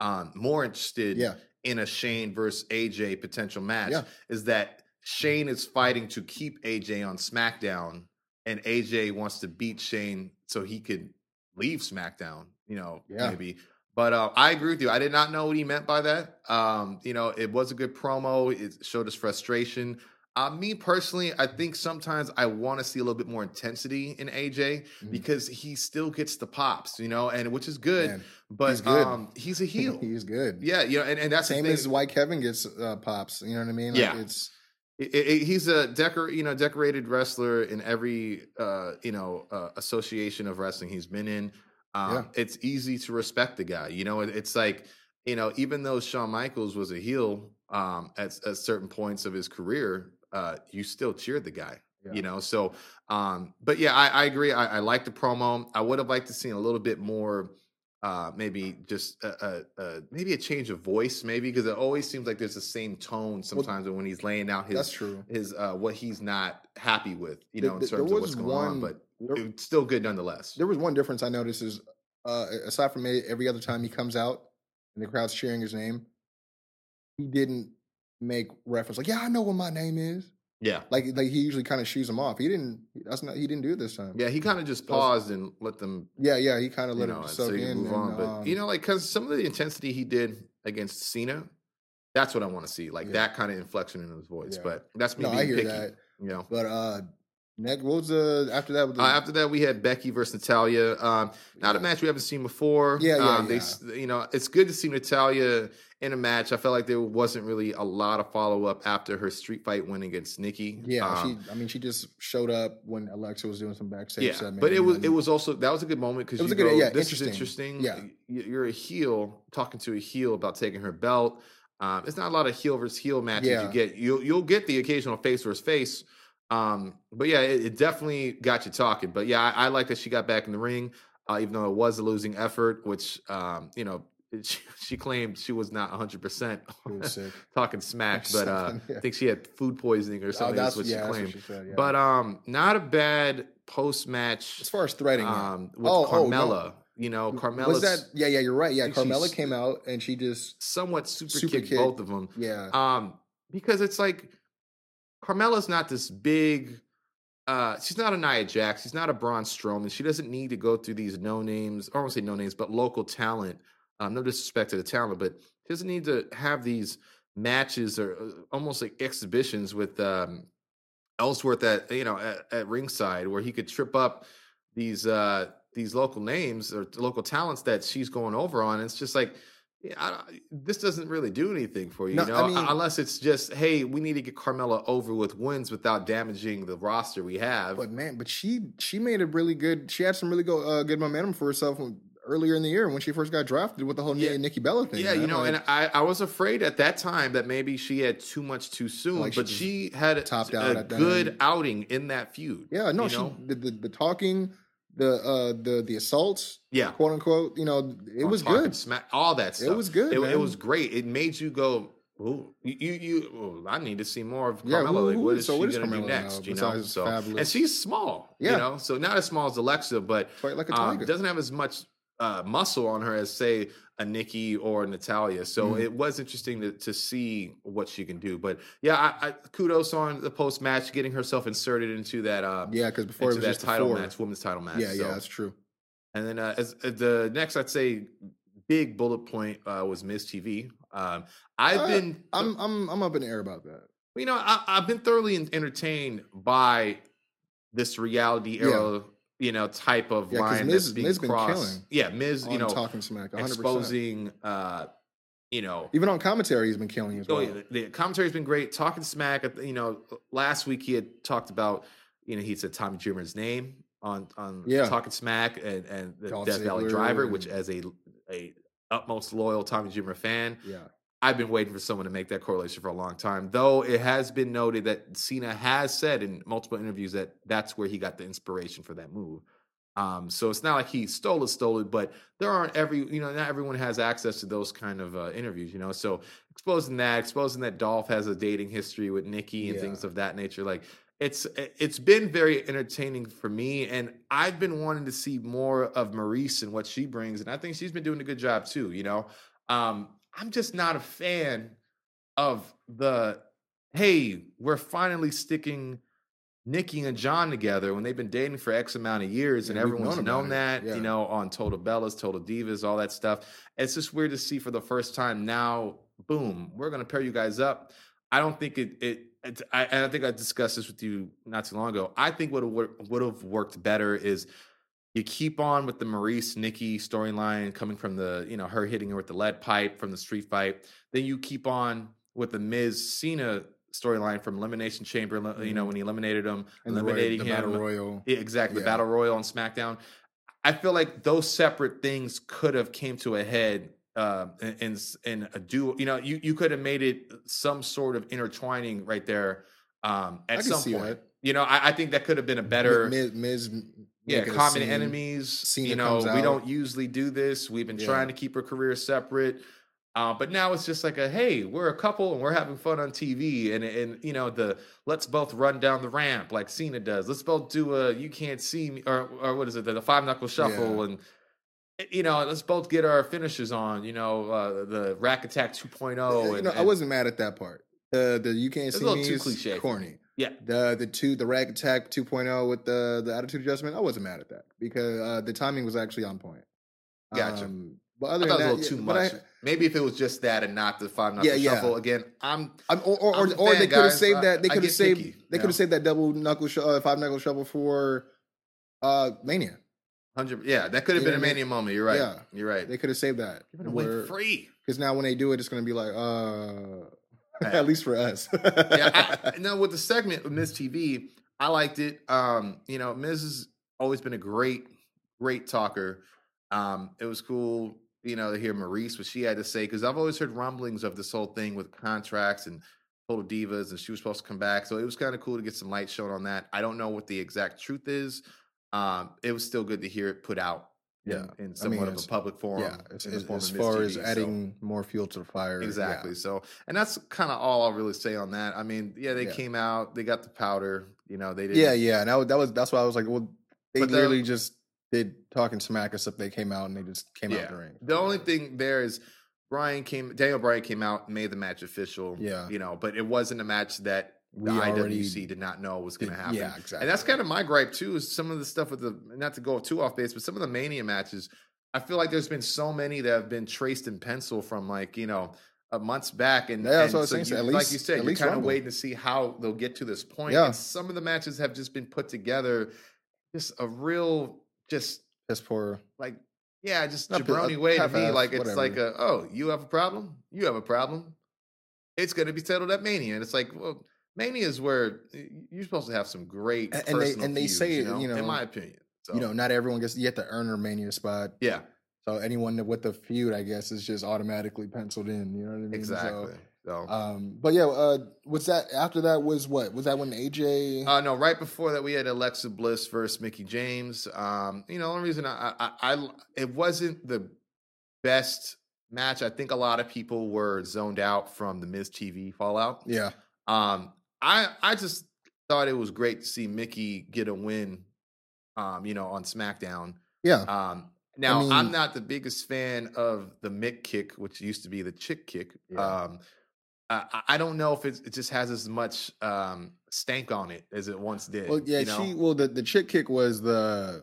um, more interested Yeah. in a Shane versus AJ potential match. Yeah. Is that Shane is fighting to keep AJ on SmackDown, and AJ wants to beat Shane so he could leave SmackDown. You know, Yeah. maybe. But uh, I agree with you. I did not know what he meant by that. Um, you know, it was a good promo. It showed his frustration. Uh, me personally, I think sometimes I want to see a little bit more intensity in AJ Mhm. because he still gets the pops, you know, and which is good. Man, but he's good. Um, he's a heel. he's good. yeah, you know, and, and that's Same as why Kevin gets uh, pops. You know what I mean? Like Yeah. It's It- it- he's a decor, you know, decorated wrestler in every, uh, you know, uh, association of wrestling he's been in. um, Yeah. it's easy to respect the guy. You know, it, it's like you know, even though Shawn Michaels was a heel um, at at certain points of his career, uh, you still cheered the guy. Yeah. You know, so um, but yeah, I, I agree. I, I like the promo. I would have liked to see a little bit more. Uh, maybe just a, a, a maybe a change of voice, maybe because it always seems like there's the same tone sometimes when he's laying out his That's true. his uh what he's not happy with, you know, in th- there terms of what's going on, but there- it's still good nonetheless. There was one difference I noticed is uh, aside from every other time he comes out and the crowd's cheering his name, he didn't make reference like, "Yeah, I know what my name is." Yeah. Like, like he usually kind of shoos him off. He didn't. That's not. He didn't do it this time. Yeah, he kind of just paused and let them, yeah, yeah. He kind of you let know, it so soak you can in. move and, on. But um, you know, like because some of the intensity he did against Cena, that's what I want to see, like Yeah. that kind of inflection in his voice. Yeah. But that's me no, being I hear picky, that. you know. But uh, next, what was the after that? The, Uh, after that, we had Becky versus Natalya. Um, not a match we haven't seen before. Yeah, yeah, um, They, yeah. s- you know, it's good to see Natalya in a match. I felt like there wasn't really a lot of follow up after her street fight win against Nikki. yeah, Um, she. I mean, she just showed up when Alexa was doing some backstage. yeah, segment, but it was it was also that was a good moment because It was you a good- go, yeah, this is interesting. interesting. Yeah. You're a heel talking to a heel about taking her belt. Um, it's not a lot of heel versus heel matches Yeah. you get. You'll you'll get the occasional face versus face. Um, but yeah, it, it definitely got you talking. But yeah, I, I like that she got back in the ring, uh, even though it was a losing effort. Which um, you know, she, she claimed she was not 100 percent It was sick. talking smack, but uh, yeah. I think she had food poisoning or Oh, something. that's is what yeah, she that's claimed. what she said. Yeah. But um, not a bad post match as far as threading, um, with Oh, oh, no. Carmella. You know, Carmella was that? Yeah, yeah, you're right. Yeah, Carmella came out and she just somewhat super, Super kicked kick. both of them. yeah. Um, because it's like Carmella's not this big. Uh, she's not a Nia Jax. She's not a Braun Strowman. She doesn't need to go through these no names. I won't say no names, but local talent. Um, no disrespect to the talent, but she doesn't need to have these matches or uh, almost like exhibitions with um, Ellsworth at you know at, at ringside where he could trip up these uh, these local names or local talents that she's going over on. It's just like yeah, I, don't- this doesn't really do anything for you, No, you I know, mean- unless it's just hey, we need to get Carmella over with wins without damaging the roster we have. But man, but she she made a really good. She had some really go, uh, good momentum for herself when, earlier in the year when she first got drafted with the whole Yeah. Nikki Bella thing. yeah, you know, like, and I, I was afraid at that time that maybe she had too much too soon, Like but just she had a, topped out a at that good outing in that feud. yeah, no, she know? the, the the talking, the uh the the assaults, yeah, quote unquote. You know, it was good. Smack, all that stuff. It was good, It, it was great. It made you go, "Ooh, you, you, you oh, I need to see more of Yeah, Carmella. who- like, what is- so she what is going to do Carmella now, next? You know, so and she's small. Yeah. You know, so not as small as Alexa, but Fight like a um, tiger. doesn't have as much uh, muscle on her as say a Nikki or Natalya. So Mhm. it was interesting to, to see what she can do. But yeah, I, I kudos on the post match getting herself inserted into that. Uh, yeah, because before it was that just title four. match, women's title match. Yeah, so. yeah, that's true. And then uh, as uh, the next, I'd say big bullet point uh, was Miz TV. Um, I've Uh, been, I'm I'm I'm up in the air about that. you know, I, I've been thoroughly entertained by this reality Yeah. You know, type of Yeah, line Miz- that's being Miz been crossed. killing yeah, Miz, you know, talking smack, 100. percent exposing, uh, you know, Even on commentary, he's been killing as Oh, well. the, the commentary's been great. Talking smack, you know, last week he had talked about, you know, he said Tommy Dreamer's name on on Yeah. talking smack and and the Dolph Death Valley Ziggler Driver, which as a a utmost loyal Tommy Dreamer fan, Yeah, I've been waiting for someone to make that correlation for a long time. Though it has been noted that Cena has said in multiple interviews that that's where he got the inspiration for that move. Um, so it's not like he stole it, stole it, but there aren't every, you know, not everyone has access to those kind of uh, interviews, you know. So exposing that, exposing that Dolph has a dating history with Nikki and Yeah. things of that nature, like it's it's been very entertaining for me, and I've been wanting to see more of Maryse and what she brings, and I think she's been doing a good job too. You know, um, I'm just not a fan of the hey, we're finally sticking Nikki and John together when they've been dating for X amount of years, and we've everyone's known known, that, Yeah. you know, on Total Bellas, Total Divas, all that stuff. It's just weird to see for the first time now, boom, we're gonna pair you guys up. I don't think it it it's, I, and I think I discussed this with you not too long ago. I think what would have worked better is you keep on with the Maryse Nikki storyline coming from the you know her hitting her with the lead pipe from the street fight. Then you keep on with the Miz Cena storyline from Elimination Chamber. You know Mhm. when he eliminated him, and the, Roy- eliminating the him. battle royal. Yeah, exactly. Yeah. Battle Royal on SmackDown. I feel like those separate things could have came to a head uh, in, in a duo. You know, you you could have made it some sort of intertwining right there um, I at some see point. that. You know, I, I think that could have been a better. Miz, Miz Yeah, common scene. enemies. Cena you know, we out. don't usually do this. We've been Yeah. trying to keep our careers separate. Uh, but now it's just like a hey, we're a couple and we're having fun on TV, and and you know the let's both run down the ramp like Cena does. Let's both do a you can't see me or or what is it the, the five knuckle shuffle Yeah. and eh, you know let's both get our finishes on. You know uh, the Rack Attack 2.0. you and, know, I wasn't mad at that part. The the you can't see little me too is cliche corny. Yeah. The the two the rag attack 2.0 with the the attitude adjustment, I wasn't mad at that because uh, the timing was actually on point. Gotcha. Um, but I other than that, was a little yeah, too much. Maybe if it was just that and not the five knuckle Yeah, yeah. shuffle again. I'm I, I'm, or or, I'm or, the fan, they could have saved that. They could have saved. picky, they could have saved that double knuckle sh- uh, five knuckle shuffle for uh Mania. hundred. Yeah, that could have been a Mania mean? moment. You're right. Yeah. You're right. They could have saved that. Give it away free. Because now when they do it, it's going to be like, uh. At least for us. yeah, I, no, with the segment with Miz TV, I liked it. Um, you know, Miz has always been a great, great talker. Um, it was cool, you know, to hear Maryse what she had to say because I've always heard rumblings of this whole thing with contracts and total divas, and she was supposed to come back. So it was kind of cool to get some light shown on that. I don't know what the exact truth is. Um, it was still good to hear it put out. In- Yeah. in, I somewhat mean, of a public forum. yeah, as, in the form as far as TV, so- adding more fuel to the fire. yeah. Exactly. So, and that's kind of all I'll really say on that. I mean, yeah, they Yeah. came out, they got the powder. You know, they did. Yeah, yeah. And that was, that was that's why I was like, well, they But the- literally just did talking smack except they came out and they just came out Yeah. the ring. The only thing there is Bryan came, Daniel Bryan came out, and made the match official. Yeah. You know, but it wasn't a match that the already IWC did not know was going to happen. yeah, exactly. And that's kind of my gripe too. Is some of the stuff with the not to go too off base, but some of the Mania matches. I feel like there's been so many that have been traced in pencil from like you know. Months back, and, Yeah, and what I was so you- at like least- you said, you're kind of waiting to see how they'll get to this point. Yeah. And some of the matches have just been put together, just a real, just Just poor like yeah, just Not jabroni uh, way to me. half-ass, Like it's whatever. like a oh, you have a problem, you have a problem. It's going to be settled at Mania, and it's like well, Mania is where you're supposed to have some great And- and they- and they say you know, you in my opinion. So, you know, not everyone gets you have to earn a mania spot. yeah, So anyone with the feud, I guess, is just automatically penciled in. You know what I mean? exactly. So, So, um, but yeah, uh, was that after that was what? Was that when AJ? Uh, no, right before that, we had Alexa Bliss versus Mickie James. Um, you know, the only reason I, I, I, it wasn't the best match. I think a lot of people were zoned out from the Miz TV fallout. yeah, Um, I, I just thought it was great to see Mickie get a win. Um, you know, on SmackDown. yeah. Um, now mean- I'm not the biggest fan of the Mick kick, which used to be the chick kick. Yeah. Um, I, I- I don't know if it, it just has as much um, stank on it as it once did. Well, yeah, you know? she. Well, the the chick kick was the.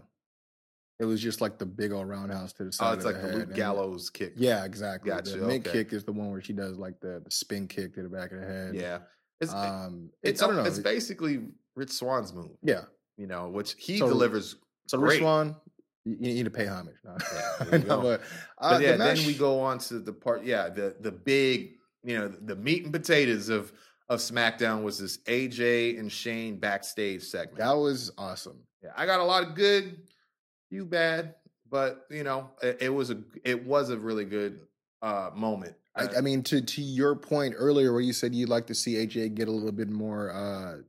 It was just like the big old roundhouse to the side. Oh, it's like the the Luke and- Gallows kick. Yeah, exactly. Gotcha, The mid okay. kick is the one where she does like the, the spin kick to the back of the head. yeah. It's Um, it's, it's I don't know. it's basically Rich Swann's move. yeah. You know, which he So- delivers. So Great. Rich Swann, you, need to pay homage. No, you No, but, uh, But the yeah, match- then we go on to the part. Yeah, the the big, you know, the meat and potatoes of of SmackDown was this AJ and Shane backstage segment. That was awesome. Yeah, I got a lot of good, you bad, but you know, it, it was a it was a really good uh moment. I, I mean, to to your point earlier, where you said you'd like to see AJ get a little bit more uh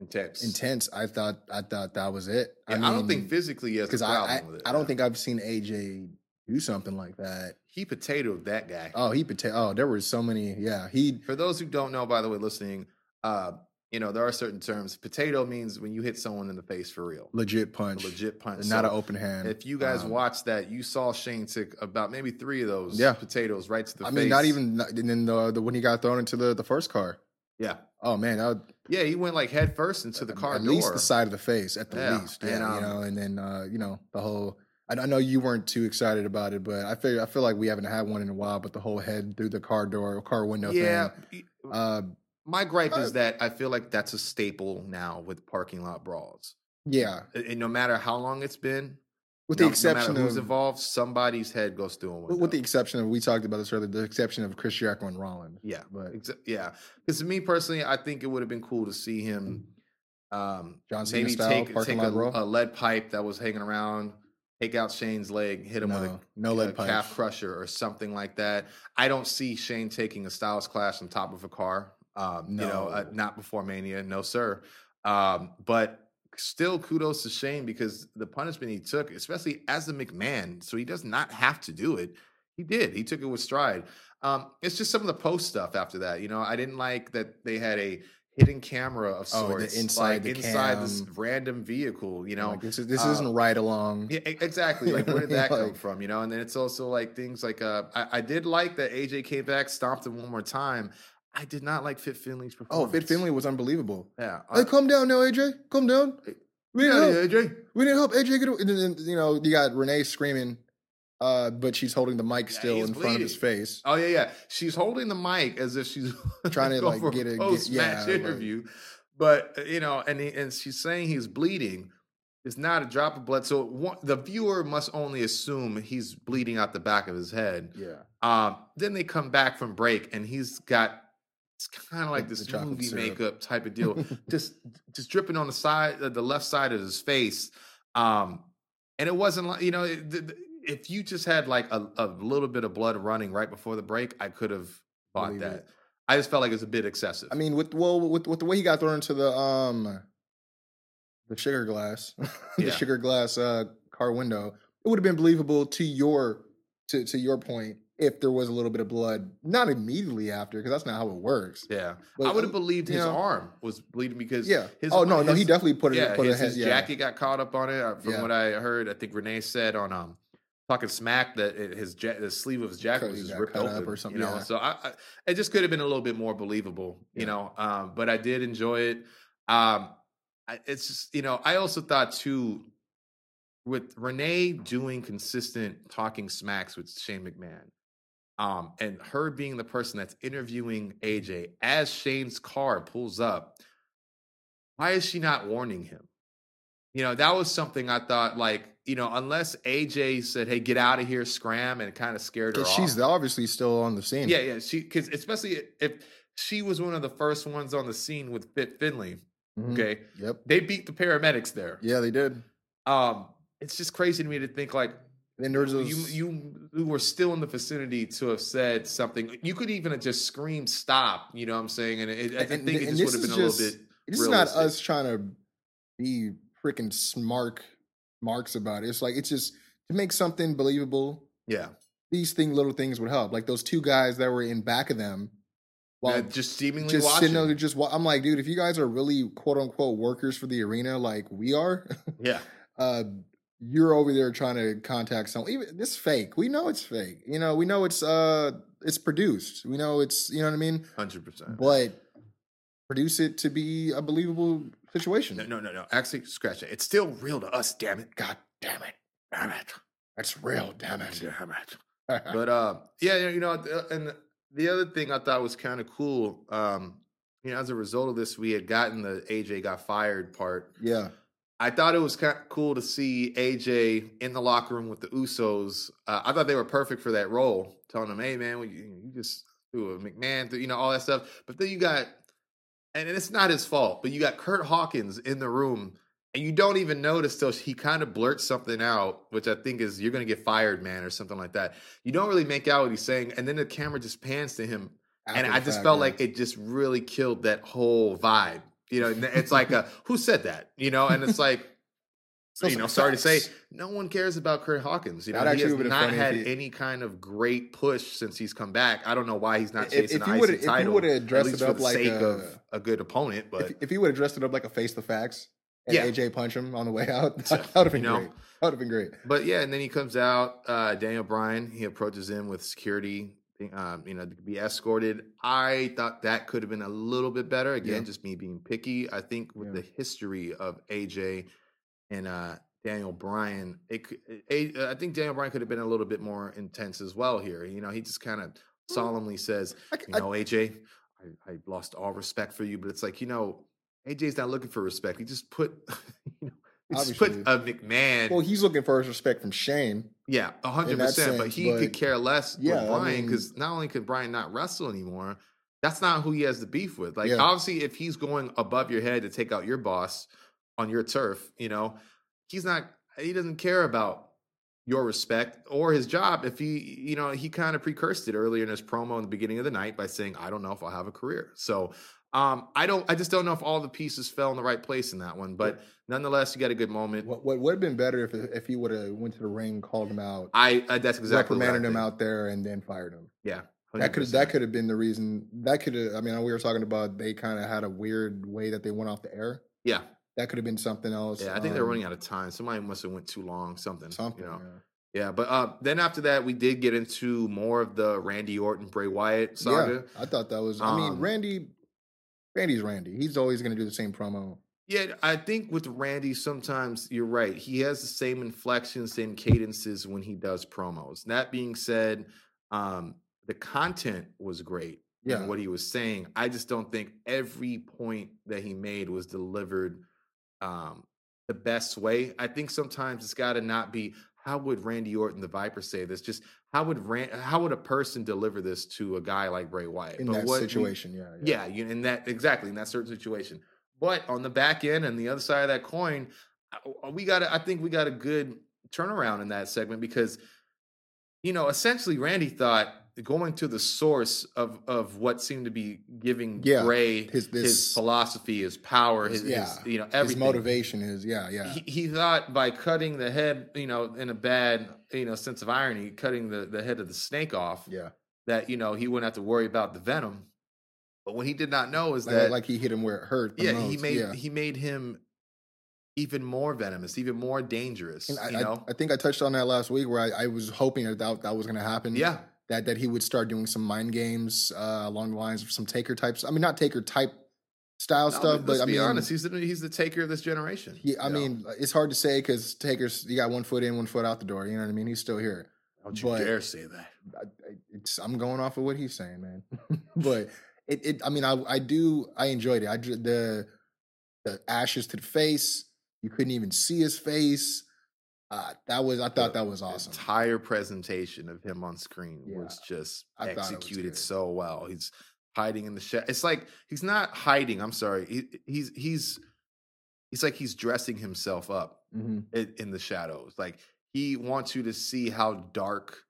intense. intense, I thought I thought that was it. Yeah, I, don't think physically he has a because I I, with it. I don't think I've seen AJ do something like that. he potatoed that guy. Oh, he potato. Oh, there were so many. Yeah, he. For those who don't know, by the way, listening, uh, you know, there are certain terms. Potato means when you hit someone in the face for real. Legit A punch, legit punch. not So an open hand. If you guys Um, watched that, you saw Shane took about maybe three of those Yeah. potatoes right to the I face. mean, not even. not- And then the, the when he got thrown into the the first car. Yeah. Oh man, that would, Yeah, he went like head first into the car at door. least the side of the face, at the Yeah, least. and, um, you know, and then uh, you know the whole. I, I know you weren't too excited about it, but I feel I feel like we haven't had one in a while. But the whole head through the car door, car window yeah. thing. Uh, My gripe uh, is that I feel like that's a staple now with parking lot brawls. yeah, And no matter how long it's been, with no, the exception no matter who's of involved, somebody's head goes through with with the exception of we talked about this earlier, the exception of Chris Jericho and Rollins. yeah, but exa- yeah. Because to me personally, I think it would have been cool to see him um, John Cena maybe style take parking take lot a, a lead pipe that was hanging around, take out Shane's leg, hit him with a No, lead a punch. calf crusher or something like that. I don't see Shane taking a Styles clash on top of a car. Um, You know, uh, not before Mania, no sir. Um, but still, kudos to Shane because the punishment he took, especially as a McMahon, so he does not have to do it. He did. He took it with stride. Um, it's just some of the post stuff after that. You know, I didn't like that they had a hidden camera of Oh, sorts, inside like the inside this random vehicle. You know, Like, this is this uh, isn't right along. yeah, exactly. Like, where did that mean? come from? You know, and then it's also like things like uh, I, I did like that AJ came back, stomped him one more time. I did not like Fit Finlay's performance. Oh. Fit Finlay was unbelievable. yeah. Hey, I, calm down now, AJ. Calm down. We need yeah, help. AJ. We need help. AJ, get. a-" And then, you know, you got Renee screaming, uh, but she's holding the mic Yeah, still in front of his face. Oh yeah, yeah. She's holding the mic as if she's Trying to, like, get a- post match yeah, like- interview. But uh, you know, and he, and she's saying he's bleeding. It's not a drop of blood, so one, the viewer must only assume he's bleeding out the back of his head. Yeah. Um, then they come back from break, and he's got it's kind of like this movie syrup. makeup type of deal, just just dripping on the side, uh, the left side of his face. Um, and it wasn't like you know, it, if you just had like a, a little bit of blood running right before the break, I could have bought Believe that. it. I just felt like it was a bit excessive. I mean, with well, with with the way he got thrown into the um, the sugar glass, the Yeah. sugar glass uh car window, it would have been believable to your to to your point if there was a little bit of blood, not immediately after, because that's not how it works. yeah, But, I would have believed his know- arm was bleeding because Yeah. His, oh no, no, he definitely put it. yeah, put his, his yeah. jacket got caught up on it. Uh, From Yeah. what I heard, I think Renee said on um talking smack that it, his ja- the sleeve of his jacket was just ripped open up or something, You know, yeah. so I, I it just could have been a little bit more believable. You know, um, but I did enjoy it. Um, I, it's just you know I also thought too with Renee doing consistent talking smacks with Shane McMahon. Um, and her being the person that's interviewing AJ as Shane's car pulls up, why is she not warning him? You know, that was something I thought, like, you know, unless AJ said, "Hey, get out of here, scram," and kind of scared her 'Cause off. she's obviously still on the scene. yeah, yeah. She because especially if she was one of the first ones on the scene with Fit Finlay. Mhm. Okay, Yep. they beat the paramedics there. Yeah, they did. Um, it's just crazy to me to think like And there was you those, you you were still in the vicinity to have said something. You could even have just screamed stop. You know what I'm saying? And it, I And- think it just would have been a little just- bit. This is not us trying to be freaking smart marks about it. It's like it's just to make something believable. Yeah, These thing, little things would help. Like those two guys that were in back of them, while Yeah, just seemingly just watching. sitting there, just I'm like, dude, if you guys are really quote unquote workers for the arena, like we are, yeah, uh, you're over there trying to contact someone. Even this fake. We know it's fake. You know, we know it's uh, it's produced. We know it's you know what I mean. hundred percent. But produce it to be a believable situation. No, no, no, no. Actually, scratch it. It's still real to us. Damn it. God damn it. Damn it. That's real, damn it. Damn it. but uh yeah you know and the other thing i thought was kind of cool um you know as a result of this we had gotten the aj got fired part yeah, i thought it was kind of cool to see aj in the locker room with the usos uh, i thought they were perfect for that role telling them hey man you, you just do a mcmahon you know all that stuff but then you got and it's not his fault but you got curt hawkins in the room and you don't even notice till he kind of blurts something out, which I think is "You're going to get fired, man," or something like that. You don't really make out what he's saying, and then the camera just pans to him, and I just felt yeah. like it just really killed that whole vibe. You know, it's like, a, who said that? You know, and it's like, you know, sorry to say, no one cares about Curt Hawkins. You know, That he has not if had he- any kind of great push since he's come back. I don't know why he's not If- chasing if the he IC would've- if he title. would've at dressed it for up the like sake a- of a good opponent, but if, if he would have dressed it up like a face the facts and Yeah. AJ punch him on the way out, that would have been you know, great. That would have been great. But yeah, and then he comes out. Uh, Daniel Bryan he approaches him with security, um, you know, to be escorted. I thought that could have been a little bit better. Again, Yeah. just me being picky. I think with Yeah. the history of AJ and uh, Daniel Bryan, it, could- it, I think Daniel Bryan could have been a little bit more intense as well here. You know, he just kind of solemnly says, I, "You I- know, AJ, I, I lost all respect for you," but it's like, you know. AJ's not looking for respect. He just put, you know, just put a McMahon. well, he's looking for his respect from Shane. Yeah, a hundred percent. But he but- could care less Yeah, with Bryan mean- because not only could Bryan not wrestle anymore, that's not who he has the beef with. Like Yeah. obviously, if he's going above your head to take out your boss on your turf, you know, he's not. He doesn't care about your respect or his job if he, you know, he kind of precursed it earlier in his promo in the beginning of the night by saying, I don't know if I'll have a career. So um, I don't, I just don't know if all the pieces fell in the right place in that one. But nonetheless, you got a good moment. What what would have been better if if he would have went to the ring, called him out, I, I that's exactly reprimanded him out there, and then fired him. Yeah. That could 100%. that could have been the reason. That could have. I mean, we were talking about they kind of had a weird way that they went off the air. Yeah. That could have been something else. Yeah. I think they're um, running out of time. Somebody must have went too long, something. something. You know? yeah. Yeah, but uh, then after that, we did get into more of the Randy Orton Bray Wyatt saga. Yeah, I thought that was. I mean, Um, Randy, Randy's Randy. He's always going to do the same promo. Yeah, I think with Randy, sometimes you're right. He has the same inflections, same cadences when he does promos. That being said, um, the content was great. Yeah. what he was saying. I just don't think every point that he made was delivered um, the best way. I think sometimes it's got to not be how would Randy Orton, the Viper, say this? Just how would Ran- how would a person deliver this to a guy like Bray Wyatt in But that what situation. yeah, yeah, you, in that exactly in that certain situation. But on the back end and the other side of that coin, uh, we got. I think we got a good turnaround in that segment because, you know, essentially Randy thought going to the source of of what seemed to be giving Yeah, Bray his- his, philosophy, his power, his, yeah, his you know everything. His motivation is yeah, yeah. He, he thought by cutting the head, you know, in a bad, you know, sense of irony, cutting the, the head of the snake off, yeah, that you know he wouldn't have to worry about the venom. But what he did not know is like, that like he hit him where it hurt. Yeah, most. he made yeah. he made him even more venomous, even more dangerous. I, you I- know, I, think I touched on that last week where I, I was hoping that that, that was going to happen. yeah, that that he would start doing some mind games uh, along the lines of some Taker types. I mean, not Taker type style No, stuff, but let's I mean, honest, he's the, he's the taker of this generation. Yeah, I know? mean, it's hard to say because Taker's you got one foot in, one foot out the door. You know what I mean? He's still here. don't you but- dare say that. I, I'm going off of what he's saying, man. but it, it, I mean, I I do I enjoyed it. I the the ashes to the face. You couldn't even see his face. Uh, that was I thought The that was awesome. Entire presentation of him on screen Yeah, was just I it was executed so well. He's hiding in the shadow. It's like he's not hiding. I'm sorry. He, he's he's he's like he's dressing himself up Mhm. in, in the shadows. Like he wants you to see how dark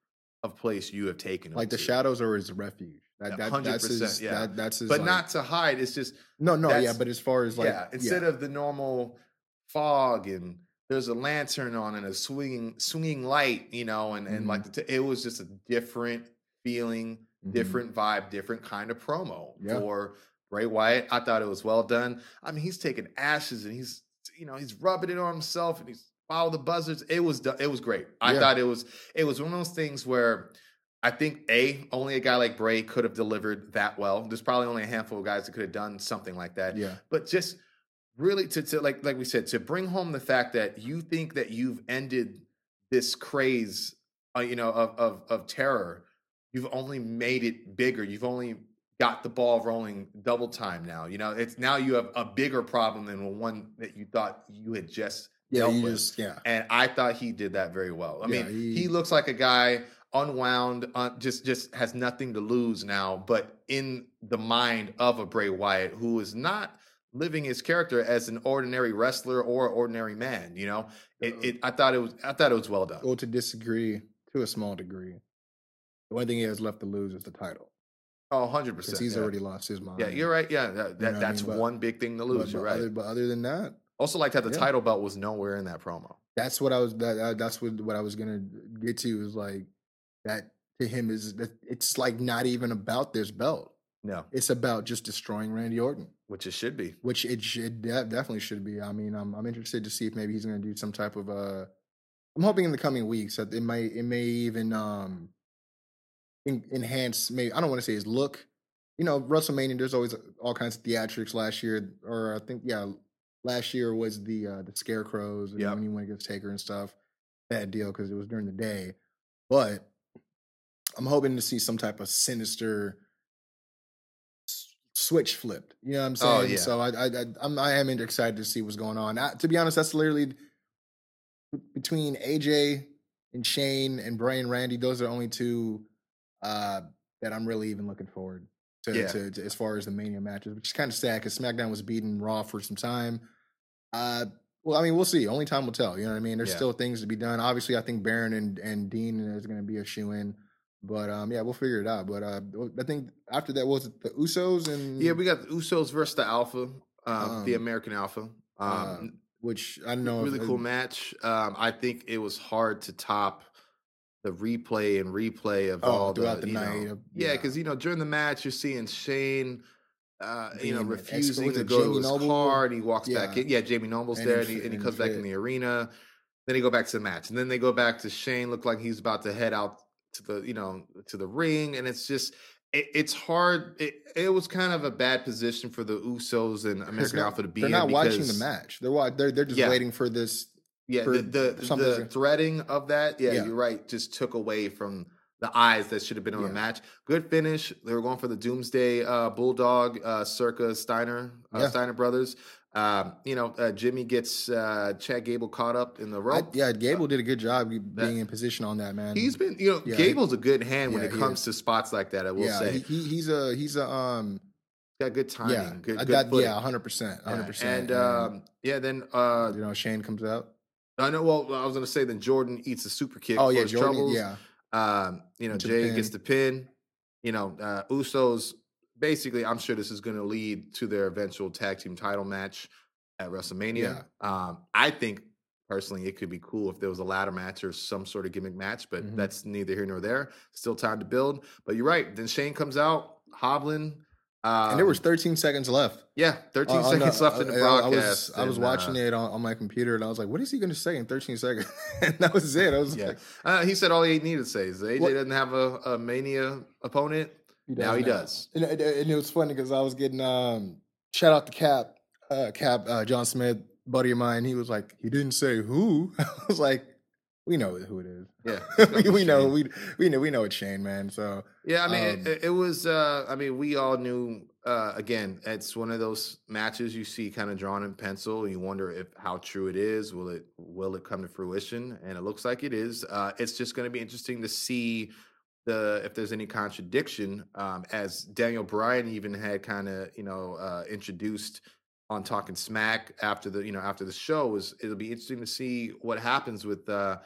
of place you have taken him Like the to. shadows are his refuge. That, Yeah, that that's 100%, his. yeah. That, that's his. but like- not to hide. It's just No, no, yeah. But as far as like, yeah. Instead of the normal fog and there's a lantern on and a swinging swinging light, you know, and and like the t- it was just a different feeling, Mhm. different vibe, different kind of promo Yeah. for Bray Wyatt. I thought it was well done. I mean, he's taking ashes and he's you know he's rubbing it on himself and he's follow the buzzards. It was it was great. I Yeah. thought it was it was one of those things where. I think a only a guy like Bray could have delivered that well. There's probably only a handful of guys that could have done something like that yeah, but just really to, to like like we said to bring home the fact that you think that you've ended this craze uh, you know of, of of terror you've only made it bigger you've only got the ball rolling double time now you know it's now you have a bigger problem than the one that you thought you had just yeah. just yeah. and i thought he did that very well i Yeah, mean he- he looks like a guy unwound uh, just just has nothing to lose now but in the mind of a bray wyatt who is not living his character as an ordinary wrestler or ordinary man you know it, it i thought it was i thought it was well done Go to disagree to a small degree. The only thing he has left to lose is the title oh 100% he's yeah. already lost his mind. yeah you're right yeah that, that, know what I that's mean? But- one big thing to lose but you're right other, but other than that, also like that the yeah. title belt was nowhere in that promo that's what I was. That, uh, that's what what I was gonna get to is like that to him is that it's like not even about this belt. No It's about just destroying Randy Orton, which it should be which it should de- definitely should be. I mean, I'm I'm interested to see if maybe he's gonna do some type of uh. I'm hoping in the coming weeks that it may it may even um en- enhance. Maybe I don't want to say his look. You know, WrestleMania. There's always all kinds of theatrics. Last year, or I think yeah, last year was the uh the scarecrows and Yep. when he went against Taker and stuff. Bad deal because it was during the day, but I'm hoping to see some type of sinister switch flipped. You know what I'm saying? Oh, yeah. So I I I, I'm, I am excited to see what's going on. I, to be honest, that's literally between AJ and Shane and Brian Randy. Those are only two uh, that I'm really even looking forward to, Yeah. to, to as far as the Mania matches, which is kind of sad because SmackDown was beating Raw for some time. Uh, Well, I mean, we'll see. Only time will tell. You know what I mean? There's Yeah. still things to be done. Obviously, I think Baron and, and Dean is going to be a shoe in. But um, yeah, we'll figure it out. But uh, I think after that was the Usos and Yeah, we got the Usos versus the Alpha, um, the Um, American Alpha. Um, uh, which I know. really cool match. Um, I think it was hard to top the replay and replay of Oh, all throughout the you know- night of- yeah, yeah. because you know during the match you're seeing Shane, uh, you know, refusing to to go to Jamie his Noble. car, and he walks back Yeah. in. Yeah, Jamie Noble's And there, and he, and he and comes back in the arena. Then they go back to the match, and then they go back to Shane. Look like he's about to head out to the you know to the ring, and it's just. It, it's hard. It, it was kind of a bad position for the Usos and American they're- Alpha to be They're not watching the match. They're they're they're just Yeah. waiting for this. Yeah, for the the, the threading of that, yeah, Yeah. you're right, just took away from the eyes that should have been on the match. Good finish. They were going for the Doomsday uh, Bulldog, uh, circa Steiner, uh, Yeah. Steiner brothers. Um, you know, uh, Jimmy gets uh, Chad Gable caught up in the I, rope. yeah, Gable did a good job being in position on that man. He's been, you know, Yeah, Gable's a good hand when yeah, it comes to spots like that. I will yeah, say, he, he, he's a he's a um got good timing, yeah good, uh, good that, yeah hundred percent hundred percent And um, yeah, then uh, you know Shane comes out. I know. Well, I was going to say then Jordan eats a super kick. Oh yeah, Jordan. troubles. Yeah, Um, you know, Jay pin. gets the pin. You know, uh, Usos. Basically, I'm sure this is going to lead to their eventual tag team title match at WrestleMania. Um, I think personally, it could be cool if there was a ladder match or some sort of gimmick match, but Mhm. that's neither here nor there. Still time to build. But you're right. Then Shane comes out hobbling. Um, and there was 13 seconds left. yeah, 13 Uh, seconds the- left in the I- I- broadcast. was, I was and, uh, watching it on, on my computer and I was like, what is he going to say in 13 seconds? and that was it. I was Yeah, like, uh, he said all he needed to say is AJ What- doesn't have a, a mania opponent. Now he now. does. And, it- and it was funny because I was getting um shout out to Cap, uh, Cap, uh, John Smith, buddy of mine. He was like, he didn't say who. I was like, we know who it is. Yeah, we, we know we we know we know it's Shane, man. So Yeah, I mean, Um, it, it was. Uh, I mean, we all knew. Uh, again, it's one of those matches you see kind of drawn in pencil. You wonder if how true it is. Will it will it come to fruition? And it looks like it is. Uh, it's just going to be interesting to see the if there's any contradiction. Um, as Daniel Bryan even had kind of you know uh, introduced on Talking Smack after the you know after the show was it'll be interesting to see what happens with uh,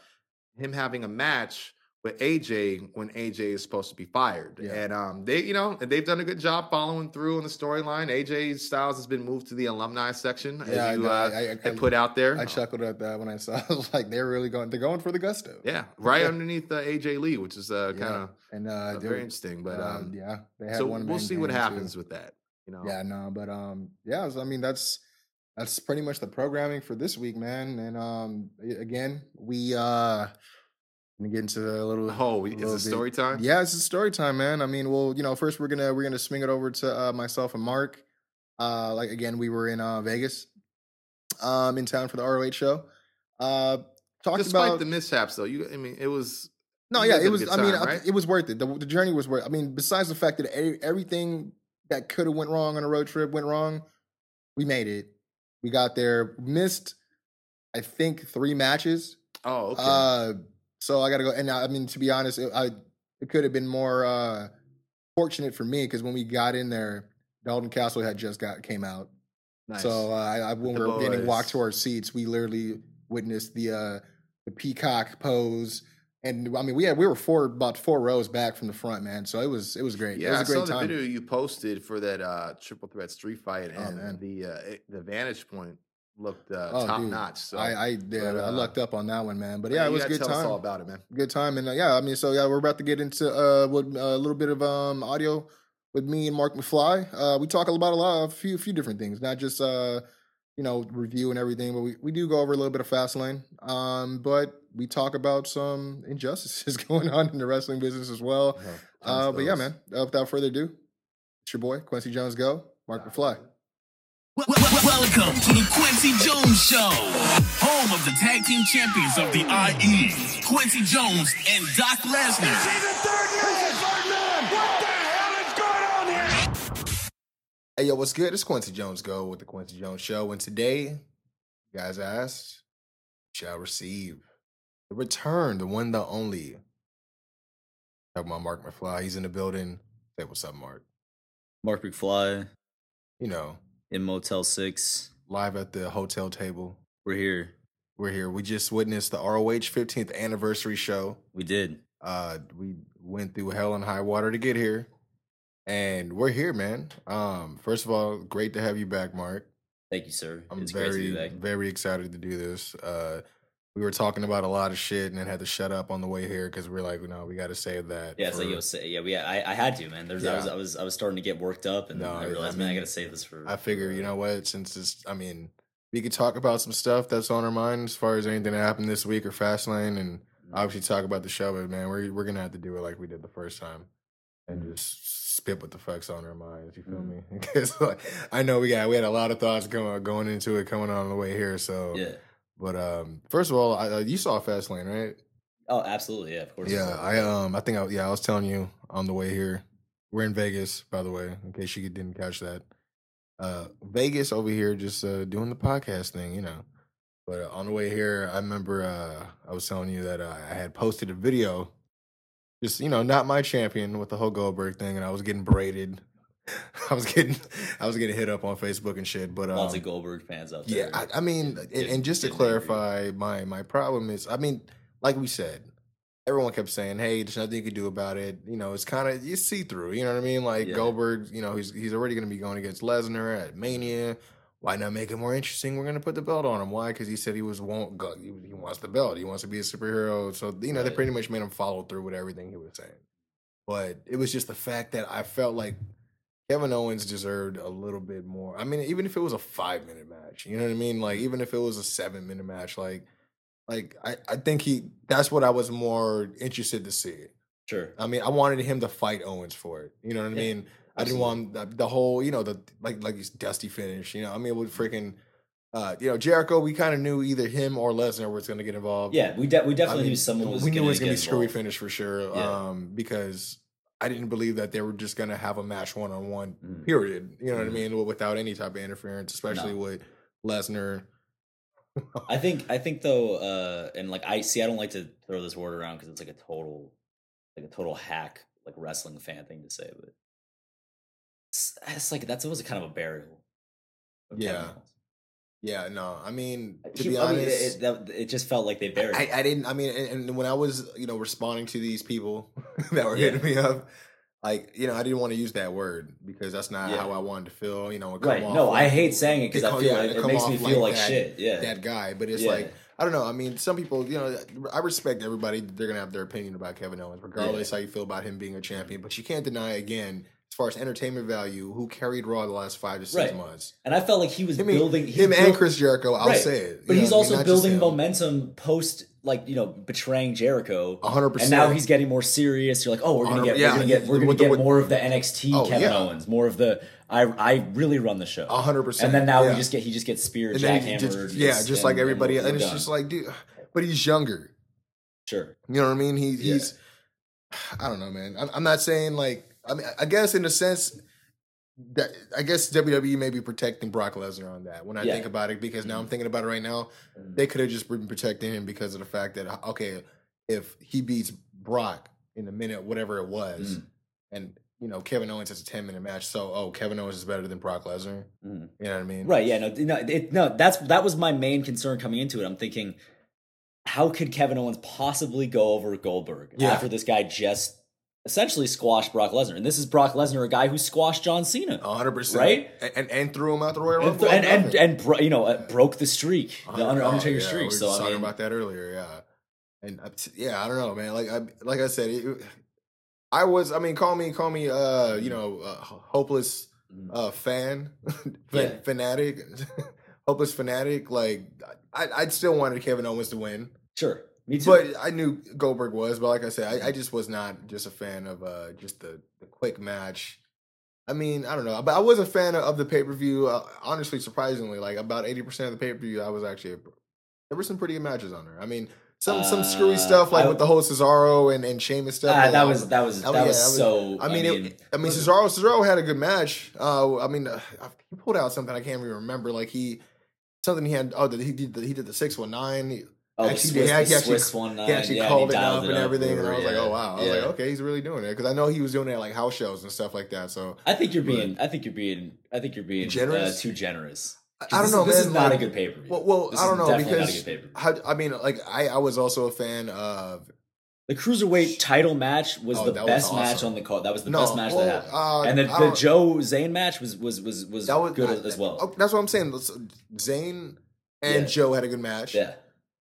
him having a match with AJ when AJ is supposed to be fired. Yeah. And um they, you know, they've done a good job following through on the storyline. AJ Styles has been moved to the alumni section Yeah, I as you know. uh, I- I- I- put out there. I chuckled at that when I saw. I was like, they're really going. They're going for the gusto. yeah, right underneath uh, AJ Lee, which is uh, kind of and uh, very interesting. But uh, um, yeah, they had so one. we'll see what gang, too. happens with that. You know, Yeah, no, but um, yeah. So, I mean, that's that's pretty much the programming for this week, man. And um, again, we uh, gonna get into a little. Oh, a little is it bit- story time? Yeah, it's a story time, man. I mean, well, you know, first we're gonna we're gonna swing it over to uh, myself and Marc. Uh, like again, we were in uh, Vegas, um, in town for the ROH show. Uh, talked Despite about the mishaps, though, you I mean, it was no, yeah, it was. I mean, time, I- right? it was worth it. The, the journey was worth. I mean, besides the fact that everything that could have went wrong on a road trip went wrong, we made it. We got there. Missed, I think, three matches. oh okay. Uh, so I got to go. And I, I mean, to be honest, it, I it could have been more uh, fortunate for me because when we got in there, Dalton Castle had just got came out. nice. So uh, I, when we were getting walked to our seats, we literally witnessed the uh, the peacock pose, and I mean, we had we were four about four rows back from the front, man. So it was it was great. Yeah, it was a I great saw time. the video you posted for that uh, triple threat street fight, Oh, and man. the uh, the vantage point looked uh, Oh, top dude. notch. So I I, yeah, but, I uh, lucked up on that one, man. But yeah, yeah, it was good tell us all time. about it, man. Good time, and uh, yeah, I mean, so yeah, we're about to get into uh, what, uh, a little bit of um audio with me and Marc McFly. Uh, we talk about a lot, a few few different things, not just uh, you know, review and everything, but we, we do go over a little bit of fast lane. Um, but we talk about some injustices going on in the wrestling business as well. Uh, but yeah, man. Uh, without further ado, it's your boy Kwency Jones. Go, Marc McFly. Wel- wel- Welcome to the Kwency Jones Show, home of the tag team champions of the IE, Kwency Jones and Doc Lesnar. See the third man! Third man! What the hell is going on here? Hey, yo, what's good? It's Kwency Jones Go with the Kwency Jones Show, and today, you guys asked, shall receive the return, the one, the only. Talking about Marc McFly, he's in the building. Say what's up, Marc. Marc McFly You know, in Motel 6. live at the hotel table. We're here. We're here. We just witnessed the ROH 15th anniversary show. We did. Uh, we went through hell and high water to get here, and we're here, man. Um, first of all, great to have you back, Marc. Thank you, sir. I'm it's great to very, be back. very excited to do this. Uh, we were talking about a lot of shit and then had to shut up on the way here because we're like, no, we got to save that. Yeah, for- like yo, say, yeah, we, I, I had to, man. There's, I was, I was, I was starting to get worked up, and No, I I realized, man, I got to save this for. I figure, you know what? Since it's, I mean, we could talk about some stuff that's on our mind as far as anything that happened this week or Fastlane, and Mm-hmm. obviously talk about the show. But man, we're we're gonna have to do it like we did the first time, and Mm-hmm. just spit what the fuck's on our minds. You feel me? Because like, I know we got we had a lot of thoughts going going into it coming on the way here. So, Yeah. But um, first of all, I, uh, you saw Fastlane, right? Oh, absolutely. Yeah, of course. Yeah, I um, I think I, yeah, I was telling you on the way here. We're in Vegas, by the way, in case you didn't catch that. Uh, Vegas over here, just uh, doing the podcast thing, you know. But uh, on the way here, I remember uh, I was telling you that uh, I had posted a video, just you know, not my champion with the whole Goldberg thing, and I was getting braided. I was getting, I was getting hit up on Facebook and shit. But um, Lots of Goldberg fans out yeah, there. I, I mean, and, and just to clarify, my my problem is, I mean, like we said, everyone kept saying, "Hey, there's nothing you can do about it." You know, it's kind of you see through. You know what I mean? Like Yeah. Goldberg, you know, he's he's already going to be going against Lesnar at Mania. Why not make it more interesting? We're going to put the belt on him. Why? Because he said he was won't go. He, he wants the belt. He wants to be a superhero. So you know, they pretty much made him follow through with everything he was saying. But it was just the fact that I felt like Kevin Owens deserved a little bit more. I mean, even if it was a five minute match, you know what I mean? Like, even if it was a seven minute match, like, like I, I think he that's what I was more interested to see. sure. I mean, I wanted him to fight Owens for it. You know what I Yeah, mean? I didn't want the, the whole, you know, the like like his dusty finish. You know, I mean, with freaking, uh, you know, Jericho, we kind of knew either him or Lesnar was going to get involved. Yeah, we de- we I definitely mean, knew someone was. we knew it was going to be screwy finish for sure. Yeah. Um, because I didn't believe that they were just gonna have a match one on one. Period. You know what I Mhm. mean? Without any type of interference, especially No. with Lesnar. I think I think though, uh, and like I see, I don't like to throw this word around because it's like a total, like a total hack, like wrestling fan thing to say, but it's, it's like that's always kind of a burial. Yeah. Yeah, no. I mean, to be I mean, honest, it, it, it just felt like they buried. I. I didn't. I mean, and, and when I was, you know, responding to these people that were Yeah. hitting me up, like, you know, I didn't want to use that word because that's not Yeah. how I wanted to feel. You know, right? off No, I hate saying it because I feel yeah, like it it makes me feel like that- shit. Yeah, that guy. But it's like I don't know. I mean, some people, you know, I respect everybody. They're gonna have their opinion about Kevin Owens, regardless how you feel about him being a champion. But you can't deny again, as far as entertainment value, who carried Raw the last five to six Right. months. and I felt like he was Him, building he him and Chris Jericho. I'll Right. say it, But he's what I also mean? Building momentum post, like you know, betraying Jericho. A hundred And now he's getting more serious. You're like, oh, we're gonna get, Yeah, we're gonna get, we're gonna get more of the NXT Oh, Kevin yeah. Owens, more of the I, I really run the show. A hundred percent. And then now yeah. we just get, he just gets speared, And he jackhammered. just- yeah, just- just like everybody, and, and, it's done. just like, dude, but he's younger. sure, You know what I mean? He, he's, I don't know, man. I'm, I'm not saying like, I mean, I guess in a sense that I guess WWE may be protecting Brock Lesnar on that when I Yeah. think about it because now I'm thinking about it right now. They could have just been protecting him because of the fact that okay, if he beats Brock in a minute whatever it was, Mm. and you know Kevin Owens has a 10 minute match, so oh Kevin Owens is better than Brock Lesnar. Mm. You know what I mean? right? Yeah, no, no, it, no. That's that was my main concern coming into it. I'm thinking, how could Kevin Owens possibly go over Goldberg Yeah. after this guy just essentially squashed Brock Lesnar? And this is Brock Lesnar, a guy who squashed John Cena. 100 percent Right? and, and and threw him out the Royal Rumble. and, and, and bro, you know uh, broke the streak, the Under- Oh, Undertaker yeah, streak. We were So just I talking mean, about that earlier, yeah. And uh, yeah, I don't know, man. Like I like I said, it, I was. I mean, call me, call me. Uh, you know, uh, hopeless uh fan, Yeah. fanatic, hopeless fanatic. Like I, I'd still wanted Kevin Owens to win, sure, me too. but I knew Goldberg was. But like I said, I, I just was not just a fan of uh just the the quick match. I mean, I don't know, but I was a fan of the pay per view. Uh, honestly, surprisingly, like about eighty percent of the pay per view, I was actually. There were some pretty good matches on there. I mean, some some screwy Uh, stuff like I- with the whole Cesaro and and Sheamus stuff. Like, that was that was that was that was- so. I mean, it, I mean, Cesaro Cesaro had a good match. Uh, I mean, uh, he pulled out something I can't even remember. Like he something he had. Oh, he did the, he did the six one nine. Oh, the actually, Swiss, yeah, he actually- one. He actually yeah, called he it up dialed and everything, and I was like, oh wow. I was yeah. like, okay, he's really doing it because I know he was doing it at like house shows and stuff like that. So I think you're being. I think you're being. I think you're being Generous? Uh, too generous. I don't this, know, This man. is not like- a good pay per view. Well, well I don't know because not a good pay per view. how, I mean, like I, I was also a fan of The cruiserweight title match was Oh, the that was best match on the card. That was the No, best match well, that happened. uh, and the, the Joe Zayn match was was was was, that was good I- as well. oh, That's what I'm saying. Zayn and Yeah. Joe had a good match. yeah,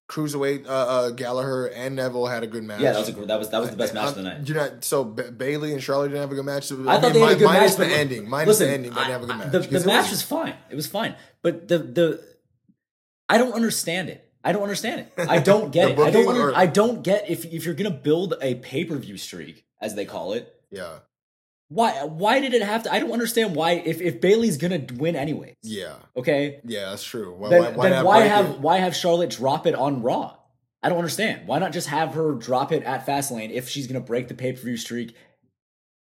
Cruiserweight uh, uh, Gallagher and Neville had a good match. yeah, that was a, that was that was the best match of the night. You're not so ba- Bayley and Charlotte didn't have a good match. I thought they had a good minus match. the ending. Minus listen, the ending, they didn't have a good I- match. The, the match was fine. It was fine, but the the I don't understand it. I don't understand it. I don't get it. I don't. Under, I don't get if if you're gonna build a pay per view streak as they call it. yeah, Why why did it have to? I don't understand why if if Bayley's gonna win anyways. yeah, Okay. yeah. That's true. Why, then why, then why have it? why have Charlotte drop it on Raw? I don't understand. Why not just have her drop it at Fastlane if she's gonna break the pay per view streak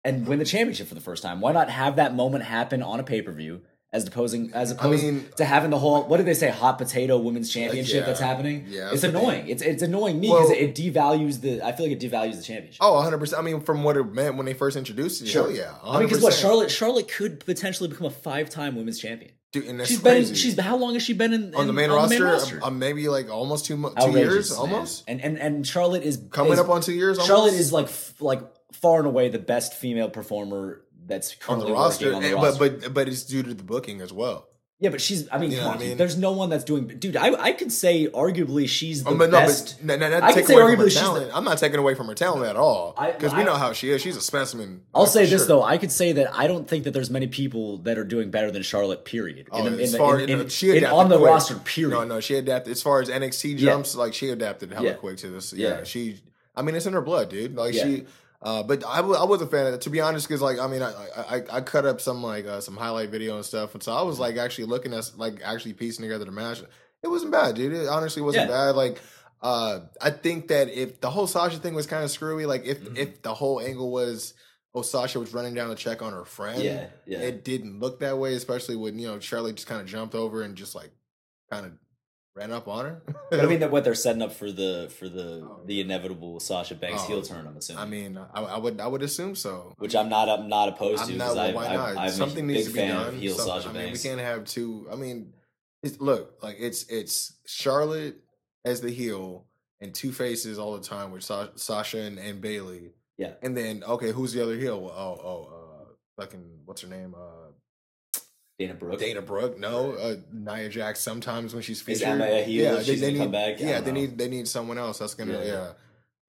and win the championship for the first time? Why not have that moment happen on a pay per view as opposing as opposed mean- to having the whole what did they say hot potato women's championship yeah. that's happening? Yeah, it's annoying. It's it's annoying me because Well- it devalues the. I feel like it devalues the championship. Oh, 100. percent I mean, from what it meant when they first introduced it, hell yeah. 100%. I mean, because what Charlotte Charlotte could potentially become a five time women's champion. Dude, and She's crazy. been she's how long has she been in, on the main on roster, uh, maybe like almost two, mo- two years, man. almost And and and Charlotte is coming is- up on two years. Almost? Charlotte is like f- like far and away the best female performer that's on the roster, on the and- roster. but but but it's due to the booking as well. yeah, but she's. I mean, You know come on, I mean? there's no one that's doing. Dude, I I could say arguably she's the Um, but no, best. but n- n- not I could say away from her arguably she's talent. I'm not taking away from her talent at all because we know how she is. She's a specimen. I'll say this sure. though, I could say that I don't think that there's many people that are doing better than Charlotte. Period. Oh, in, the- as in far in- in, in- she adapted on the quick. roster. Period. No, no, she adapted as far as NXT Yeah. jumps. Like she adapted hella Yeah. quick to this. Yeah, Yeah. she. I mean, it's in her blood, dude. Like Yeah. she. Uh, but I, was a fan of it to be honest, because like I mean I, I I- I cut up some like uh, some highlight video and stuff, and so I was like actually looking at like actually piecing together the match. It wasn't bad, dude. It honestly wasn't Yeah. bad. Like uh, I think that if the whole Sasha thing was kind of screwy, like if Mm-hmm. if the whole angle was oh Sasha was running down to check on her friend, Yeah, yeah. it didn't look that way, especially when you know Charlotte just kind of jumped over and just like kind of ran up on her. But I mean that what they're setting up for the for the the inevitable Sasha Banks Oh, heel turn. I'm assuming. I mean, I, I would I would assume so. which I'm not I'm not opposed to I'm because not. I, Well, why I, not? I'm Something a needs big to be done. heel Sasha I mean, Banks. we can't have two. I mean, it's, look like it's it's Charlotte as the heel and two faces all the time with Sa- Sasha and, and Bayley. Yeah. And then okay, who's the other heel? Well, oh oh uh, fucking what's her name? Uh, Dana Brooke. Dana Brooke, no, uh, Nia Jax. Sometimes when she's Is featured, heel yeah, she's gonna need, come back? Yeah, they know. need they need someone else that's gonna Yeah. yeah,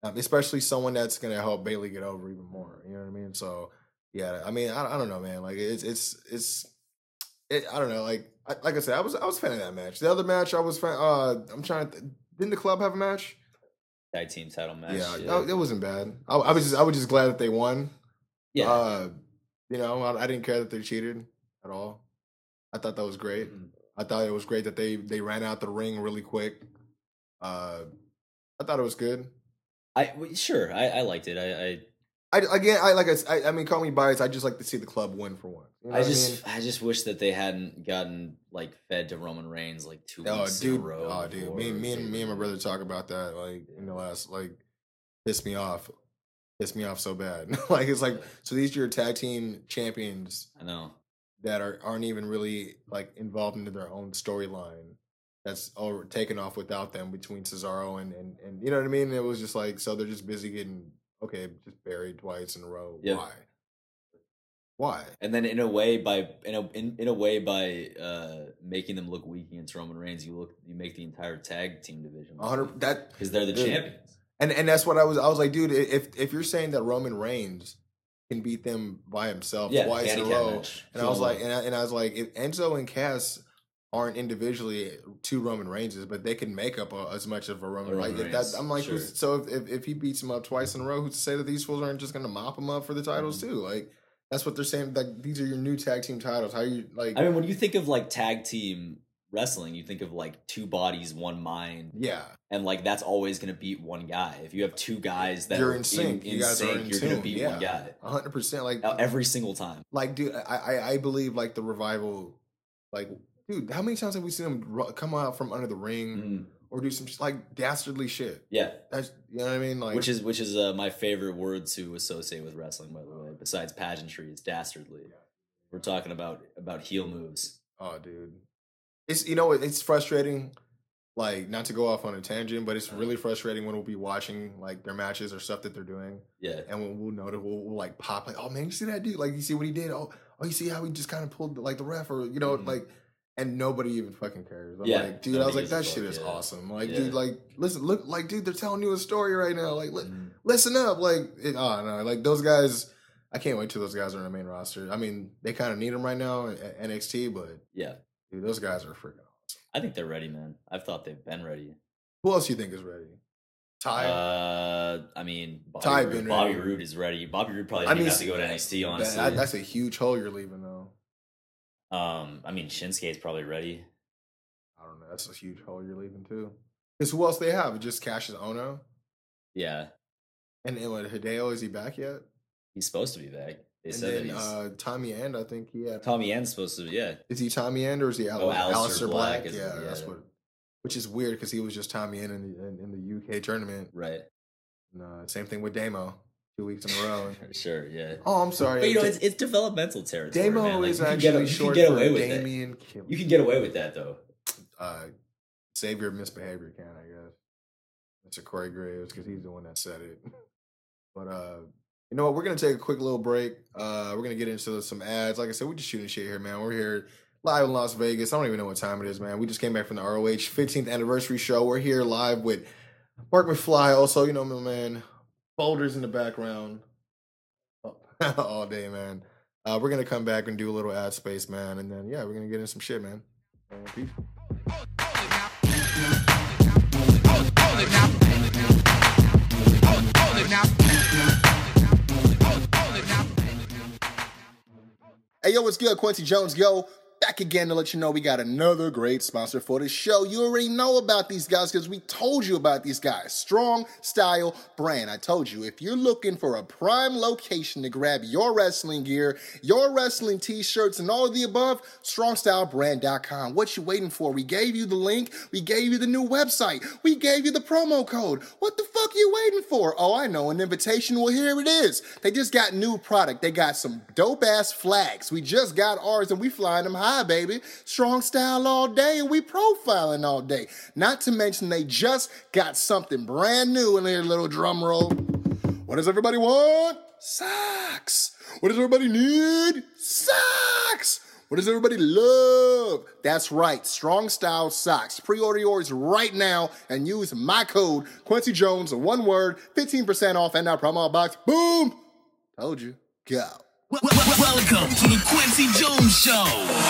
Um, especially someone that's gonna help Bayley get over even more. You know what I mean? So yeah, I mean I, I don't know, man. Like it's it's it's it, I don't know. Like I, like I said, I was I was a fan of that match. The other match, I was fan. Uh, I'm trying to. Didn't the club have a match? Tag team title match. yeah, Yeah. It, it wasn't bad. I, I was just I was just glad that they won. yeah. Uh, you know, I, I didn't care that they cheated at all. I thought that was great. Mhm. I thought it was great that they they ran out the ring really quick. Uh, I thought it was good. I sure. I, I liked it. I I again, I like I, I mean, call me biased. I just like to see the club win for once. You know I, I just mean? I, just wish that they hadn't gotten like fed to Roman Reigns like two oh, weeks in a dude, row. oh, dude, me, me and me and my brother talk about that like in the last like pissed me off, pissed me off so bad. like it's like so these are your tag team champions I know. That are aren't even really like involved into their own storyline. That's all taken off without them between Cesaro and, and and you know what I mean. It was just like so they're just busy getting okay, just buried twice in a row. Yeah. Why? Why? And then in a way, by in a in, in a way by uh, making them look weak against Roman Reigns, you look you make the entire tag team division hundred that because they're the Dude. champions. and and that's what I was. I was like, dude, if if you're saying that Roman Reigns can beat them by himself Yeah, twice in a row, and I was like, and I, and I was like, if Enzo and Cass aren't individually two Roman Reigns, but they can make up a, as much of a Roman. Like Roman if that, I'm like, sure. so if, if if he beats him up twice in a row, who's to say that these fools aren't just going to mop him up for the titles Mm-hmm. too? Like that's what they're saying. Like these are your new tag team titles. How you like? I mean, when you think of like tag team wrestling, you think of like two bodies, one mind, yeah, and like that's always going to beat one guy. If you have two guys that you're are in sync. in, you guys sync, are in you're going to beat yeah, one guy hundred percent. Like every single time. like dude I, I i believe like the revival like dude how many times have we seen them come out from under the ring Mhm. or do some like dastardly shit Yeah, that's you know what i mean like which is which is uh, my favorite word to associate with wrestling. By the way, besides pageantry, is dastardly. We're talking about about heel moves. oh dude It's you know it's frustrating. Like not to go off on a tangent, but it's Uh-huh. really frustrating when we'll be watching like their matches or stuff that they're doing, Yeah. and we'll, we'll notice we'll, we'll like pop like, oh man, you see that dude? Like you see what he did? Oh, oh, you see how he just kind of pulled like the ref or you know Mhm. like, and nobody even fucking cares. I'm Yeah, like, dude, I was like, that shit is yeah. awesome. Like, Yeah. dude, like listen, look, like dude, they're telling you a story right now. Like, li- Mhm. listen up. Like, it, oh no, like those guys. I can't wait till those guys are in the main roster. I mean, they kind of need them right now at NXT, but Yeah. Dude, those guys are freaking awesome. I think they're ready, man. I've thought they've been ready. Who else you think is ready? Ty. Uh, I mean, Bobby, Ty Roode, Bobby. Roode is ready. Bobby Roode probably I mean, have to go to NXT, honestly. that- that's a huge hole you're leaving, though. um, I mean, Shinsuke is probably ready. I don't know. That's a huge hole you're leaving too. Because who else they have? Just Cassius Ohno Yeah, and, and what, Hideo. Is he back yet? he's supposed to be back. They and said then that uh, Tommy End. I think he had. Tommy End's supposed to. Yeah, Is he Tommy End or is he Al- Oh, Aleister Aleister Black? Black yeah, that's yeah. what. Which is weird because he was just Tommy End in the in, in the UK tournament. right. And, uh, same thing with Damo, two weeks in a row. Sure, yeah. oh, I'm sorry. But you know, it's, it's developmental territory. Damo man. Like, is you can actually get, you short can get for away with that. Kim. You can get away with that though. uh, Savior of Misbehavior can, I guess. Mr. Corey Graves, because he's the one that said it. But uh, you know what? We're gonna take a quick little break. Uh, we're gonna get into some ads. Like I said, we're just shooting shit here, man. We're here live in Las Vegas. I don't even know what time it is, man. We just came back from the ROH 15th anniversary show. We're here live with Marc McFly. Also, you know, my man, boulders in the background all day, man. Uh, we're gonna come back and do a little ad space, man, and then yeah, we're gonna get in some shit, man. Peace. Hey, yo, what's good? Kwency Jones, yo. Back again to let you know we got another great sponsor for the show. You already know about these guys because we told you about these guys. Strong Style Brand. I told you, if you're looking for a prime location to grab your wrestling gear, your wrestling t-shirts, and all of the above, strongstylebrand.com. What you waiting for? We gave you the link. We gave you the new website. We gave you the promo code. What the fuck you waiting for? Oh, I know, an invitation. Well, here it is. They just got new product. They got some dope ass flags. We just got ours and we flying them high, baby. Strong style all day and we profiling all day. Not to mention they just got something brand new in their little drum roll. What does everybody want? Socks. What does everybody need? Socks. What does everybody love? That's right, Strong Style Socks. Pre-order yours right now and use my code Kwency Jones, one word, 15% off, and our promo box. Boom! Told you. Go. Wel- wel- Welcome to the Kwency Jones Show,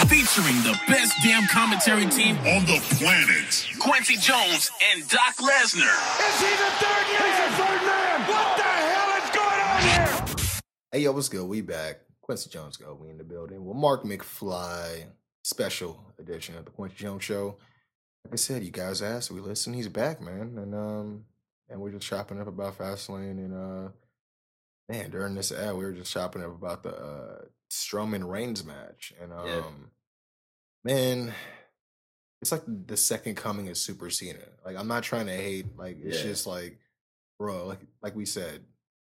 featuring the best damn commentary team on the planet. Kwency Jones and Doc Lesnar. Is he the third man? He's the third man. What the hell is going on here? Hey, yo, what's good? We back. Kwency Jones go. We in the building. Well, Marc McFly, special edition of the Kwency Jones Show. Like I said, you guys asked, we listen. He's back, man, and um, and we're just chopping up about Fastlane and uh, man, during this ad, we were just chopping up about the uh Strowman Reigns match, and um, Yeah. man, it's like the second coming of Super Cena. Like, I'm not trying to hate. Like, it's Yeah. just like, bro, like like we said,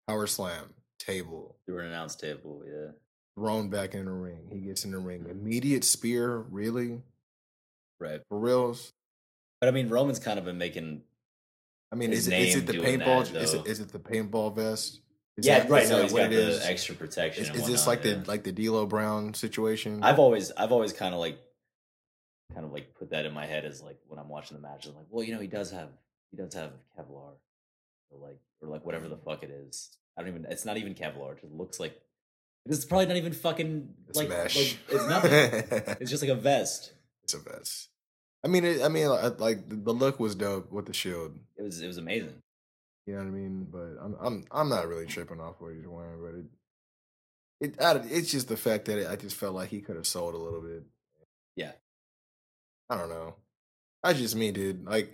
power slam table Through an announce table, yeah. thrown back in the ring. He gets in the ring. Immediate spear, really? Right. For reals? But I mean, Roman's kind of been making. I mean, is it, is name it the paintball? that, is it is it the paintball vest? Is yeah, that- right. is No, he's what got it the is? extra protection. Is, is this like yeah. the like the D'Lo Brown situation? I've always, I've always kind of like, kind of like put that in my head as like when I'm watching the match, I'm like, well, you know, he does have, he does have Kevlar, or like, or like whatever the fuck it is. I don't even. It's not even Kevlar. It just looks like. It's probably not even fucking It's like, like it's nothing. it's just like a vest. it's a vest. I mean, it, I mean, like, the look was dope with the shield. It was, it was amazing. You know what I mean? But I'm I'm I'm not really tripping off what he's wearing, but it it I, it's just the fact that it, I just felt like he could have sold a little bit. Yeah. I don't know. That's just me, dude. Like,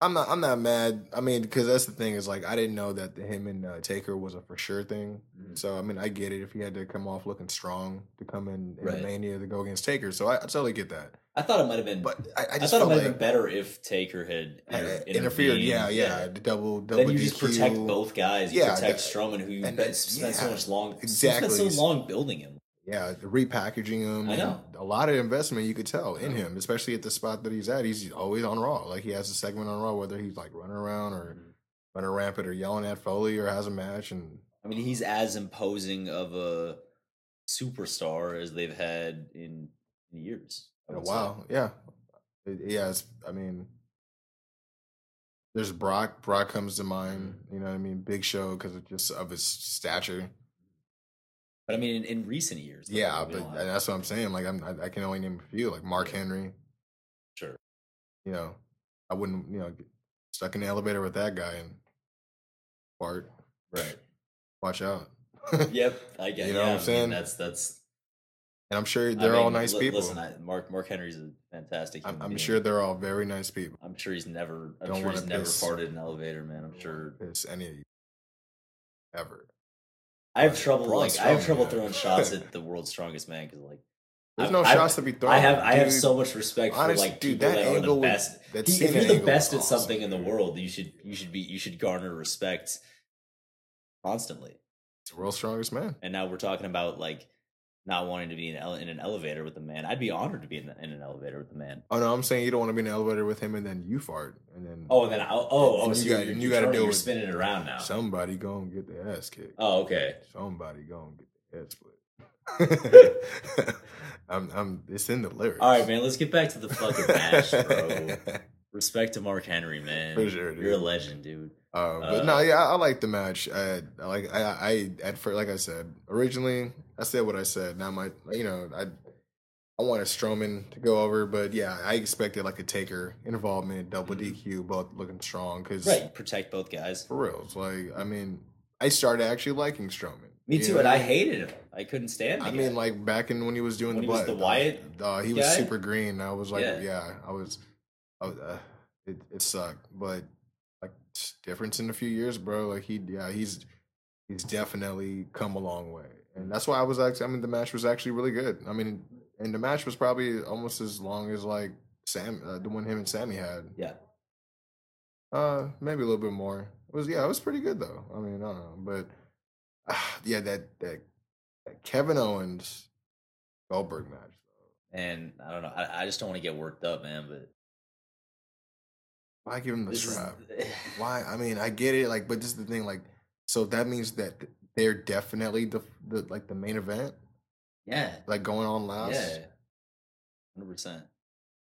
I'm not I'm not mad. I mean, because that's the thing is like I didn't know that the him and uh, Taker was a for sure thing. Mhm. So I mean, I get it if he had to come off looking strong to come in in Right. Mania to go against Taker. So I, I totally get that. I thought it might have been, But I, I I, thought it might like have been better if Taker had inter- interfered. Yeah, yeah, the double double. Then you just protect both guys. You Yeah, protect that- Strowman, who you and bet- that's- spent so much long, exactly. so long building him. yeah, repackaging him. I know. a lot of investment you could tell in him, especially at the spot that he's at. He's always on Raw. Like he has a segment on Raw, whether he's like running around or mm-hmm. running rampant or yelling at Foley or has a match. And I mean, he's as imposing of a superstar as they've had in years. In a while, yeah, It- yeah. It's, I mean, there's Brock. Brock comes to mind. Mm-hmm. You know what I mean? Big Show because of just of his stature. But I mean, in, in recent years, Yeah, but and that's what I'm saying. Like I'm, I, I can only name a few. Like Mark Henry. sure. You know, I wouldn't. You know, get stuck in the elevator with that guy and fart. Right. Watch out. Yep. I get. You know yeah, what I'm I mean, saying? that's that's. And I'm sure they're all mean, nice li- people. Listen, I, Mark Mark Henry's a fantastic. I'm, I'm sure they're all very nice people. I'm sure he's never. I'm Don't sure he's never piss- farted in an elevator, man. I'm sure. Piss any of you ever. I have trouble. Like I have trouble man. throwing shots at the world's strongest man because like. There's I've- no I've- shots to be thrown. I have I have so much respect Honest- for like dude, people that that, are the was- best. that He- if you're the best at awesome, something in the world, you should you should be you should garner respect constantly. It's the world's strongest man. And now we're talking about like not wanting to be in, in an elevator with a man. I'd be honored to be in, the, in an elevator with a man. Oh no, I'm saying you don't want to be in an elevator with him and then you fart and then Oh, and then I, oh oh, so you got- you gotta turning- deal with spinning it around now. somebody gonna get the ass kicked. oh, okay. Somebody gonna get the ass split. I'm, I'm. It's in the lyrics. All right, man. Let's get back to the fucking match, bro. Respect to Mark Henry, man. For sure, dude. You're a legend, dude. Uh, but Uh, no, yeah, I, I like the match. I, I like. I, I at first, like I said originally, I said what I said. Now my, you know, I, I wanted Strowman to go over, but yeah, I expected like a Taker involvement, double DQ, both looking strong. Because Mm-hmm. Right, protect both guys. for real, it's like I mean, I started actually liking Strowman. Me too, know and I hated him. I couldn't stand. I guy. mean, like back in when he was doing When the, he the Wyatt uh, he was super green. I was like, Yeah. yeah, I was uh, it, it sucked, but like difference in a few years, bro. Like he, yeah, he's he's definitely come a long way, and that's why I was actually. I mean, the match was actually really good. I mean, and the match was probably almost as long as like Sam, uh, the one him and Sammy had. yeah, Uh, maybe a little bit more. It was yeah, it was pretty good though. I mean, I don't know, but uh, yeah, that that, that Kevin Owens Goldberg match. and I don't know. I, I just don't want to get worked up, man. But Why give him the this is, strap? Why? I mean, I get it. Like, but this is the thing. Like, so that means that they're definitely the, the like the main event, yeah, like going on last. yeah, hundred percent.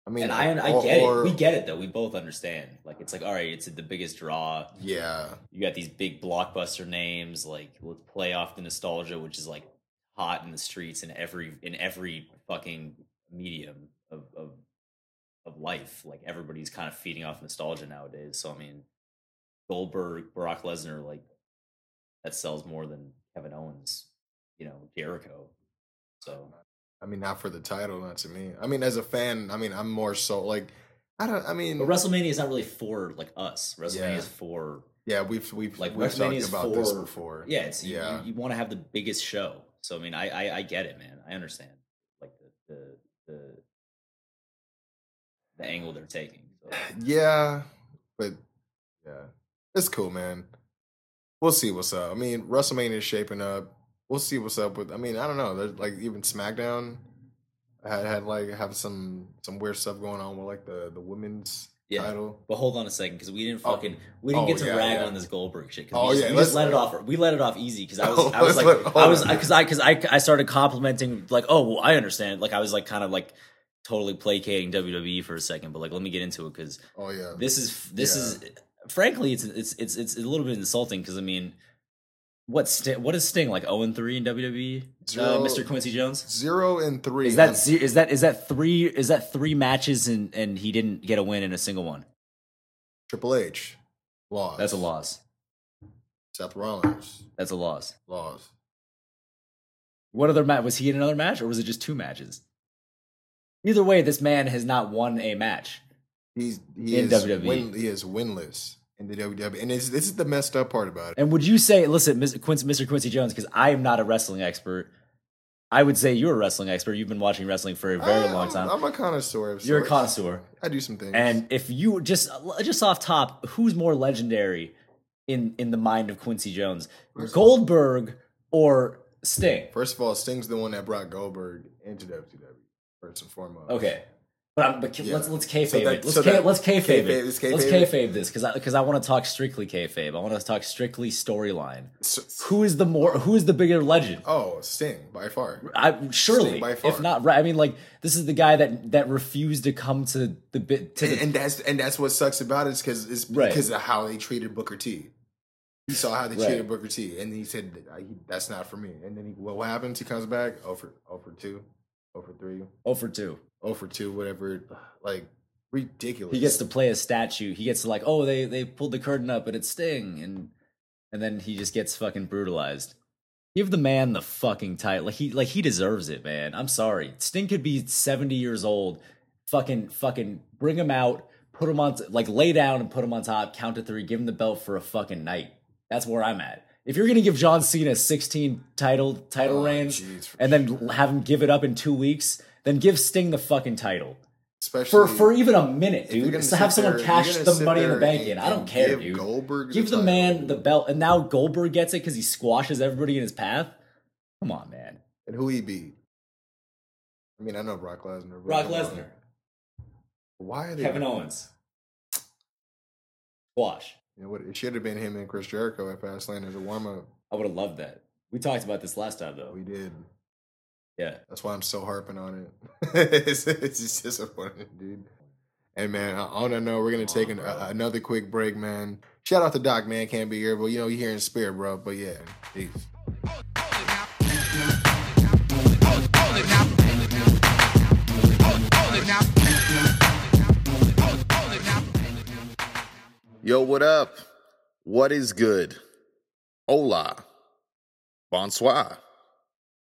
I mean, And I, I or- get it. We get it though. We both understand. Like it's like, all right, it's the biggest draw. Yeah, You got these big blockbuster names. Like let's play off the nostalgia, which is like hot in the streets in every in every fucking medium of of of life. Like everybody's kind of feeding off nostalgia nowadays. So I mean, Goldberg, Brock Lesnar, like that sells more than Kevin Owens. You know, Jericho. So I mean, not for the title, not to me. I mean, as a fan, I mean, I'm more so like, I don't. I mean, But WrestleMania is not really for like us. WrestleMania Yeah. is for yeah, we've we've like we've talked about for this before. Yeah, it's you, Yeah. you, want to have the biggest show. So I mean, I, I I get it, man. I understand like the the the, the angle they're taking. So, Yeah, but yeah, it's cool, man. We'll see what's up. I mean, WrestleMania is shaping up. We'll see what's up with. I mean, I don't know. There's like even SmackDown had had like have some some weird stuff going on with like the the women's Yeah. title. but hold on a second, because we didn't Oh. fucking we didn't Oh, get to yeah, rag yeah. on this Goldberg shit. Oh, we just, yeah, we just let it off. We let it off easy because I was Oh, I was like let- I was because I because I I started complimenting like oh well, I understand like I was like kind of like totally placating WWE for a second, but like let me get into it because Oh yeah, this is this Yeah. is frankly it's it's it's it's a little bit insulting because I mean, what St- what is Sting like zero and three in WWE? Uh, Mr. Kwency Jones zero and three. is that on- ze- is that is that three is that three matches and and he didn't get a win in a single one? Triple H loss? That's a loss. Seth Rollins That's a loss. loss. What other match was he in another match or was it just two matches? Either way, this man has not won a match. He's he In is WWE. Win, he is winless in the WWE, and this is the messed up part about it. And would you say, listen, Mr. Kwency, Mr. Kwency Jones, because I am not a wrestling expert. I would say you're a wrestling expert. You've been watching wrestling for a very I- long I'm, time. I'm a connoisseur. You're a connoisseur. I do some things. And if you just just off top, who's more legendary in in the mind of Kwency Jones, Goldberg or Sting. First of all, Sting's the one that brought Goldberg into WCW. First and foremost. Okay. But, I'm, but Yeah. let's let's kayfabe So that- it. Let's so K, let's kayfabe, kayfabe- it. let's kayfabe kayfabe this because because I, want to talk strictly kayfabe. I want to talk strictly storyline. So- Who is the more who is the bigger legend? oh, Sting by far. I surely, Sting by far. if not right. I mean, like this is the guy that that refused to come to the bit to And, the and that's and that's what sucks about it is because it's Right. because of how they treated Booker T. He saw how they Right. treated Booker T, and he said that's not for me. And then he, what, what happens? He comes back. Oh for oh two, Oh for three. three, oh for two. oh for two, whatever. Like ridiculous. He gets to play a statue. He gets to like, oh, they they pulled the curtain up, and it's Sting, and and then he just gets fucking brutalized. Give the man the fucking title. Like he like he deserves it, man. I'm sorry. Sting could be 70 years old. Fucking fucking bring him out, put him on like lay down and put him on top, count to 3, give him the belt for a fucking night. That's where I'm at. If you're going to give John Cena 16 title title Oh, reigns for and then have him give it up in 2 weeks, then give Sting the fucking title especially for for even a minute, dude. Just to have someone there- cash the money in the bank and- in. I don't care, give dude. Goldberg Give the title. man the belt, and now Goldberg gets it because he squashes everybody in his path. Come on, man. and who he beat. I mean, I know Brock Lesnar. Brock Lesnar, Why are they? Kevin Owens, squash. You know what? It should have been him and Chris Jericho at Fastlane as a warm up. I would have loved that. We talked about this last time, though. We did. Yeah. That's why I'm so harping on it. it's, it's just disappointing, dude. And man, on that note, we're gonna take an, a, another quick break, man. Shout out to Doc, man. Can't be here, but you know you're here in spirit, bro. But yeah, peace. Yo, what up? What is good? Hola. Bonsoir.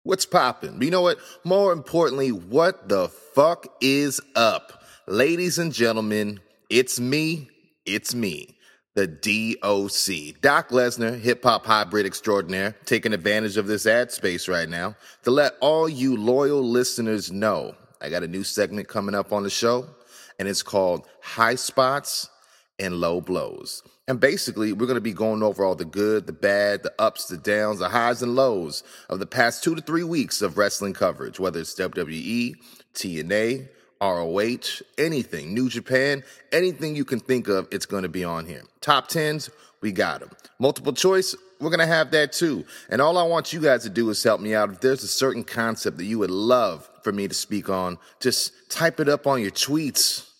What's poppin'? But You know what? More importantly, what the fuck is up? Ladies and gentlemen, it's me. It's me. The DOC. Doc Lesnar, hip hop hybrid extraordinaire, taking advantage of this ad space right now to let all you loyal listeners know I got a new segment coming up on the show, and it's called High Spots and low blows. And basically, we're going to be going over all the good, the bad, the ups, the downs, the highs and lows of the past two to three weeks of wrestling coverage, whether it's WWE, TNA, ROH, anything, New Japan, anything you can think of, it's going to be on here. Top 10s, we got them. Multiple choice, we're going to have that too. And all I want you guys to do is help me out. If there's a certain concept that you would love for me to speak on, just type it up on your tweets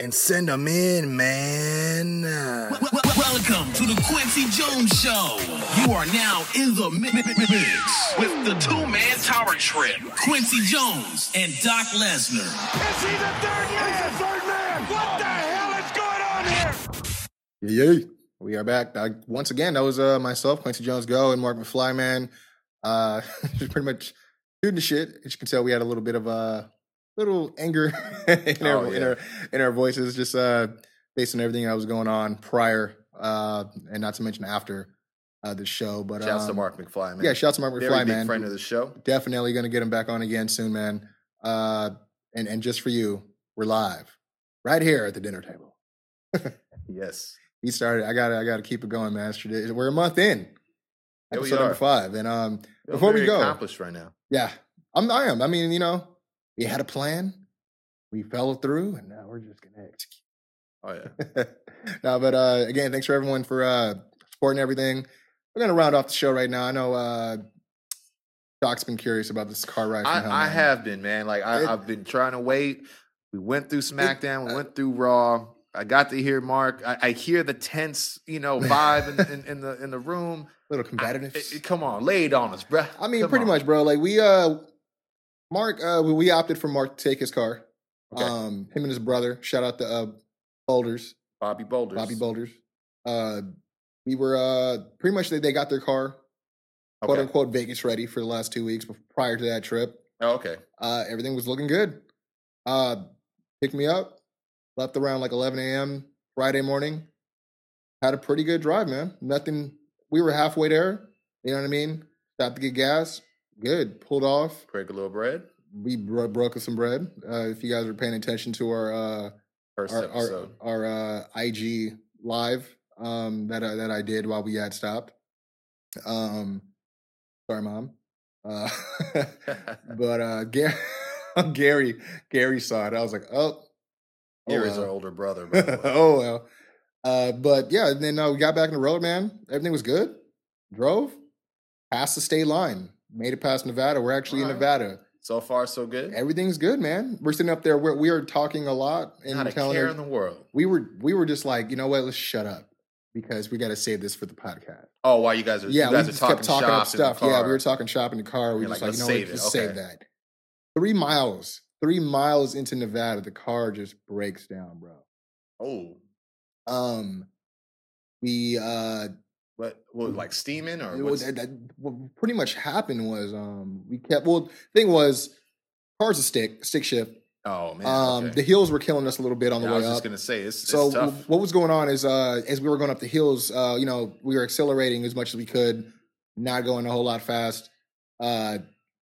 and send them in, man. W- w- Welcome to the Kwency Jones Show. You are now in the mi- mi- mi- mix with the two-man tower trip, Kwency Jones and Doc Lesnar. Is he the third man? He's the third man. What the hell is going on here? Yeah, yeah. We are back. Uh, once again, that was uh, myself, Kwency Jones Go, and Marc McFly, man. Uh, just pretty much shooting the shit. As you can tell, we had a little bit of uh, little anger in, our, Oh, in, our, in our voices, just uh, based on everything that was going on prior, uh, and not to mention after uh, the show. But Shouts to um, Marc McFly, man. Yeah, shouts to Marc Very McFly, big man. friend of the show. Definitely going to get him back on again soon, man. Uh, and and just for you, we're live right here at the dinner table. Yes. he started. I got. to I got to keep it going, man. We're a month in. Episode number five, and um, Before we go- accomplished right now. yeah, I'm. I am. I mean, you know, we had a plan, we fell through, and now we're just gonna execute. Oh yeah. no, but uh, again, thanks for everyone for uh, supporting everything. We're gonna round off the show right now. I know uh, Doc's been curious about this car ride. I, I have been, man. Like I, It- I've been trying to wait. We went through SmackDown. We went through Raw. I got to hear Marc. I, I hear the tense, you know, vibe in, in, in the in the room. little competitive. it- it- come on, lay it on us, bro. I mean, Come pretty on. much, bro. Like we, uh, Marc, uh, we, we opted for Marc to take his car. Okay. Um, him and his brother. Shout out to uh, Boulders, Bobby Boulders. Bobby Boulders. Uh, we were uh pretty much they, they got their car, quote unquote, Vegas ready for the last two weeks prior to that trip. Oh, okay. Uh, everything was looking good. Uh, picked me up, left around like 11 a.m. Friday morning. Had a pretty good drive, man. Nothing. We were halfway there. You know what I mean? Stopped to get gas. Good. Pulled off. Break a little bread. We bro- broke some bread. Uh, if you guys are paying attention to our uh, First our our, episode. our uh, IG live um, that I, that I did while we had stopped. Um, sorry, mom. Uh, but uh, Gary, Gary, Gary saw it. I was like, oh, Gary's well. our older brother. By the way. oh well. Uh, but yeah, and then uh, we got back in the road, man. Everything was good. Drove past the state line, made it past Nevada. We're actually in Nevada. So far, so good. Everything's good, man. We're sitting up there. We're, we were talking a lot and Not a telling care her- in the world. we were we were just like, you know what? Let's shut up because we got to save this for the podcast. Oh, while you guys are Yeah, we guys are just talking, kept talking shop up stuff. Yeah, we were talking shop in the car. We were just like, like, you know "Let's what? save it." Just save that. Three miles, three miles into Nevada, the car just breaks down, bro. Oh, Um, we uh, what? What? Like steaming or was, that, that- what pretty much happened was um, we kept. Well, thing was, car's a stick, stick shift. oh man. Um, okay. the hills were killing us a little bit on the Yeah, I way was up. just gonna say it's, it's so tough. w- what was going on is uh as we were going up the hills uh you know we were accelerating as much as we could not going a whole lot fast uh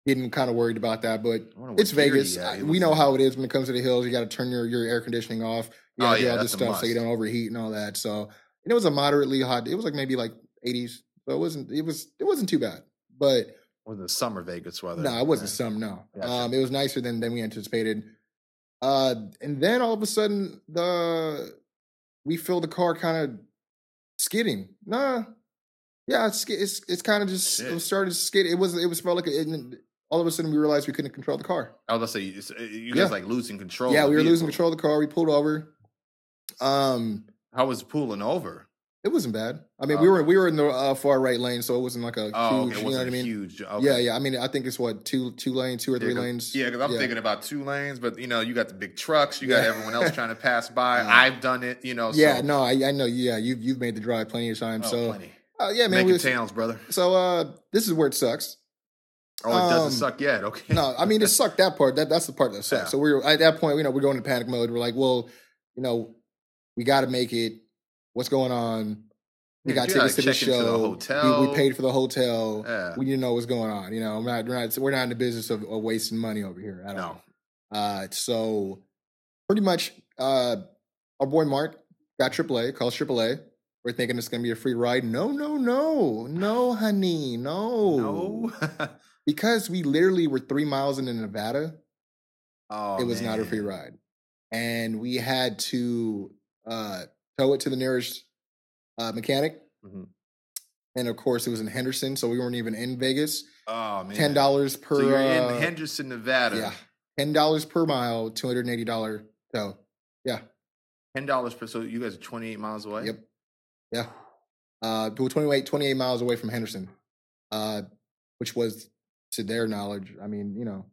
getting kind of worried about that but I it's vegas. I- we know how it is when it comes to the hills you got to turn your, your air conditioning off you Oh, gotta do yeah, all this stuff so you don't overheat and all that so and it was a moderately hot it was like maybe like 80s so it wasn't it was it wasn't too bad but was the summer Vegas weather? no, it wasn't Yeah. some. No, Gotcha. um, it was nicer than than we anticipated. Uh, and then all of a sudden, the we feel the car kind of skidding. Nah, yeah, it's it's it's kind of just it started to skid. It was it was felt like it, it- all of a sudden we realized we couldn't control the car. I was gonna say you, you Yeah. guys like losing control. yeah, we were losing control of the car. We pulled over. Um, How was pulling over? it wasn't bad. I mean, we Oh. were we were in the uh, far right lane, so it wasn't like a Oh, huge. okay, it you know what I mean? huge. Okay. Yeah, yeah. I mean, I think it's what two two lanes, two or three Yeah, lanes. Yeah, because I'm Yeah. thinking about two lanes, but you know, you got the big trucks, you got Yeah. everyone else trying to pass by. I've done it, you know. Yeah, so, no, I, I know. Yeah, you've you've made the drive plenty of times. oh, so plenty. uh, yeah, man. Making We towns, brother. so uh, this is where it sucks. Oh, it doesn't um, suck yet. Okay. No, I mean it sucked that part. That that's the part that sucks. So we are at that point. You know, we're going into panic mode. We're like, well, you know, we got to make it. What's going on? We got tickets gotta the into the show. We, we paid for the hotel. Yeah. We to know what's going on. You know, we're not we're not we're not in the business of, of wasting money over here at all. No. Uh, so pretty much, uh, our boy Marc got AAA, calls AAA. We're thinking it's going to be a free ride. No, no, no, no, honey, no, No. because we literally were three miles into Nevada. oh, it was not a free ride, and we had to uh, tow it to the nearest uh, mechanic. Mhm. And of course, it was in Henderson, so we weren't even in Vegas. Oh man. Ten dollars per. So you're uh, in Henderson, Nevada. Yeah, ten dollars per mile, two hundred and eighty dollar tow. Yeah. Ten dollars per. So you guys are 28 miles away. Yep. Yeah. Uh, but 28, 28 miles away from Henderson, uh, which was, to their knowledge, I mean, you know,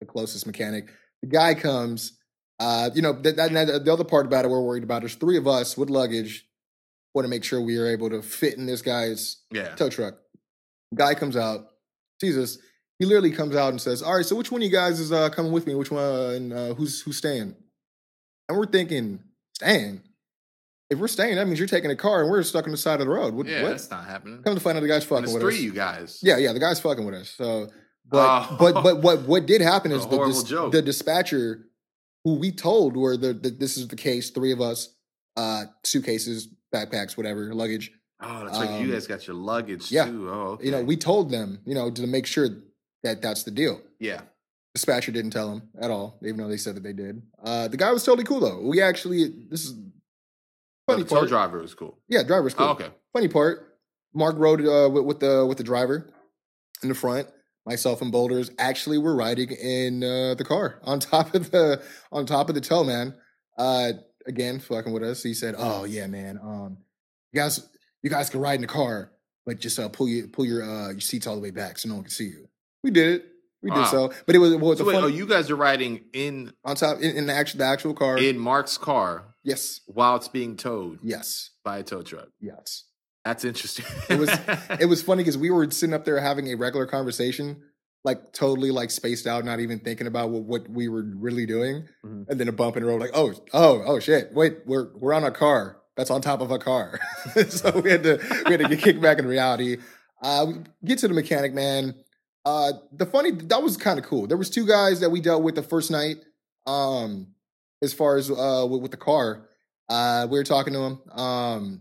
the closest mechanic. The guy comes, uh, you know, that, that, that- the other part about it we're worried about is three of us with luggage want to make sure we are able to fit in this guy's Yeah. tow truck. Guy comes out, sees us. He literally comes out and says, "All right, so which one of you guys is uh, coming with me? Which one? Uh, and uh, who's who's staying?" And we're thinking, "Staying? If we're staying, that means you're taking a car and we're stuck on the side of the road. What? Yeah, what? that's not happening. Come to find out, the guy's fucking with three us. of you guys. Yeah, yeah, the guy's fucking with us. So, but Oh. but but what what did happen is the, dis- joke. the dispatcher, who we told were the, the this is the case, three of us, uh, suitcases, backpacks, whatever, luggage. Oh, that's right. Um, You guys got your luggage yeah. too. Oh, okay. You know, we told them, you know, to make sure that that's the deal. Yeah. Dispatcher didn't tell him at all, even though they said that they did. Uh, the guy was totally cool though. We actually, this is Oh, funny the tow part. driver was cool. Yeah, driver's cool. Oh, okay. Funny part, Marc rode uh, with, with the with the driver in the front. Myself and Boulders actually were riding in uh, the car on top of the on top of the tow man. Uh, again, fucking with us. He said, "Oh yeah, man. Um, you guys, you guys can ride in the car, but just uh, pull your pull your uh, your seats all the way back so no one can see you." We did it. We Wow. did so, but it was, it was So wait, fun, oh, you guys are riding in on top in, in the actual the actual car. in Marc's car yes, while it's being towed yes, by a tow truck. yes. That's interesting. It was it was funny because we were sitting up there having a regular conversation, like totally like spaced out, not even thinking about what, what we were really doing, Mhm. and then a bump in the road, like oh oh oh shit, wait we're we're on a car that's on top of a car, so we had to we had to get kicked back in reality. Uh, get to the mechanic, man. Uh, the funny that was kind of cool. There was two guys that we dealt with the first night. Um, as far as uh with, with the car, uh, we were talking to them. Um,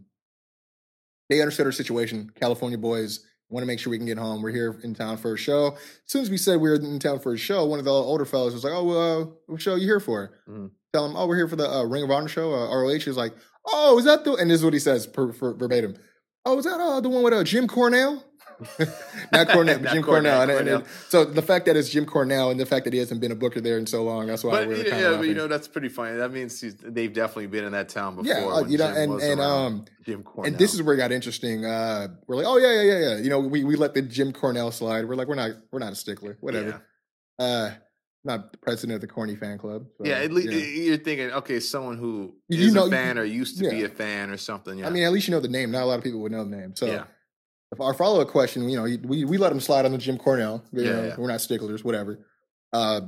they understood our situation. California boys, Want to make sure we can get home. We're here in town for a show. As soon as we said we were in town for a show, one of the older fellows was like, "Oh, uh, what show are you here for?" Mhm. Tell him, "Oh, we're here for the uh, Ring of Honor show, uh, ROH." He's like, "Oh, is that the?" And this is what he says per, per, verbatim. Oh, is that uh, the one with uh, Jim Cornell? Not Cornell, but Jim Cornell. And, and- and- so the fact that it's Jim Cornell and the fact that he hasn't been a booker there in so long, that's why But we're yeah, kind of yeah, but you know that's pretty funny. That means he's, they've definitely been in that town before. yeah, uh, you know, Jim and and um, Jim Cornell. and this is where it got interesting. Uh, we're like, oh yeah, yeah, yeah, yeah. You know, we we let the Jim Cornell slide. We're like, we're not we're not a stickler, whatever. Uh, not the president of the Corny fan club. so, yeah. At least yeah. you're thinking, okay, someone who You is know- a fan or used to be a fan or something. Yeah. I mean, at least you know the name. Not a lot of people would know the name. So yeah. Our follow up question, you know, we we let him slide on the Jim Cornell. You Yeah, know, yeah. we're not sticklers, whatever. Uh,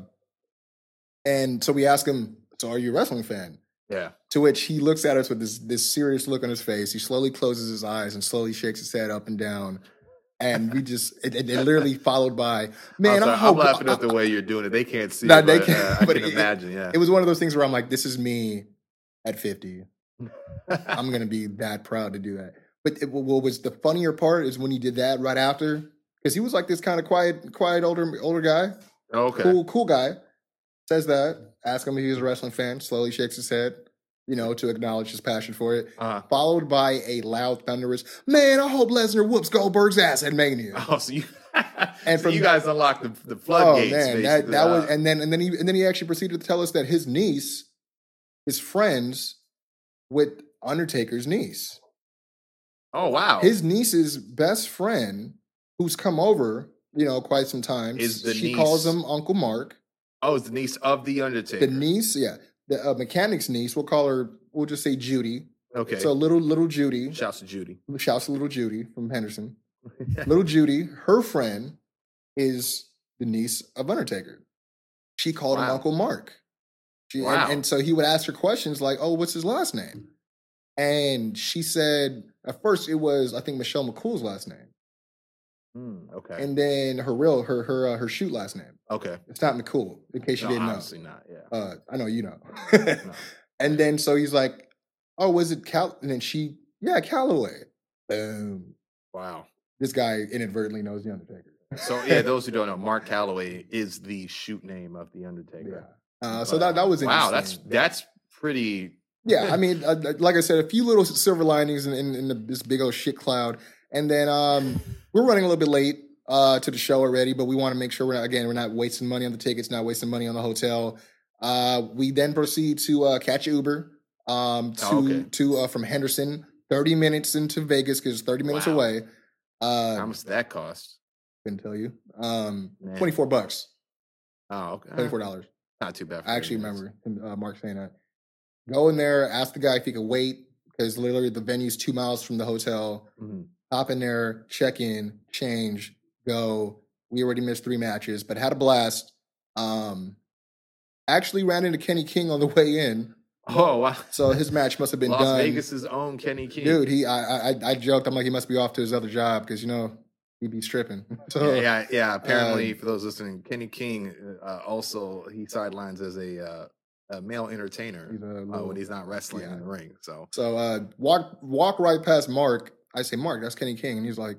and so we ask him, "So are you a wrestling fan?" Yeah. To which he looks at us with this this serious look on his face. He slowly closes his eyes and slowly shakes his head up and down. And we just it, it, it literally followed by man. I'm, sorry, I I'm laughing at the way you're doing it. They can't see Nah, it, they but, can't, uh, I but can imagine. Yeah. It was one of those things where I'm like, this is me at 50. I'm gonna be that proud to do that. But it, what was the funnier part is when he did that right after, because he was like this kind of quiet, quiet older older guy, okay. cool cool guy. Says that. Ask him if he was a wrestling fan. Slowly shakes his head, you know, to acknowledge his passion for it. Uh-huh. Followed by a loud, thunderous, "Man, I hope Lesnar whoops Goldberg's ass at Mania." Oh, so you And and from you that- guys unlocked the, the Oh man, that that was, Uh, and then and then he and then he actually proceeded to tell us that his niece is friends with Undertaker's niece. Oh wow. His niece's best friend, who's come over, you know, quite some times, Is the she calls him Uncle Mark. oh, it's the niece of the Undertaker. The niece, yeah, the uh, mechanic's niece. We'll call her. We'll just say Judy. Okay. So little little Judy. Shouts to Judy. Shouts to little Judy from Henderson. little Judy, her friend, is the niece of Undertaker. She called him Uncle Mark. She, and- Wow. and, so he would ask her questions like, "Oh, what's his last name?" And she said, at first it was I think Michelle McCool's last name, Hmm, okay. and then her real her her uh, her shoot last name. okay. It's not McCool, in case you No, didn't know. obviously not. Yeah. Uh, I know you know. No. and then so he's like, "Oh, was it Cal?" And then she, "Yeah, Calloway." Boom. Wow. This guy inadvertently knows the Undertaker. So yeah, those who don't know, Mark Calloway is the shoot name of the Undertaker. Yeah. Uh, so that that was wow. That's that's pretty. Yeah. I mean, uh, like I said, a few little silver linings in, in, in the, this big old shit cloud, and then um, we're running a little bit late uh, to the show already, but we want to make sure we're not again we're not wasting money on the tickets, not wasting money on the hotel. Uh, we then proceed to uh, catch Uber um, to Oh, okay. to uh, from Henderson, thirty minutes into Vegas because it's thirty minutes Wow. away. Uh, How much did that cost? couldn't tell you. Um, twenty four bucks, Oh, okay. twenty four dollars. Not too bad. for I actually remember uh, Marc saying that. Go in there, ask the guy if he could wait because literally the venue's two miles from the hotel. Mhm. Hop in there, check in, change, go. We already missed three matches, but had a blast. Um, actually ran into Kenny King on the way in, Oh wow. so his match must have been Las done. Vegas's own Kenny King. Dude, he I, I I joked. I'm like he must be off to his other job because you know he'd be stripping. So yeah, yeah, yeah. Apparently, um, for those listening, Kenny King uh, also he sidelines as a, uh, a male entertainer he's a uh, when he's not wrestling yeah. in the ring. So So uh, walk walk right past Marc. I say, Marc, that's Kenny King, and he's like,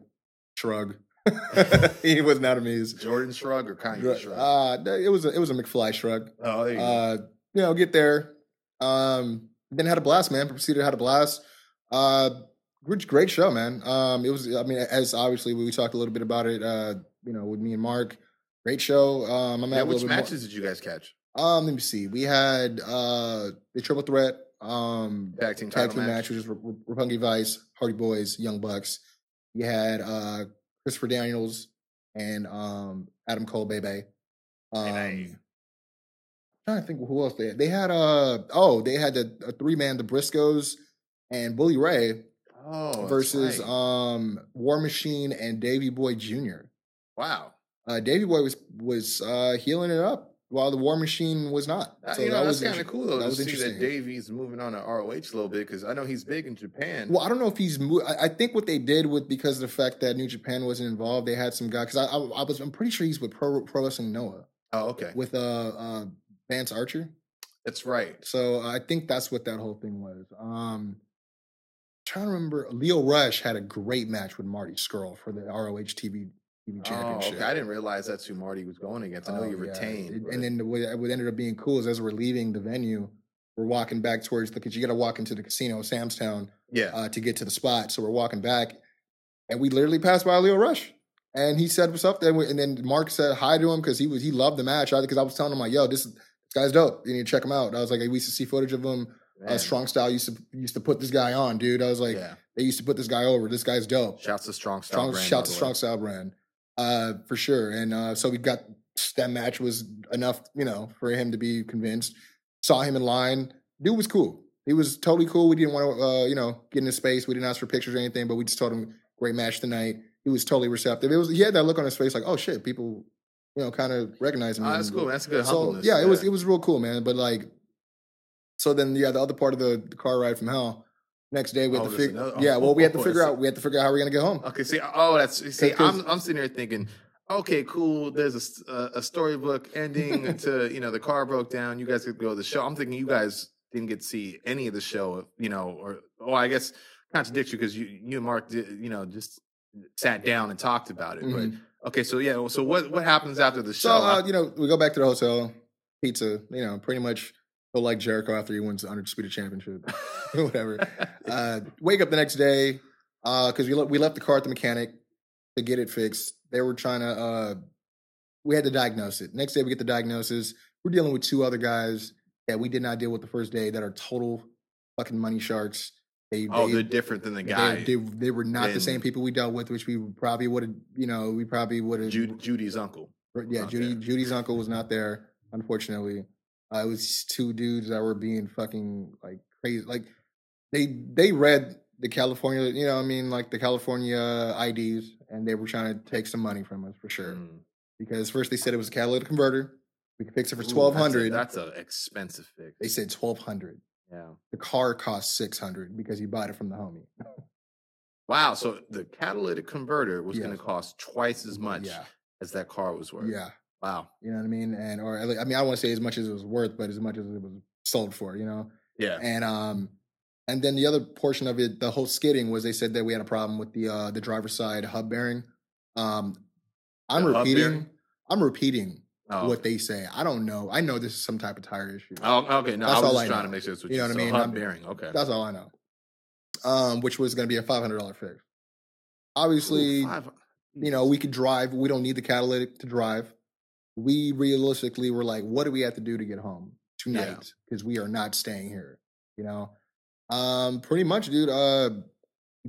shrug. he was not amused. Jordan shrug or Kanye shrug. Uh, it was a, it was a McFly shrug. oh, there you go. Uh, you know, get there. Um, then had a blast, man. Proceeded had a blast. Uh, great, great show, man. Um, it was. I mean, as obviously we talked a little bit about it. Uh, you know, with me and Marc. Great show. Um, I'm Yeah, which little bit more- matches did you guys catch? Um, let me see. We had uh the triple threat um Tag team tag team match. match, which was R- R- Vice, Hardy Boys, Young Bucks. You had uh Christopher Daniels and um Adam Cole, Bebe. Um, Bebe. trying to think who else they had. They had uh oh they had the a three man the Briscoes and Bully Ray Oh, versus right. um War Machine and Davy Boy Jr. wow. Uh, Davy Boy was was uh, healing it up while the War Machine was not. Uh, So you know, that that's was kind of cool though That was see that interesting. Davey's moving on to ROH a little bit because I know he's big in Japan. Well, I don't know if he's. Mo- I, I think what they did with because of the fact that New Japan wasn't involved, they had some guy. Because I, I, I was, I'm pretty sure he's with Pro, Pro Wrestling Noah oh, okay, with uh, uh Vance Archer. that's right. So I think that's what that whole thing was. Um, trying to remember. Lio Rush had a great match with Marty Scurll for the ROH TV Oh, okay. I didn't realize that's who Marty was going against. I know Oh, you yeah. retained. But- And then the way what ended up being cool is as we're leaving the venue, we're walking back towards the. because you got to walk into the casino, Samstown, yeah, uh, to get to the spot. So we're walking back, and we literally passed by Lio Rush, and he said what's up. Then we, and then Marc said hi to him because he was he loved the match. Because I was telling him like, "Yo, this, this guy's dope. You need to check him out." I was like, we used to see footage of him. Uh. Strong Style used to used to put this guy on, dude. I was like, yeah. they used to put this guy over. This guy's dope. Shouts to Strong Style. Strong brand, shout to Strong. Style brand, uh, for sure. And uh, so we got that match was enough, you know, for him to be convinced. Saw him in line. Dude was cool. He was totally cool. We didn't want to, uh, you know, get in his space. We didn't ask for pictures or anything, but we just told him great match tonight. He was totally receptive. It was he had that look on his face like, oh shit, people, you know, kind of recognize him. Oh, that's cool. That's good so humbleness. yeah, it was it was real cool, man. But like, so then yeah, the other part of the, the car ride from hell. Next day we had Oh, to figure. another- yeah, well, we had to oh, figure out. We had to figure out how we're gonna get home. Okay, see, oh, that's see. I'm I'm sitting here thinking, okay, cool. There's a a storybook ending to you know the car broke down. You guys could go to the show. I'm thinking you guys didn't get to see any of the show, you know, or oh, I guess contradicts you because you you and Marc, did, you know, just sat down and talked about it. Mhm. But okay, so yeah, so what what happens after the So show? uh, you know, we go back to the hotel, pizza. You know, pretty much feel like Jericho after he wins the undisputed championship, whatever. Uh, wake up the next day Uh, because we le- we left the car at the mechanic to get it fixed. They were trying to. Uh, we had to diagnose it. Next day, we get the diagnosis. We're dealing with two other guys that we did not deal with the first day that are total fucking money sharks. They, oh, they, they're different than the they- guy. They, they, were not the same people we dealt with, which we probably would have. You know, we probably would have. Judy, Judy's uncle. Yeah. Judy Judy's uncle was not there, unfortunately. Uh, it was two dudes that were being fucking like crazy. Like they they read the California, you know, I mean, like the California IDs, and they were trying to take some money from us for sure. Mm. Because first they said it was a catalytic converter. We could fix it for twelve hundred. That's an expensive fix. They said twelve hundred. yeah. The car cost six hundred because he bought it from the homie. Wow. So the catalytic converter was going to cost twice as much Yeah, as that car was worth. yeah. Wow. You know what I mean? And or I mean, I don't want to say as much as it was worth, but as much as it was sold for. You know. Yeah. And um and then the other portion of it, the whole skidding was they said that we had a problem with the uh the driver's side hub bearing. Um I'm The repeating? I'm repeating Oh, what they say. I don't know. I know this is some type of tire issue. oh, okay. No, That's I was all just I trying know. to make sure You you, know what I mean? Hub I'm- bearing. Okay. That's all I know. Um, which was gonna be a five hundred dollar fix. Obviously, Ooh, you know, we could drive. We don't need the catalytic to drive. We realistically were like, what do we have to do to get home tonight? Because we are not staying here. You know, um, pretty much, dude. Uh,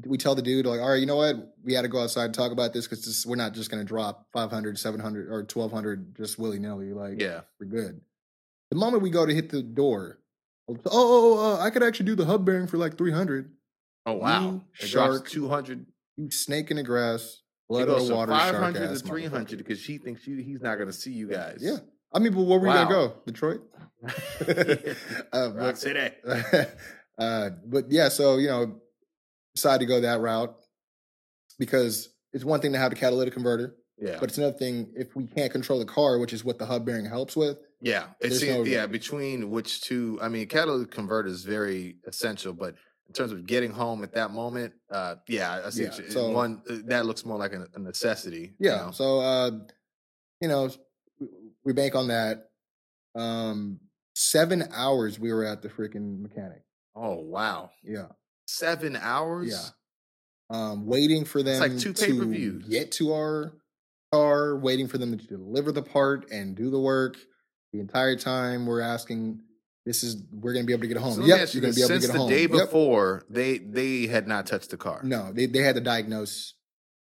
we tell the dude like, all right, you know what? We got to go outside and talk about this because we're not just going to drop 500, 700, or 1200 just willy nilly. Like, Yeah. we're good. The moment we go to hit the door, oh, oh, oh, uh, I could actually do the hub bearing for like 300. Oh wow. You shark. two hundred. You snake in the grass, blood the water, five hundred to three hundred because she thinks you, he's not going to see you guys. Yeah. I mean, but where were we Wow. gonna go? Detroit. uh, but, City. uh, but yeah, so you know, decided to go that route because it's one thing to have a catalytic converter, Yeah. but it's another thing if we can't control the car, which is what the hub bearing helps with. Yeah, it There's seems no- yeah between which two. I mean, catalytic converter is very essential, but in terms of getting home at that moment, uh, yeah, I see. Yeah, you- so- one uh, that looks more like a, a necessity. you Yeah. know? So uh, you know, we, bank on that. Um, seven hours we were at the freaking mechanic. Oh wow, Yeah. seven hours. Yeah. Um, waiting for them like two to pay-per-views. get to our car, waiting for them to deliver the part and do the work. The entire time we're asking, this is we're gonna be able to get home. So yep, you you're gonna be able to since get the home. day Yep. before, they they had not touched the car. No, they they had to diagnose.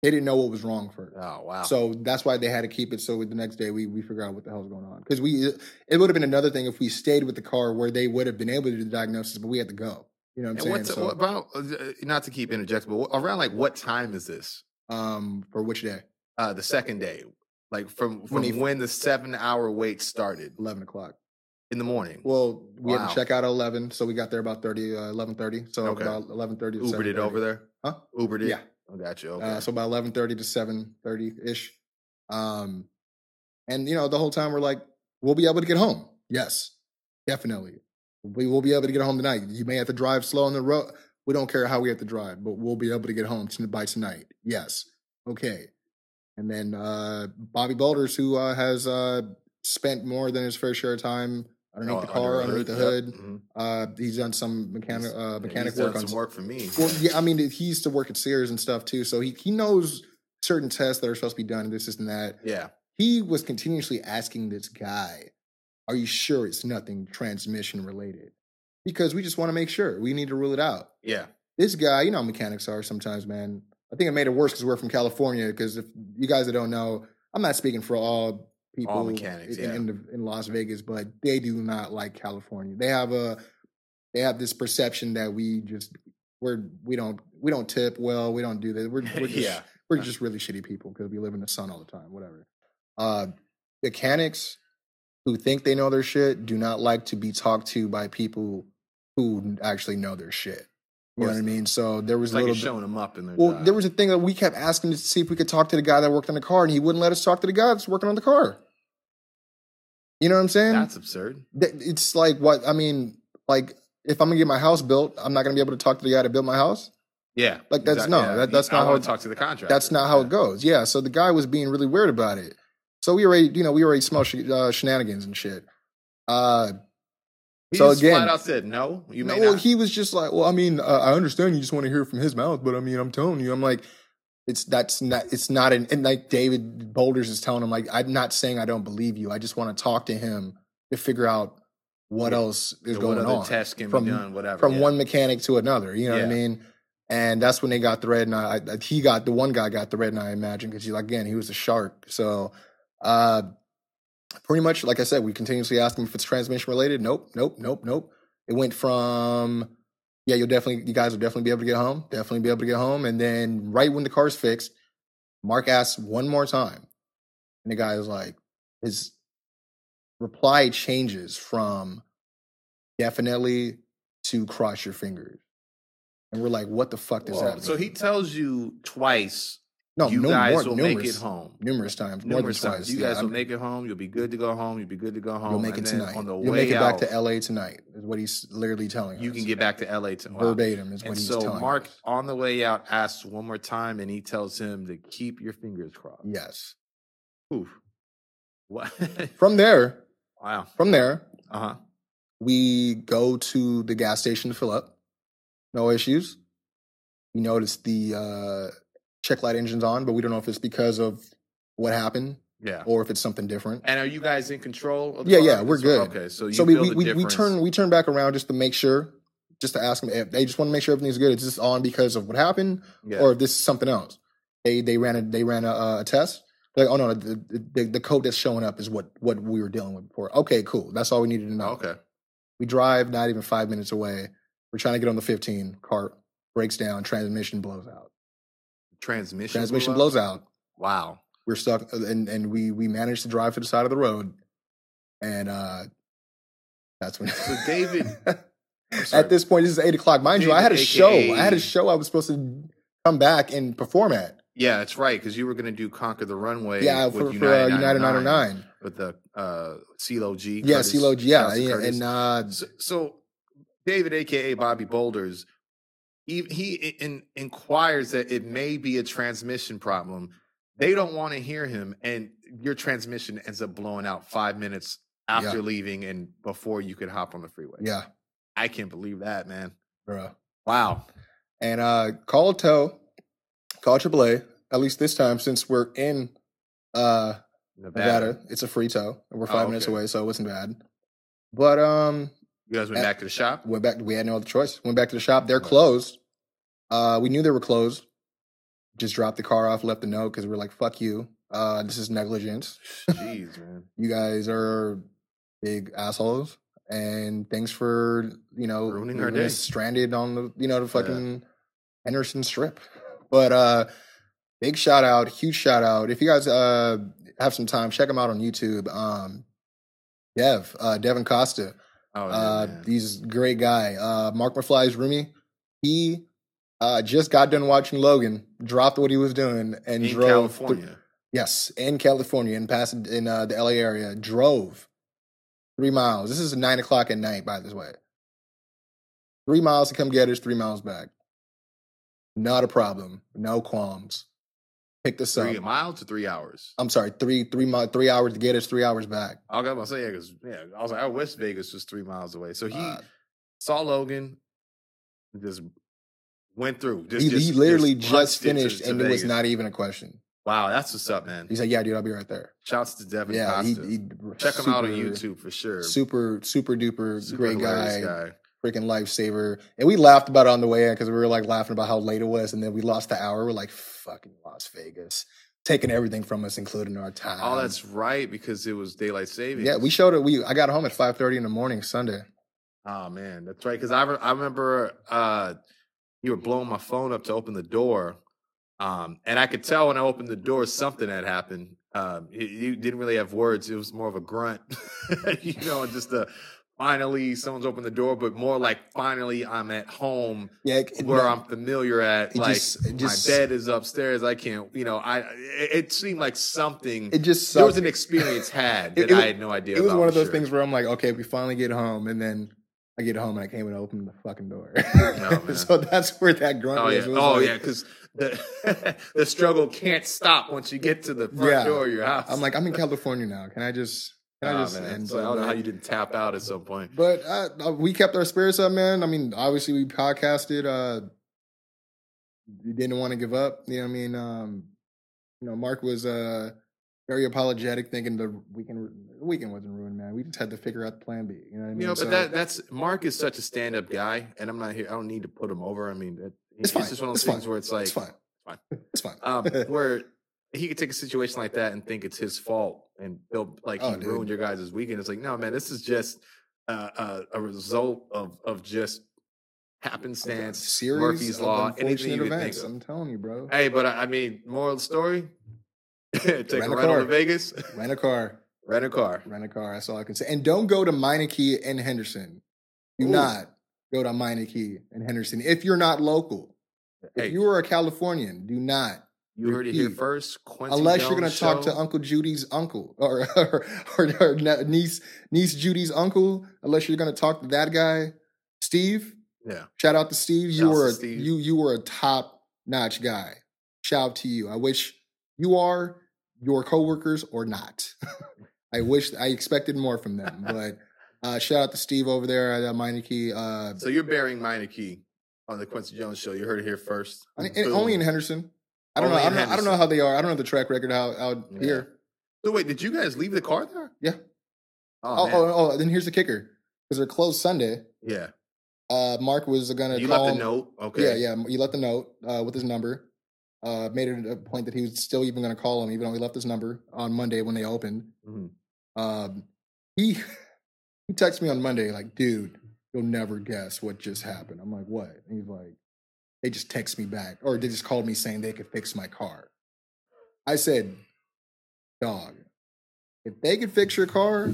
They didn't know what was wrong first. Oh wow. So that's why they had to keep it. So the next day we we figure out what the hell's going on because we it would have been another thing if we stayed with the car where they would have been able to do the diagnosis, but we had to go. You know what I'm and saying? So, what about uh, not to keep interjecting, but around like what time is this? um, for which day? Uh, the second day, like from from When when, the seven hour wait started Eleven o'clock. In the morning. Well, we had to check out at 11, so we got there about 30, uh, 11.30. So Okay. about 11.30 to Ubered it over there. Huh? Ubered it. Yeah. I got you. Okay. Uh, so about 11.30 to 7.30-ish. Um, and, you know, the whole time we're like, we'll be able to get home. Yes, definitely. We will be able to get home tonight. You may have to drive slow on the road. We don't care how we have to drive, but we'll be able to get home by tonight. Yes. Okay. And then uh, Bobby Boulders, who uh, has uh, spent more than his fair share of time underneath Oh, the car, under underneath the yep. hood. Mhm. Uh, he's done some mechanic uh, mechanic he's work done on some work for me. well, yeah, I mean, he used to work at Sears and stuff too, so he he knows certain tests that are supposed to be done, this, this, and that. Yeah. He was continuously asking this guy, "Are you sure it's nothing transmission related?" Because we just want to make sure. We need to rule it out. Yeah. This guy, you know, how mechanics are sometimes, man. I think it made it worse because we're from California. Because if you guys that don't know, I'm not speaking for all people mechanics, in, yeah. in, the, in Las Vegas, but they do not like California. They have a they have this perception that we just we're we don't we don't tip well. We don't do that. We're, we're just, Yeah. we're just really shitty people because we live in the sun all the time. Whatever. Uh, mechanics who think they know their shit do not like to be talked to by people who actually know their shit. You know what I mean? So there was It's a like little bit. showing them up in their Well, job. there was a thing that we kept asking to see if we could talk to the guy that worked on the car, and he wouldn't let us talk to the guy that's working on the car. You know what I'm saying? That's absurd. It's like what I mean. Like if I'm gonna get my house built, I'm not gonna be able to talk to the guy that built my house. Yeah. Like, that's- exact- no, yeah. that- that's I not how it- talk to the contractor. That's not how Yeah. it goes. Yeah. So the guy was being really weird about it. So we already, you know, we already smelled sh- uh, shenanigans and shit. Uh, He So again- flat out said no. You no, well, he was just like, well, I mean, uh, I understand you just want to hear from his mouth, but I mean, I'm telling you, I'm like, it's that's not, it's not an, and like David Boulders is telling him, like, I'm not saying I don't believe you. I just want to talk to him to figure out what Yeah. else is going on tests can from- be done, whatever. from yeah. one mechanic to another. You know what I mean? And that's when they got the red. And I, I, he got the one guy got the red, and I imagine because he like again he was a shark. So, uh, pretty much like I said, we continuously asked him if it's transmission related. Nope, nope, nope, nope. It went from yeah, you'll definitely you guys will definitely be able to get home, definitely be able to get home, and then right when the car's fixed, Marc asks one more time, and the guy is like, his reply changes from definitely to cross your fingers. And we're like, what the fuck does Whoa, that mean? So he tells you twice no, you no, guys more, will numerous, make it home. numerous times, Numerous times. twice. You yeah, guys will I'm- make it home. You'll be good to go home. You'll be good to go home. You'll make it and then tonight. On the You'll way make it out, back to LA tonight. Is what he's literally telling you us. can get back to LA to wow. verbatim. Is what And he's so telling So Marc us. on the way out asks one more time, and he tells him to keep your fingers crossed. Yes. Oof. What? From there, wow. from there, Uh huh. we go to the gas station to fill up. No issues. We notice the uh, check light engine's on, but we don't know if it's because of what happened Yeah. or if it's something different. And are you guys in control? Of the Yeah, car? yeah, we're good. Okay, so you so we we, we, we turn we turn back around just to make sure, just to ask them if they just want to make sure everything's good. It's just on because of what happened, Yeah. or if this is something else. They they ran a they ran a, a test. They're like, oh no, the, the the code that's showing up is what what we were dealing with before. Okay, cool. That's all we needed to know. okay. We drive not even five minutes away. We're trying to get on the 15. Car breaks down. Transmission blows out. Transmission. Transmission blows out. Wow. We're stuck, and and we we managed to drive to the side of the road, and uh that's when. So David, at this point, this is eight o'clock. Mind you, I had a David, show. I had a show I was supposed to come back and perform at. Yeah, that's right. Because you were going to do Conquer the Runway. Yeah, with for, for United, uh, United 909 909. with the uh, CeeLo G. Yeah, Curtis- CeeLo G. Yeah, yeah, and uh, so, so David, aka Bobby Boulders, he, he in, inquires that it may be a transmission problem. They don't want to hear him, and your transmission ends up blowing out five minutes after Yeah. leaving and before you could hop on the freeway. yeah, I can't believe that, man. bro. Wow. And uh, call a tow, call AAA. At least this time, since we're in uh Nevada, it's a free tow, and we're Oh, five minutes away, so it wasn't bad. But um, You guys went Uh, back to the shop. went back. We had no other choice. Went back to the shop. They're closed. Uh, we knew they were closed. Just dropped the car off, left a note because we're like, "Fuck you. Uh, this is negligence. Jeez, man. You guys are big assholes." And thanks for you know Ruining our day. stranded on the you know the fucking Henderson Strip. But uh, big shout out, huge shout out. If you guys uh have some time, check them out on YouTube. Um, Dev, uh, Devin Costa. Oh, yeah, Uh, man. he's a great guy. Uh, Marc McFly's roomie. He uh, just got done watching Logan, dropped what he was doing, and in drove. California. yes, in California, in past in uh, the LA area, drove three miles. This is nine o'clock at night, by the way. Three miles to come get us, three miles back. Not a problem. No qualms. Pick this Three up. miles to three hours. I'm sorry, three three mi- three hours to get us, three hours back. I was gonna say yeah, because yeah, I was like, I wish Vegas was three miles away. So he Uh, saw Logan, just went through. Just, he, just- he literally just just, it to- finished, to and it was not even a question. Wow, that's what's up, man. He's like, "Yeah, dude, I'll be right there." Shouts to Devin Yeah, he, Costa. he Check him out on YouTube for sure. Super, super duper Super great hilarious guy, freaking lifesaver. And we laughed about it on the way in because we were like laughing about how late it was, and then we lost the hour. We're like, "Fucking Las Vegas, taking everything from us, including our time." Oh, that's right, because it was daylight savings. yeah. We showed it. We I got home at five thirty in the morning Sunday. Oh man, that's right. Because I re- I remember uh, you were blowing my phone up to open the door, um, and I could tell when I opened the door something had happened. Um, you, you didn't really have words; it was more of a grunt, you know, just a finally someone's opened the door, but more like finally I'm at home Yeah, it- where no, I'm familiar at. Like just- just- my bed is upstairs. I can't, you know, I it, it seemed like something. It just there was an experience had that it I had no idea. It was about one of those sure. things where I'm like, okay, we finally get home, and then I get home and I came and opened the fucking door. man. so that's where that grunt Oh was. yeah, oh like- yeah, because the the struggle can't stop once you get to the front Yeah. door of your house. I'm like, I'm in California now. Can I just? Can I oh, just? man. and So I don't know how you didn't tap out at some point. But uh, uh, we kept our spirits up, man. I mean, obviously we podcasted. Uh, we didn't want to give up. You know, what I mean, um, you know, Marc was uh very apologetic, thinking the weekend the weekend wasn't ruined, man. We just had to figure out the plan B. You know what I mean? You know, but So- that that's Marc is such a stand up guy, and I'm not here. I don't need to put him over. I mean, it, It's fine. just one of those It's things fine. where it's like it's fine. It's fine. It's fine. um, where he could take a situation like that and think it's his fault and feel like he Oh, dude. ruined your guys' weekend. It's like, no, man, this is just uh, uh, a result of of just happenstance, series Murphy's law, anything you events. think of. I'm telling you, bro. Hey, but I I mean, moral of the story: take Rent a a car. to Vegas, Rent a car. rent a car. Rent a car. That's all I can say. And don't go to Meineke and Henderson. Do Ooh. not go to Meineke and Henderson if you're not local. Hey, If you are a Californian, do not. You heard it here first. Kwency Unless you're going to talk to Uncle Judy's uncle or or, or, or niece niece Judy's uncle. Unless you're going to talk to that guy, Steve. Yeah, Shout out to Steve. You were a, Steve. you you were a top notch guy. Shout out to you. I wish you are your coworkers or not. I wish I expected more from them, but uh, shout out to Steve over there at uh, Meineke. Uh, so you're bearing Meineke on the Kwency Jones Show. You heard it here first. and- and only in Henderson. I don't know. I don't know, I don't know how they are. I don't know the track record out out Yeah. here. So wait, did you guys leave the car there? Yeah. Oh, Oh, oh, oh, then here's the kicker because they're closed Sunday. yeah. Uh, Marc was gonna You call left him- note. Okay. Yeah, yeah. You left a note uh, with his number. Uh, made it a point that he was still even going to call him, even though he left his number on Monday when they opened. Mhm. Um, he he texted me on Monday like, "Dude, you'll never guess what just happened." I'm like, "What?" And he's like, "They just text me back, or they just called me saying they could fix my car." I said, "Dog, if they could fix your car,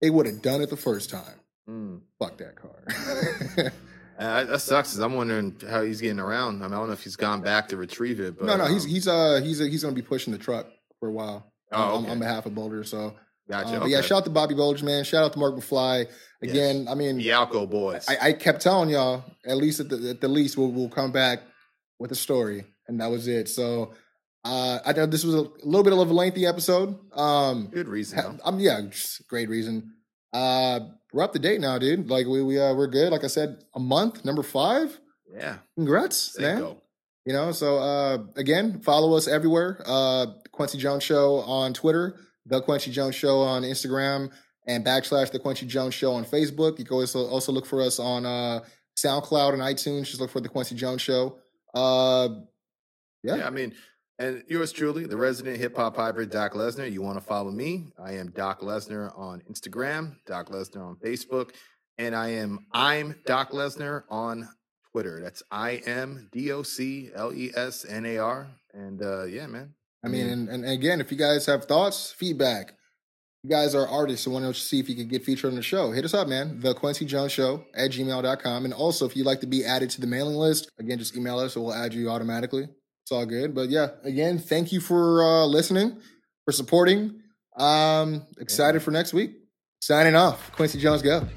they would have done it the first time. Mm. Fuck that car." Uh, that sucks. 'cause I'm wondering how he's getting around. I, mean, I don't know if he's gone back to retrieve it. But no, no, he's um, he's uh he's he's going to be pushing the truck for a while. Oh, on- okay. on, behalf of Boulder. So, gotcha. uh, but yeah, shout out to Bobby Bulge, man. Shout out to Marc McFly. Again, I mean, the Alco boys. I, I kept telling y'all, at least at the, at the least, we'll, we'll come back with a story, and that was it. So, uh, I know this was a little bit of a lengthy episode. Um, Good reason. ha- um, yeah, just great reason. Uh, we're up to date now, dude. Like we we uh, we're good. Like I said, a month, number five. Yeah. Congrats, man. Seiko. You know, so uh again, follow us everywhere. Uh Kwency Jones Show on Twitter, The Kwency Jones Show on Instagram, and backslash The Kwency Jones Show on Facebook. You can also also look for us on uh SoundCloud and iTunes. Just look for The Kwency Jones Show. Uh Yeah. Yeah. I mean, and yours truly, the resident hip hop hybrid, Doc Lesnar. You want to follow me? I am Doc Lesnar on Instagram, Doc Lesnar on Facebook, and I am I'm Doc Lesnar on Twitter. That's I M D O C L E S N A R. And uh, yeah, man. I mean, and, and again, if you guys have thoughts, feedback, you guys are artists and want to see if you can get featured on the show, hit us up, man. The Kwency Jones Show at gmail.com. And also, if you'd like to be added to the mailing list, again, just email us and we'll add you automatically. It's all good. But yeah, again, thank you for uh, listening, for supporting. Um, excited for next week. Signing off. Kwency Jones, go.